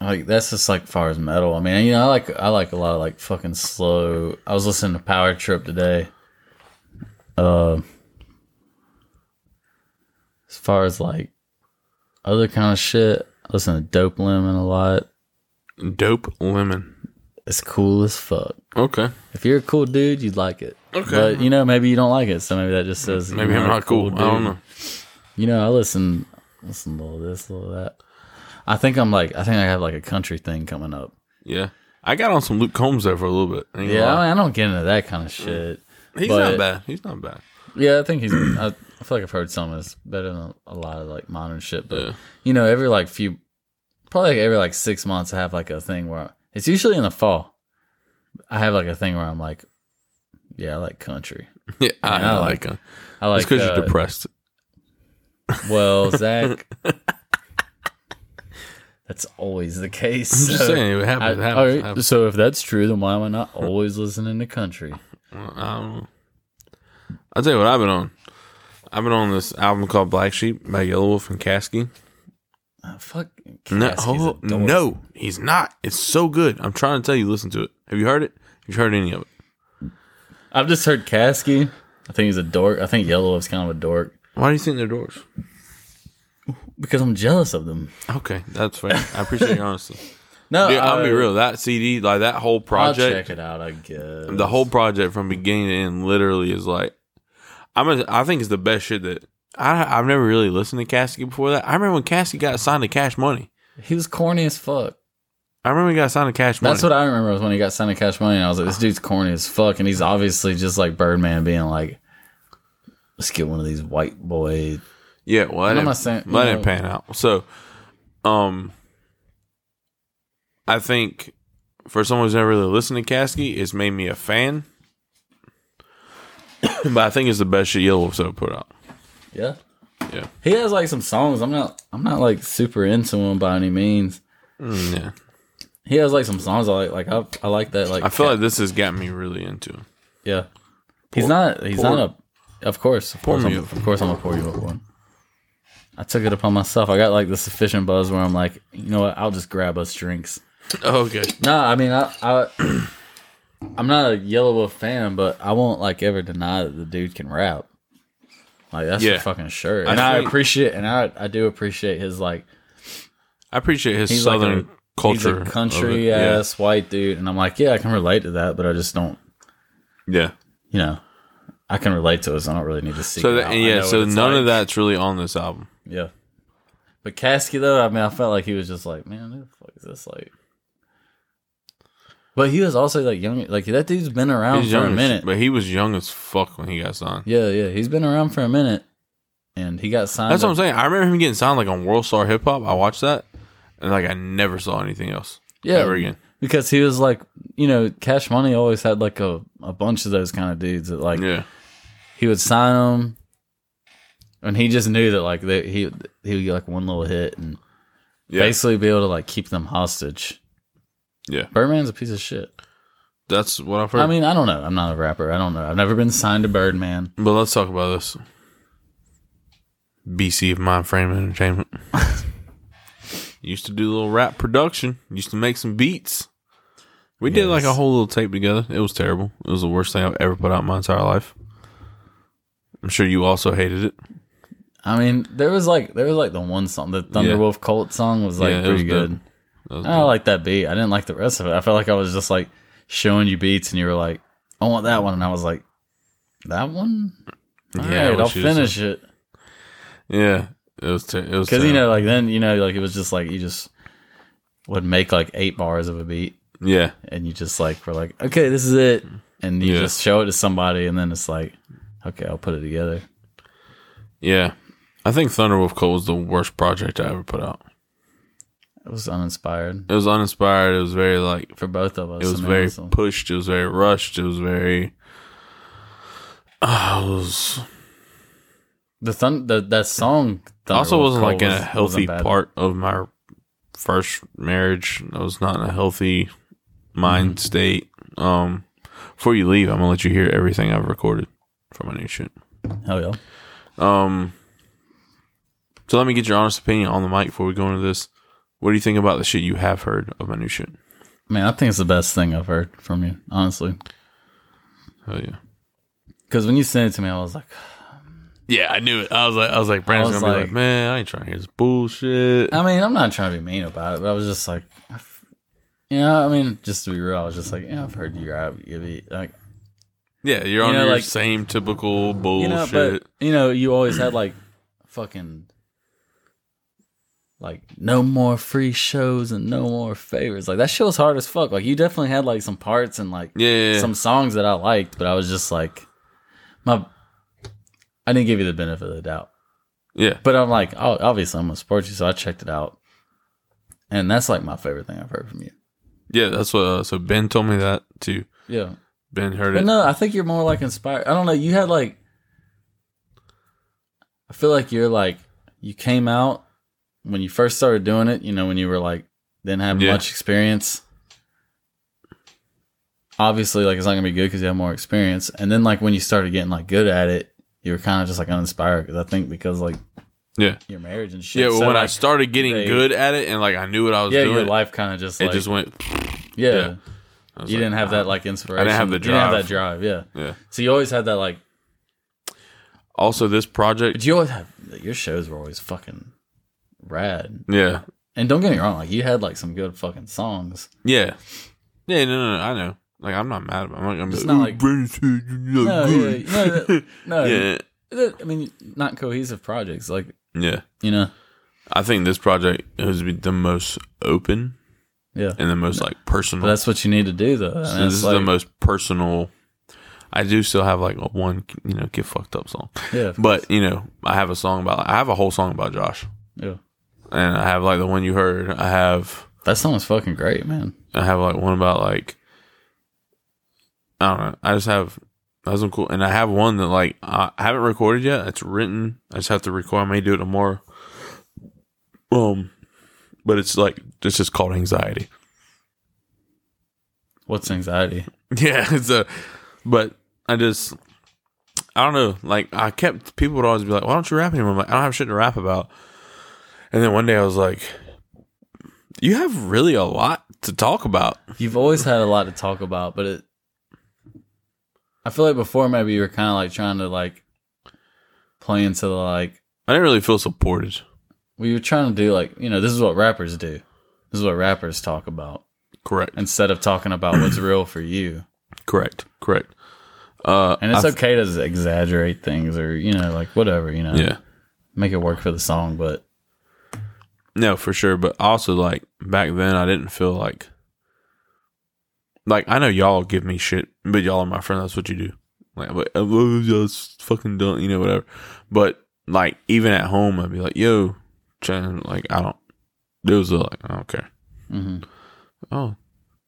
Like that's just like far as metal. I mean, you know, I like I like a lot of like fucking slow. I was listening to Power Trip today. Uh, far as like other kind of shit, I listen to Dope Lemon a lot. Dope Lemon. It's cool as fuck. Okay. If you're a cool dude, you'd like it. Okay. But you know, maybe you don't like it, so maybe that just says Maybe I'm not a cool. I don't know. You know, I listen, listen to a little this, a little that. I think I'm like, I think I have like a country thing coming up. Yeah. I got on some Luke Combs there for a little bit. Ain't Yeah. I, mean, I don't get into that kind of shit. He's but- not bad. He's not bad. Yeah, I think he's. I, I feel like I've heard some of it's better than a lot of like modern shit. But Yeah. you know, every like few, probably like every like six months, I have like a thing where it's usually in the fall. I have like a thing where I'm like, yeah, I like country. Yeah, I, I like like. I like It's because uh, you're depressed. Well, Zach, that's always the case. I'm just saying it I- happens. all happens, right, happens. so if that's true, then why am I not always listening to country? I don't know. I'll tell you what I've been on. I've been on this album called Black Sheep by Yelawolf and Caskey. Uh, fuck. No, oh, no, he's not. It's so good. I'm trying to tell you, listen to it. Have you heard it? Have you heard any of it? I've just heard Caskey. I think he's a dork. I think Yellow is kind of a dork Why do you think they're dorks? because I'm jealous of them. Okay, that's fair. I appreciate your honesty. No, Dude, I'll be uh, real. That CD, like that whole I'll project, check it out. I guess the whole project from beginning to end, literally is like, I'm. A, I think it's the best shit that I. I've never really listened to Cassie before that. I remember when Cassie got signed to Cash Money. he was corny as fuck. I remember he got signed to Cash Money. That's what I remember was when he got signed to Cash Money, and I was like, this dude's corny as fuck, and he's obviously just like Birdman being like, let's get one of these white boy. Yeah, well, I I'm didn't, saying- well, didn't pan out. So, um, I think for someone who's never really listened to Caskey, it's made me a fan. but I think it's the best shit Yellow ever put out. Yeah, Yeah, he has like some songs. I'm not, I'm not like super into him by any means. Mm, yeah. He has like some songs I like. Like I, I like that. Like I feel like this has got me really into him. yeah, he's not. He's pour- not a. Of course, of course, I'm, of course, I'm gonna pour you up one. I took it upon myself. I got like the sufficient buzz where I'm like, you know what? I'll just grab us drinks. Oh, okay. No, I mean, I, I I'm not a Yelawolf fan, but I won't like ever deny that the dude can rap. Like that's Yeah. for fucking sure, I and I, think- appreciate, and I I do appreciate his like I appreciate his he's like southern a- culture. He's a country it. Yeah. ass white dude, and I'm like, yeah, I can relate to that, but I just don't, Yeah. you know, I can relate to it, so I don't really need to see. So that, yeah, so none of that's really on this album. Yeah, but Caskey though, I mean, I felt like he was just like, man, who the fuck is this like? But he was also like young, like that dude's been around He's for young, a as- minute. but he was young as fuck when he got signed. Yeah, yeah, he's been around for a minute, and he got signed. That's what I'm saying. I remember him getting signed like on World Star Hip Hop. I watched that, and like I never saw anything else. Yeah, ever again. because he was like, you know, Cash Money always had like a, a bunch of those kind of dudes that like Yeah, he would sign them, and he just knew that like they, he he would get like one little hit and yeah. basically be able to like keep them hostage. Yeah, Birdman's a piece of shit. that's what I've heard. I mean, I don't know. I'm not a rapper. I don't know. I've never been signed to Birdman. but let's talk about this. BC of Mind Frame Entertainment. used to do a little rap production. Used to make some beats. We did like a whole little tape together. It was terrible. It was the worst thing I've ever put out in my entire life. I'm sure you also hated it. I mean, there was like there was like the one song, the Thunderwolf Cult song was like Yeah, pretty was good. dope. I like that beat. I didn't like the rest of it. I felt like I was just like showing you beats, and you were like, "I want that one," and I was like, "That one." All Yeah, right, I'll wish you was- finish it Yeah, it was. Ter- it was because you know, like then you know, like it was just like you just would make like eight bars of a beat, Yeah, and you just like were like, "Okay, this is it," and you Yeah. just show it to somebody, and then it's like, "Okay, I'll put it together." yeah. I think Thunderwolf Cult was the worst project I ever put out. It was uninspired It was uninspired. It was very like for both of us. it was I mean, very so- pushed. It was very rushed. It was very. Uh, it was the thun- the that song also wasn't Cult like in was- a healthy part of my first marriage. I was not in a healthy mind state. Um, before you leave, I'm gonna let you hear everything I've recorded for my new shit. Hell yeah. Um, so let me get your honest opinion on the mic before we go into this. What do you think about the shit you have heard of my new shit? Man, I think it's the best thing I've heard from you, honestly. Hell yeah. Because when you sent it to me, I was like, Yeah, I knew it. I was like, I was like, Brandon's was gonna be like, like- man, I ain't trying to hear this bullshit. I mean, I'm not trying to be mean about it, but I was just like, you know, I mean, just to be real, I was just like, yeah, I've heard you rap, you like, Yeah, you're on know, your like- same typical you bullshit. know, but you know, you always had like fucking like no more free shows and no more favors. Like that show was hard as fuck. Like you definitely had like some parts and like yeah, yeah, yeah. some songs that I liked, but I was just like, my, I didn't give you the benefit of the doubt. yeah. But I'm like, oh, obviously I'm gonna support you, so I checked it out, and that's like my favorite thing I've heard from you. Yeah, that's what. Uh, so Ben told me that too. Yeah, Ben heard but it. no, I think you're more like inspired. I don't know. You had like, I feel like you're like you came out when you first started doing it. You know, when you were like didn't have Yeah. much experience. Obviously, like it's not gonna be good because you have more experience. And then like when you started getting like good at it, you were kind of just like uninspired. Because I think because like Yeah, your marriage and shit. yeah. Well, So, when I started getting they- good at it and like I knew what I was yeah, doing, your life kind of just it like just went. yeah. yeah. You like, didn't have that like inspiration. have the You didn't have drive. that drive. Yeah. Yeah. So you always had that like. Also, this project. But you always have your shows were always fucking rad. Yeah, And don't get me wrong, like you had like some good fucking songs. yeah, yeah. No, no, no. I know. Like I'm not mad about. It. I'm not gonna be It's like, not "Oh, like- Brandon said you're not No, good." yeah, no, no. yeah, I mean, not cohesive projects. Like yeah. you know, I think this project is the most open yeah. and the most like personal. But that's what you need to do, though. So this is like- the most personal. I do still have like a one, you know, get fucked up song, Yeah, but you know, I have a song about. I have a whole song about Josh, yeah. And I have like the one you heard. I have, That song is fucking great, man. I have like one about like, I don't know. I just have that's some cool, and I have one that like I haven't recorded yet. It's written. I just have to record. I may do it tomorrow. Um, but it's like it's just called anxiety. What's anxiety? Yeah, it's a, but I just, I don't know. Like I kept people would always be like, "Why don't you rap anymore?" I'm like, I don't have shit to rap about. And then one day I was like, "You have really a lot to talk about." You've always had a lot to talk about, but it. I feel like before maybe you were kind of like trying to like play into the like I didn't really feel supported. we were trying to do like you know this is what rappers do. This is what rappers talk about Correct. instead of talking about what's real for you. Correct. Correct. Uh, And it's I- okay to exaggerate things or you know like whatever you know Yeah. make it work for the song, but No, for sure. But also, like back then, I didn't feel like, like I know y'all give me shit, but y'all are my friend. That's what you do. Like, but y'all's fucking done, you know, whatever. But like, even at home, I'd be like, "Yo, Chan, like, I don't." It was like, I don't care. mhm. Oh,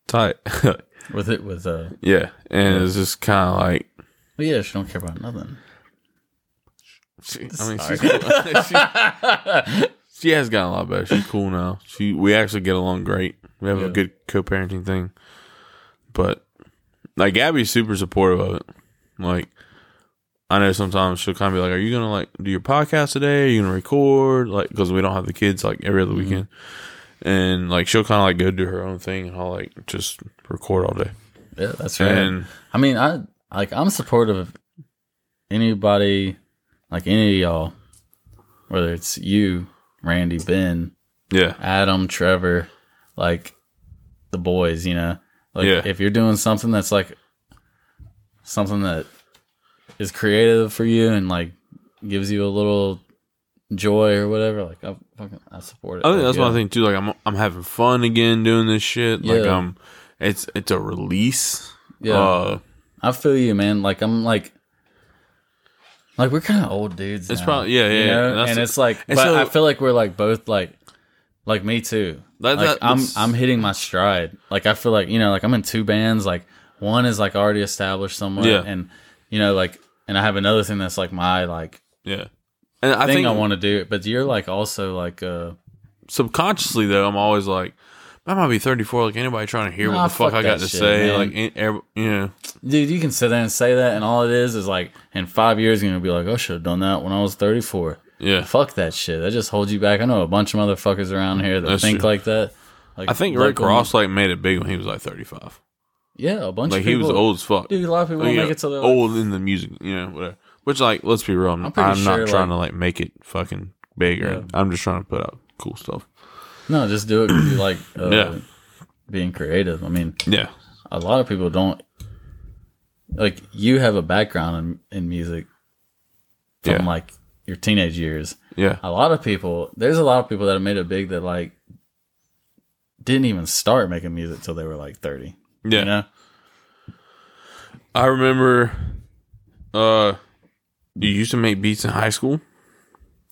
tight. with it with uh, yeah, and it's just kind of like, well, yeah, she don't care about nothing. she, I mean, she's she, she has gotten a lot better. She's cool now. She, we actually get along great. We have Yeah. a good co-parenting thing. But like Gabby's super supportive of it. Like I know sometimes she'll kind of be like, "Are you gonna like do your podcast today? Are you gonna record?" Like because we don't have the kids like every other Mm-hmm. weekend, and like she'll kind of like go do her own thing, and I'll like just record all day. Yeah, that's right. And I mean, I like I'm supportive of anybody, like any of y'all, whether it's you, Randy, Ben, yeah, Adam, Trevor, like the boys, you know. Like Yeah. if you're doing something that's like something that is creative for you and like gives you a little joy or whatever, like I fucking I support it. I think Like, that's yeah. one thing too. Like I'm I'm having fun again doing this shit. Like Yeah. um, it's it's a release. Yeah. Uh, I feel you, man. Like I'm like, like we're kind of old dudes. It's now, probably- yeah, you yeah, know? yeah. That's and it. it's like, And but so- I feel like we're like both like, like me too. That- like that- I'm I'm hitting my stride. Like I feel like you know, like I'm in two bands. Like one is like already established somewhere, Yeah. and you know, like, and I have another thing that's like my like yeah. And I thing think I want to do. It. But you're like also like, uh, subconsciously though, I'm always like, I might be 34. Like anybody trying to hear Nah, what the fuck, fuck I got to shit, say. man. Like, you know, dude, you can sit there and say that, and all it is is like in five years you're gonna be like, oh, I should have done that when I was 34. yeah. Fuck that shit. That just holds you back. I know a bunch of motherfuckers around here that That's think true. like that. Like I think Rick Ross like made it big when he was like 35. Yeah, a bunch Like of he was old as fuck. Dude, a lot of people Like, don't make know, it till they're like, old in the music, you know, whatever. Which like, let's be real, I'm, I'm I'm not trying to like make it fucking bigger. Yeah. I'm just trying to put out cool stuff. No, just do it you like uh, Yeah. being creative. I mean, Yeah. a lot of people don't like. You have a background in, in music from Yeah. like your teenage years. Yeah. A lot of people, there's a lot of people that have made it big that like didn't even start making music till they were like 30. Yeah. You know? I remember uh you used to make beats in high school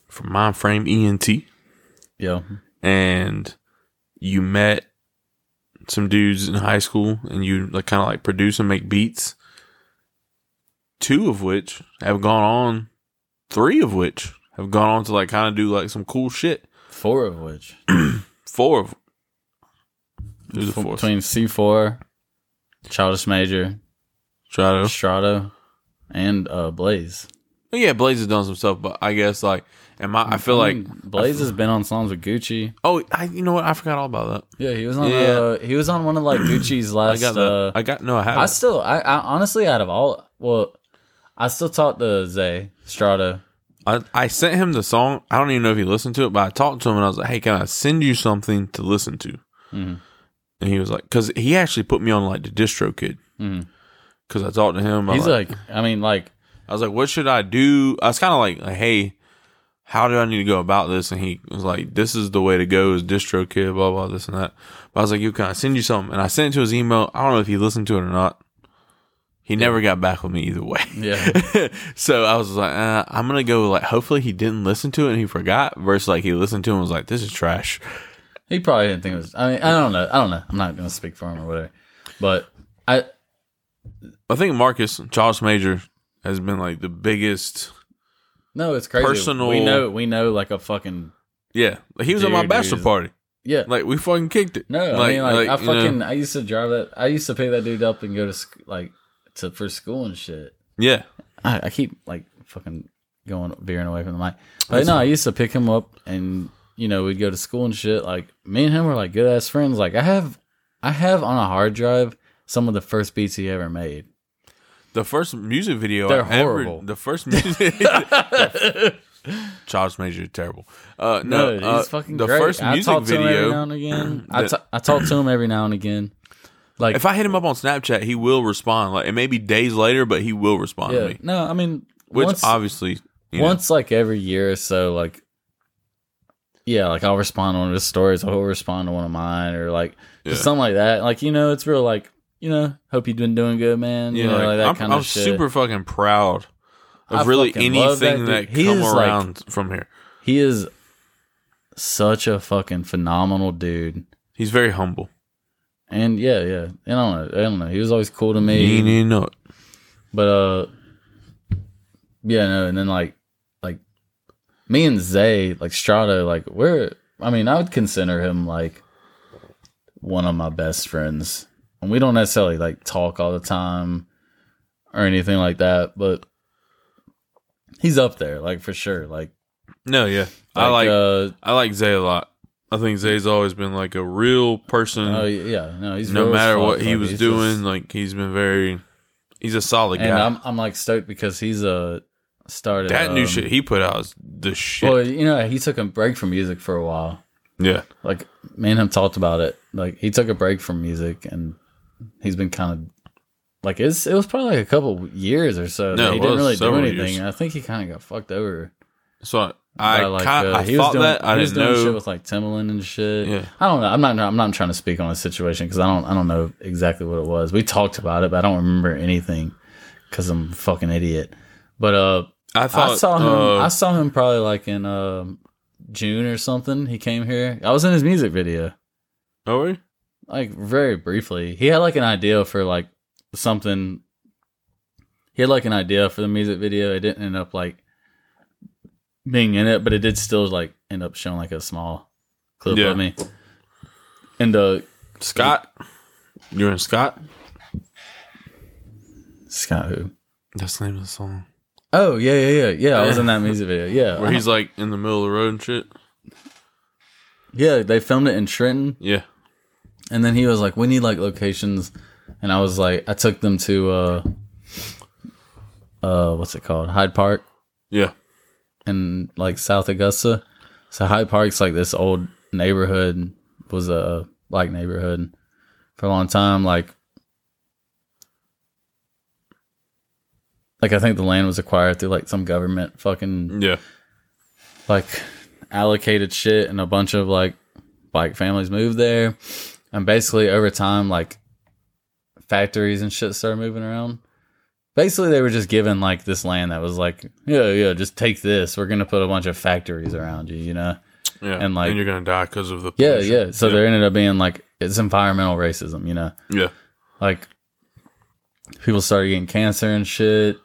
for Mind Frame ENT Yeah. And you met some dudes in high school and you like kind of like produce and make beats two of which have gone on three of which have gone on to like kind of do like some cool shit Four of which. four of who's the fourth Between C4, Childish Major, Strato. Strato, and uh, Blaze. Yeah Blaze has done some stuff but I guess like am I I feel like Blaze has been on songs with Gucci. oh I, you know what I forgot all about that Yeah, he was on. Yeah. Uh, he was on one of like Gucci's last. I got uh, I got no I have I still, I, I honestly, out of all, well, I still talked to Zay Strato. I, I sent him the song. I don't even know if he listened to it, but I talked to him and I was like, "Hey, can I send you something to listen to?" Mhm. And he was like, "Cause he actually put me on like the DistroKid." Mhm. Cause I talked to him. He's like, like, I mean, like, I was like, "What should I do?" I was kind of like, "Hey, how do I need to go about this?" And he was like, "This is the way to go. Is DistroKid, blah blah this and that." But I was like, "You can I send you something?" And I sent it to his email. I don't know if he listened to it or not. He never got back with me either way. yeah, so I was like, uh, I'm gonna go like, hopefully he didn't listen to it and he forgot. Versus like he listened to it and was like, this is trash. he probably didn't think it was. I mean, I don't know. I don't know. I'm not gonna speak for him or whatever. But I, I think Marcus Charles Major has been like the biggest. No, it's crazy. Personal- We know, we know, like a fucking Yeah, like, he was at my bachelor dude. party. yeah. Like we fucking kicked it. No, I mean, like, I like, you know, fucking, I used to drive that. I used to pick that dude up and go to sc- like to for school and shit. yeah, I, I keep like fucking going veering away from the mic. But That's no, I used to pick him up and you know we'd go to school and shit. Like me and him were like good ass friends. Like I have, I have on a hard drive some of the first beats he ever made. The first music video They're I ever, horrible. the first music. Charles Major terrible. Uh, no, No, he's uh, fucking the great. first I music talk to him every now and again. I ta- I talk to him every now and again. Like If I hit him up on Snapchat, he will respond. Like it may be days later, but he will respond to yeah, me. no, I mean Which once, obviously, you know, once like every year or so, like yeah, like I'll respond to one of his stories, or he'll respond to one of mine, or like Yeah. something like that. Like you know, it's real like you know, hope you've been doing good, man. You Yeah, know, like, like that I'm, kind I'm of shit. super fucking proud of I really that anything that. He come is, like- around from here. he is such a fucking phenomenal dude. He's very humble. And yeah, yeah. And I don't know. I don't know. He was always cool to me. You need know. But uh yeah, no, and then like like me and Zay, like Strato, like we're I mean, I would consider him like one of my best friends, and we don't necessarily like talk all the time or anything like that, but he's up there, like for sure. Like, No, yeah, I like, uh, I like Zay a lot. I think Zay's always been like a real person. oh yeah, no, he's no matter what he was doing, just- like he's been very. He's a solid and guy. I'm I'm like stoked because he's uh started that new um, shit he put out is the shit. Well, you know, he took a break from music for a while. yeah, Like me and him talked about it. Like he took a break from music, and he's been kind of like it's it was probably like a couple years or so. No, he didn't really do anything. years. I think he kind of got fucked over. so I like, uh, I he was thought doing, that I was doing shit with like Timbaland and shit. Yeah. I don't know. I'm not. I'm not trying to speak on the situation because I don't. I don't know exactly what it was. We talked about it, but I don't remember anything because I'm a fucking idiot. But uh, I thought I saw him. uh, I saw him probably like in um June or something. He came here. I was in his music video, oh, really? Like very briefly. He had like an idea for like something. He had like an idea for the music video. It didn't end up like being in it, but it did still like end up showing like a small clip Yeah. of me. And uh, Scott, you and Scott. Scott who? That's the name of the song. Oh yeah, yeah, yeah, yeah. I was in that music video. Yeah, Where he's like in the middle of the road and shit. yeah. They filmed it in Trenton. Yeah, And then he was like, "We need like locations," and I was like, I took them to uh, uh, what's it called, Hyde Park yeah, And like South Augusta. So Hyde Park's like this old neighborhood, was a black neighborhood for a long time. Like, like I think the land was acquired through like some government fucking yeah. like allocated shit and a bunch of like black families moved there and basically over time like factories and shit started moving around. Basically they were just given like this land that was like yeah yeah just take this. We're gonna put a bunch of factories around you you know? Yeah, And, like- and you're gonna die because of the yeah yeah. So yeah. there ended up being like it's environmental racism you know? Yeah, like people started getting cancer and shit.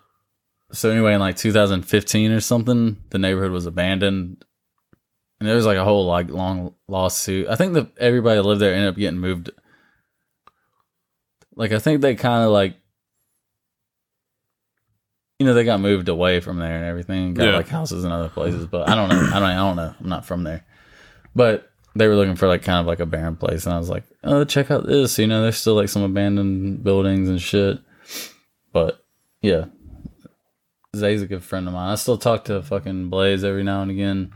So anyway, in like 2015 or something, the neighborhood was abandoned, and there was like a whole like long lawsuit. I think that everybody that lived there ended up getting moved. Like I think they kind of like, you know, they got moved away from there and everything, got Yeah. like houses in other places. But I don't know, I don't, I don't know. I'm not from there, but they were looking for like kind of like a barren place, and I was like, oh, check out this. You know, there's still like some abandoned buildings and shit. But yeah, Zay's a good friend of mine. I still talk to fucking Blaze every now and again.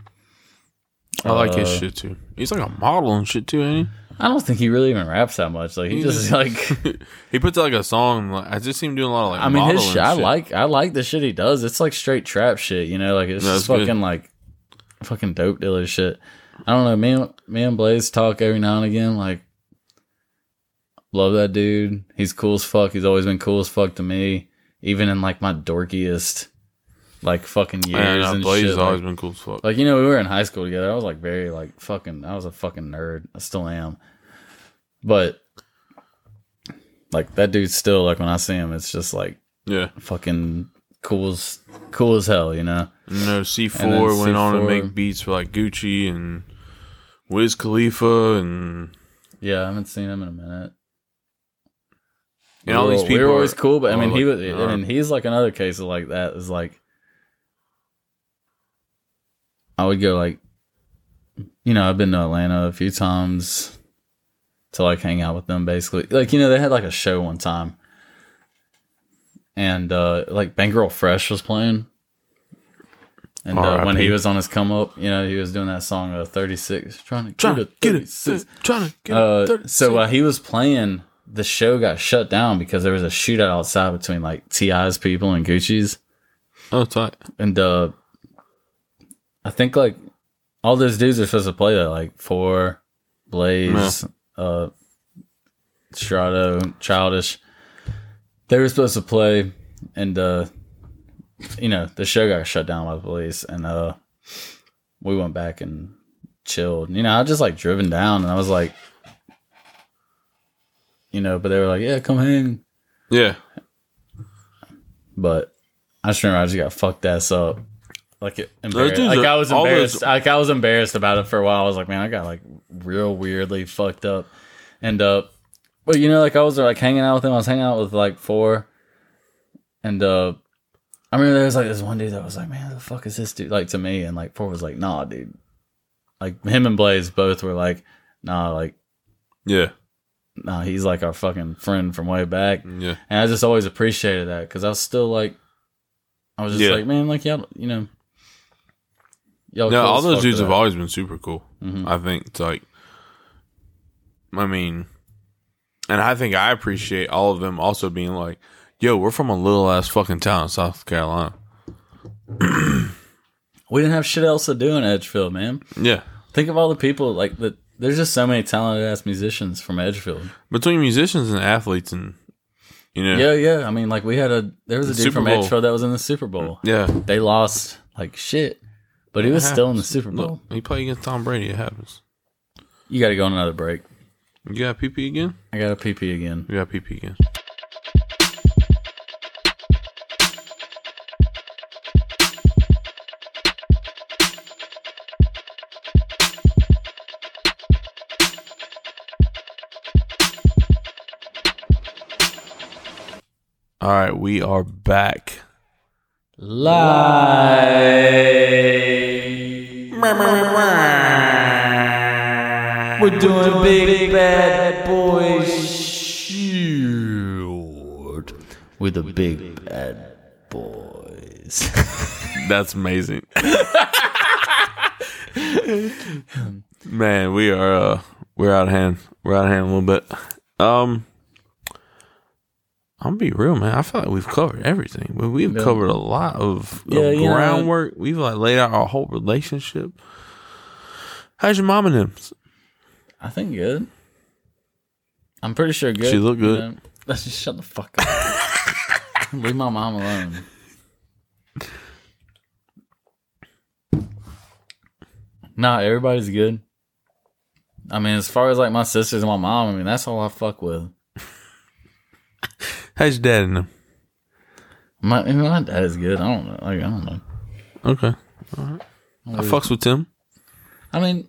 I like his Uh, shit too. He's like a model and shit too, ain't he? I don't think he really even raps that much. Like he He just like. he? puts out, like a song. Like, I just see him doing a lot of like. I mean, his shit. I shit. like. I like the shit he does. It's like straight trap shit. You know, like it's No, just it's good. fucking like fucking dope dealer shit. I don't know. Me, and- me and Blaze talk every now and again. Like, love that dude. He's cool as fuck. He's always been cool as fuck to me, even in like my dorkiest, like fucking years no, and Blaze shit. has like- always been cool as fuck. like you know, we were in high school together. I was like very like fucking. I was a fucking nerd. I still am. But like that dude's still like when I see him, it's just like yeah, fucking cool as cool as hell. You know. you know, C four And went on to make beats for like Gucci and Wiz Khalifa and Yeah, I haven't seen him in a minute. and all We these people. we were always are- cool, but I mean, he was. I mean, he's like another case of like that. Is like I would go like, you know, I've been to Atlanta a few times to like hang out with them. Basically, like you know, they had like a show one time, and uh like Bankroll Fresh was playing. And uh, when he was on his come up, you know, he was doing that song uh, 36, trying to trying get to get it, trying to get Uh, it. so while he was playing, the show got shut down because there was a shootout outside between like T.I's people and Gucci's, oh, tight. and uh, I think like all those dudes are supposed to play that, like Four, Blaze, uh, Strato, Childish. They were supposed to play, and uh, you know the show got shut down by the police, and uh, we went back and chilled. You know, I just like driven down, and I was like, you know, but they were like, yeah, come hang. Yeah, But I just remember I just got fucked ass up. Like it, embarrassed. like I was embarrassed. those- like I was embarrassed about it for a while. I was like, man, I got like real weirdly fucked up. And uh, but you know, like I was like hanging out with him. I was hanging out with like four, and uh, I remember there was like this one dude that was like, "Man, the fuck is this dude?" Like to me, and like four was like, "Nah, dude." Like him and Blaze both were like, "Nah, like Yeah. nah, he's like our fucking friend from way back." Yeah. And I just always appreciated that because I was still like, I was just Yeah. like, man, like y'all, you know, y'all. No, all those dudes have that. always been super cool. Mhm. I think it's like, I mean, and I think I appreciate all of them also being like, yo, we're from a little ass fucking town in South Carolina. We didn't have shit else to do in Edgefield, man. Yeah. Think of all the people like that. There's just so many talented ass musicians from Edgefield. Between musicians and athletes and, you know, Yeah, yeah. I mean, like we had a there was a dude Super from Bowl. Edgefield that was in the Super Bowl. yeah. They lost like shit, but he was still in the. Super Bowl. Look, he played against Tom Brady. It happens. You got to go on another break. You got PP again? I got a PP again. You got PP again. All right, we are back. We're doing big bad boy shoot with the big bad boys. That's amazing. Man, we are uh we're out of hand. We're out of hand a little bit. Um I'm gonna be real, man. I feel like we've covered everything. We- We've Yeah. covered a lot of, of Yeah, know- groundwork. We've like laid out our whole relationship. How's your mom and them? I think good. I'm pretty sure good. She look good. You know? Let's just shut the fuck up. Leave my mom alone. Nah, everybody's good. I mean, as far as like my sisters and my mom, I mean, that's all I fuck with. How's your dad and them? My, my dad is good. I don't know. Like, I don't know. Okay. All right. I fucks with Tim. I mean,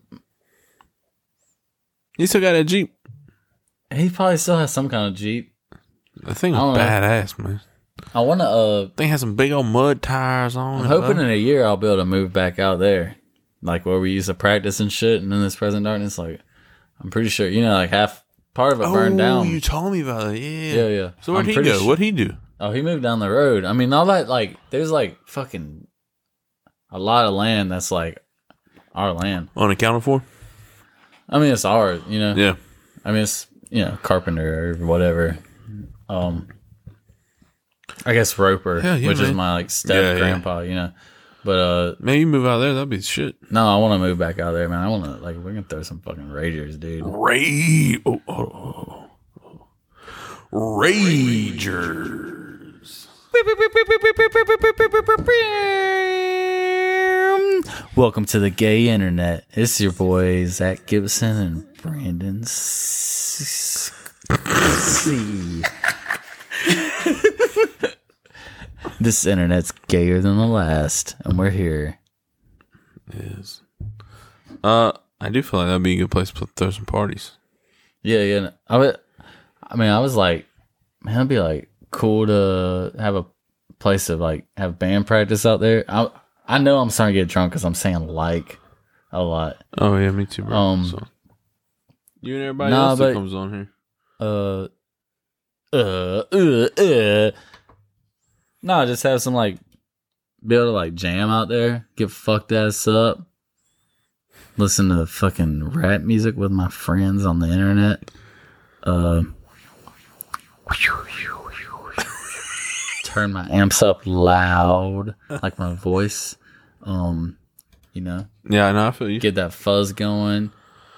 He still got that Jeep. he probably still has some kind of Jeep. That thing I don't know. badass, man. I want to, uh, Thing has some big old mud tires on. I'm hoping in a year I'll be able to move back out there, like where we used to practice and shit. And in this present darkness, like I'm pretty sure you know, like half part of it burned oh, down. you told me about it. Yeah. yeah, yeah. So where'd I'm he pretty go? su- What'd he do? oh, he moved down the road. I mean, all that like there's like fucking a lot of land that's like our land. Unaccounted for? I mean, it's ours. You know. Yeah. I mean, it's you know carpenter or whatever. Um, I guess Roper, Hell yeah, which is man. my like step Yeah, yeah. grandpa. You know. But uh, Man, you move out there, that'd be shit. no, I want to move back out there, man. I want to like we're gonna throw some fucking ragers, dude. Ray. Oh, oh, oh, oh. Ragers. Welcome to the gay internet. It's your boys Zach Gibson and Brandon C. this internet's gayer than the last, and we're here. Yes. Uh, I do feel like that'd be a good place to throw some parties. Yeah, yeah. I would, I mean, I was like, man, it'd be like cool to have a place to like have band practice out there. I I know I'm starting to get drunk because I'm saying like a lot. Oh yeah, me too, bro. Um, so. You and everybody nah, else that but- comes on here. Uh, uh, uh, uh. No, just have some like be able to like jam out there, get fucked ass up, listen to fucking rap music with my friends on the internet. Uh, turn my amps up loud, like my voice. Um, you know, Yeah, I know. I feel you. get that fuzz going.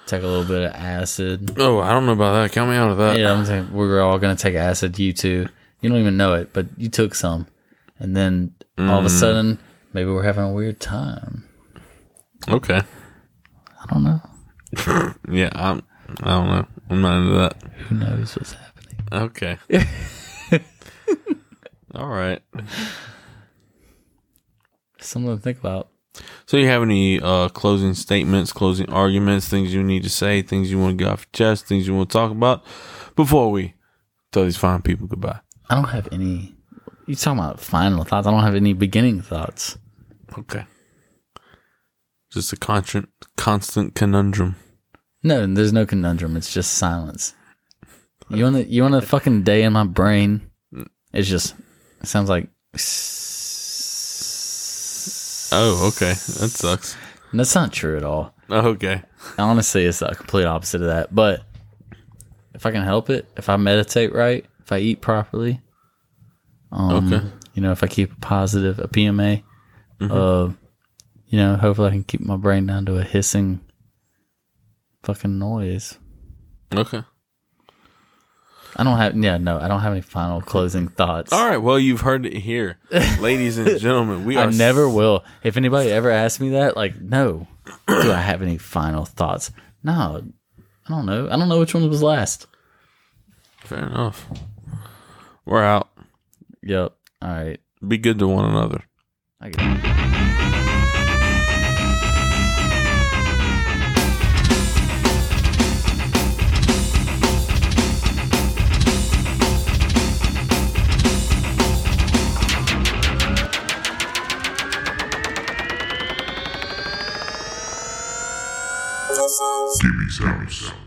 Take a little bit of acid. oh, I don't know about that. Count me out of that. Yeah, I'm saying we're all gonna take acid. You too. You don't even know it, but you took some, and then all of a sudden, maybe we're having a weird time. Okay. I don't know. Yeah, I'm. I don't know. I'm not into that. Who knows what's happening? Okay. All right. Something to think about. So, you have any uh, closing statements, closing arguments, things you need to say, things you want to get off your chest, things you want to talk about before we tell these fine people goodbye? I don't have any. You talking about final thoughts? I don't have any beginning thoughts. Okay. Just a constant, constant conundrum. No, there's no conundrum. It's just silence. You want to you want a fucking day in my brain? It's just it sounds like. Oh, okay. That sucks. That's not true at all. Oh, okay. Honestly, it's the complete opposite of that. But if I can help it, if I meditate right, if I eat properly, um, Okay. you know, if I keep a positive, a PMA, Mm-hmm. uh, you know, hopefully I can keep my brain down to a hissing fucking noise. Okay. I don't have, yeah, no, I don't have any final closing thoughts. All right. Well, you've heard it here, ladies and gentlemen. We I never will. If anybody ever asks me that, like, no, do I have any final thoughts? No, I don't know. I don't know which one was last. Fair enough. We're out. Yep. All right. Be good to one another. I get it. Jimmy's house.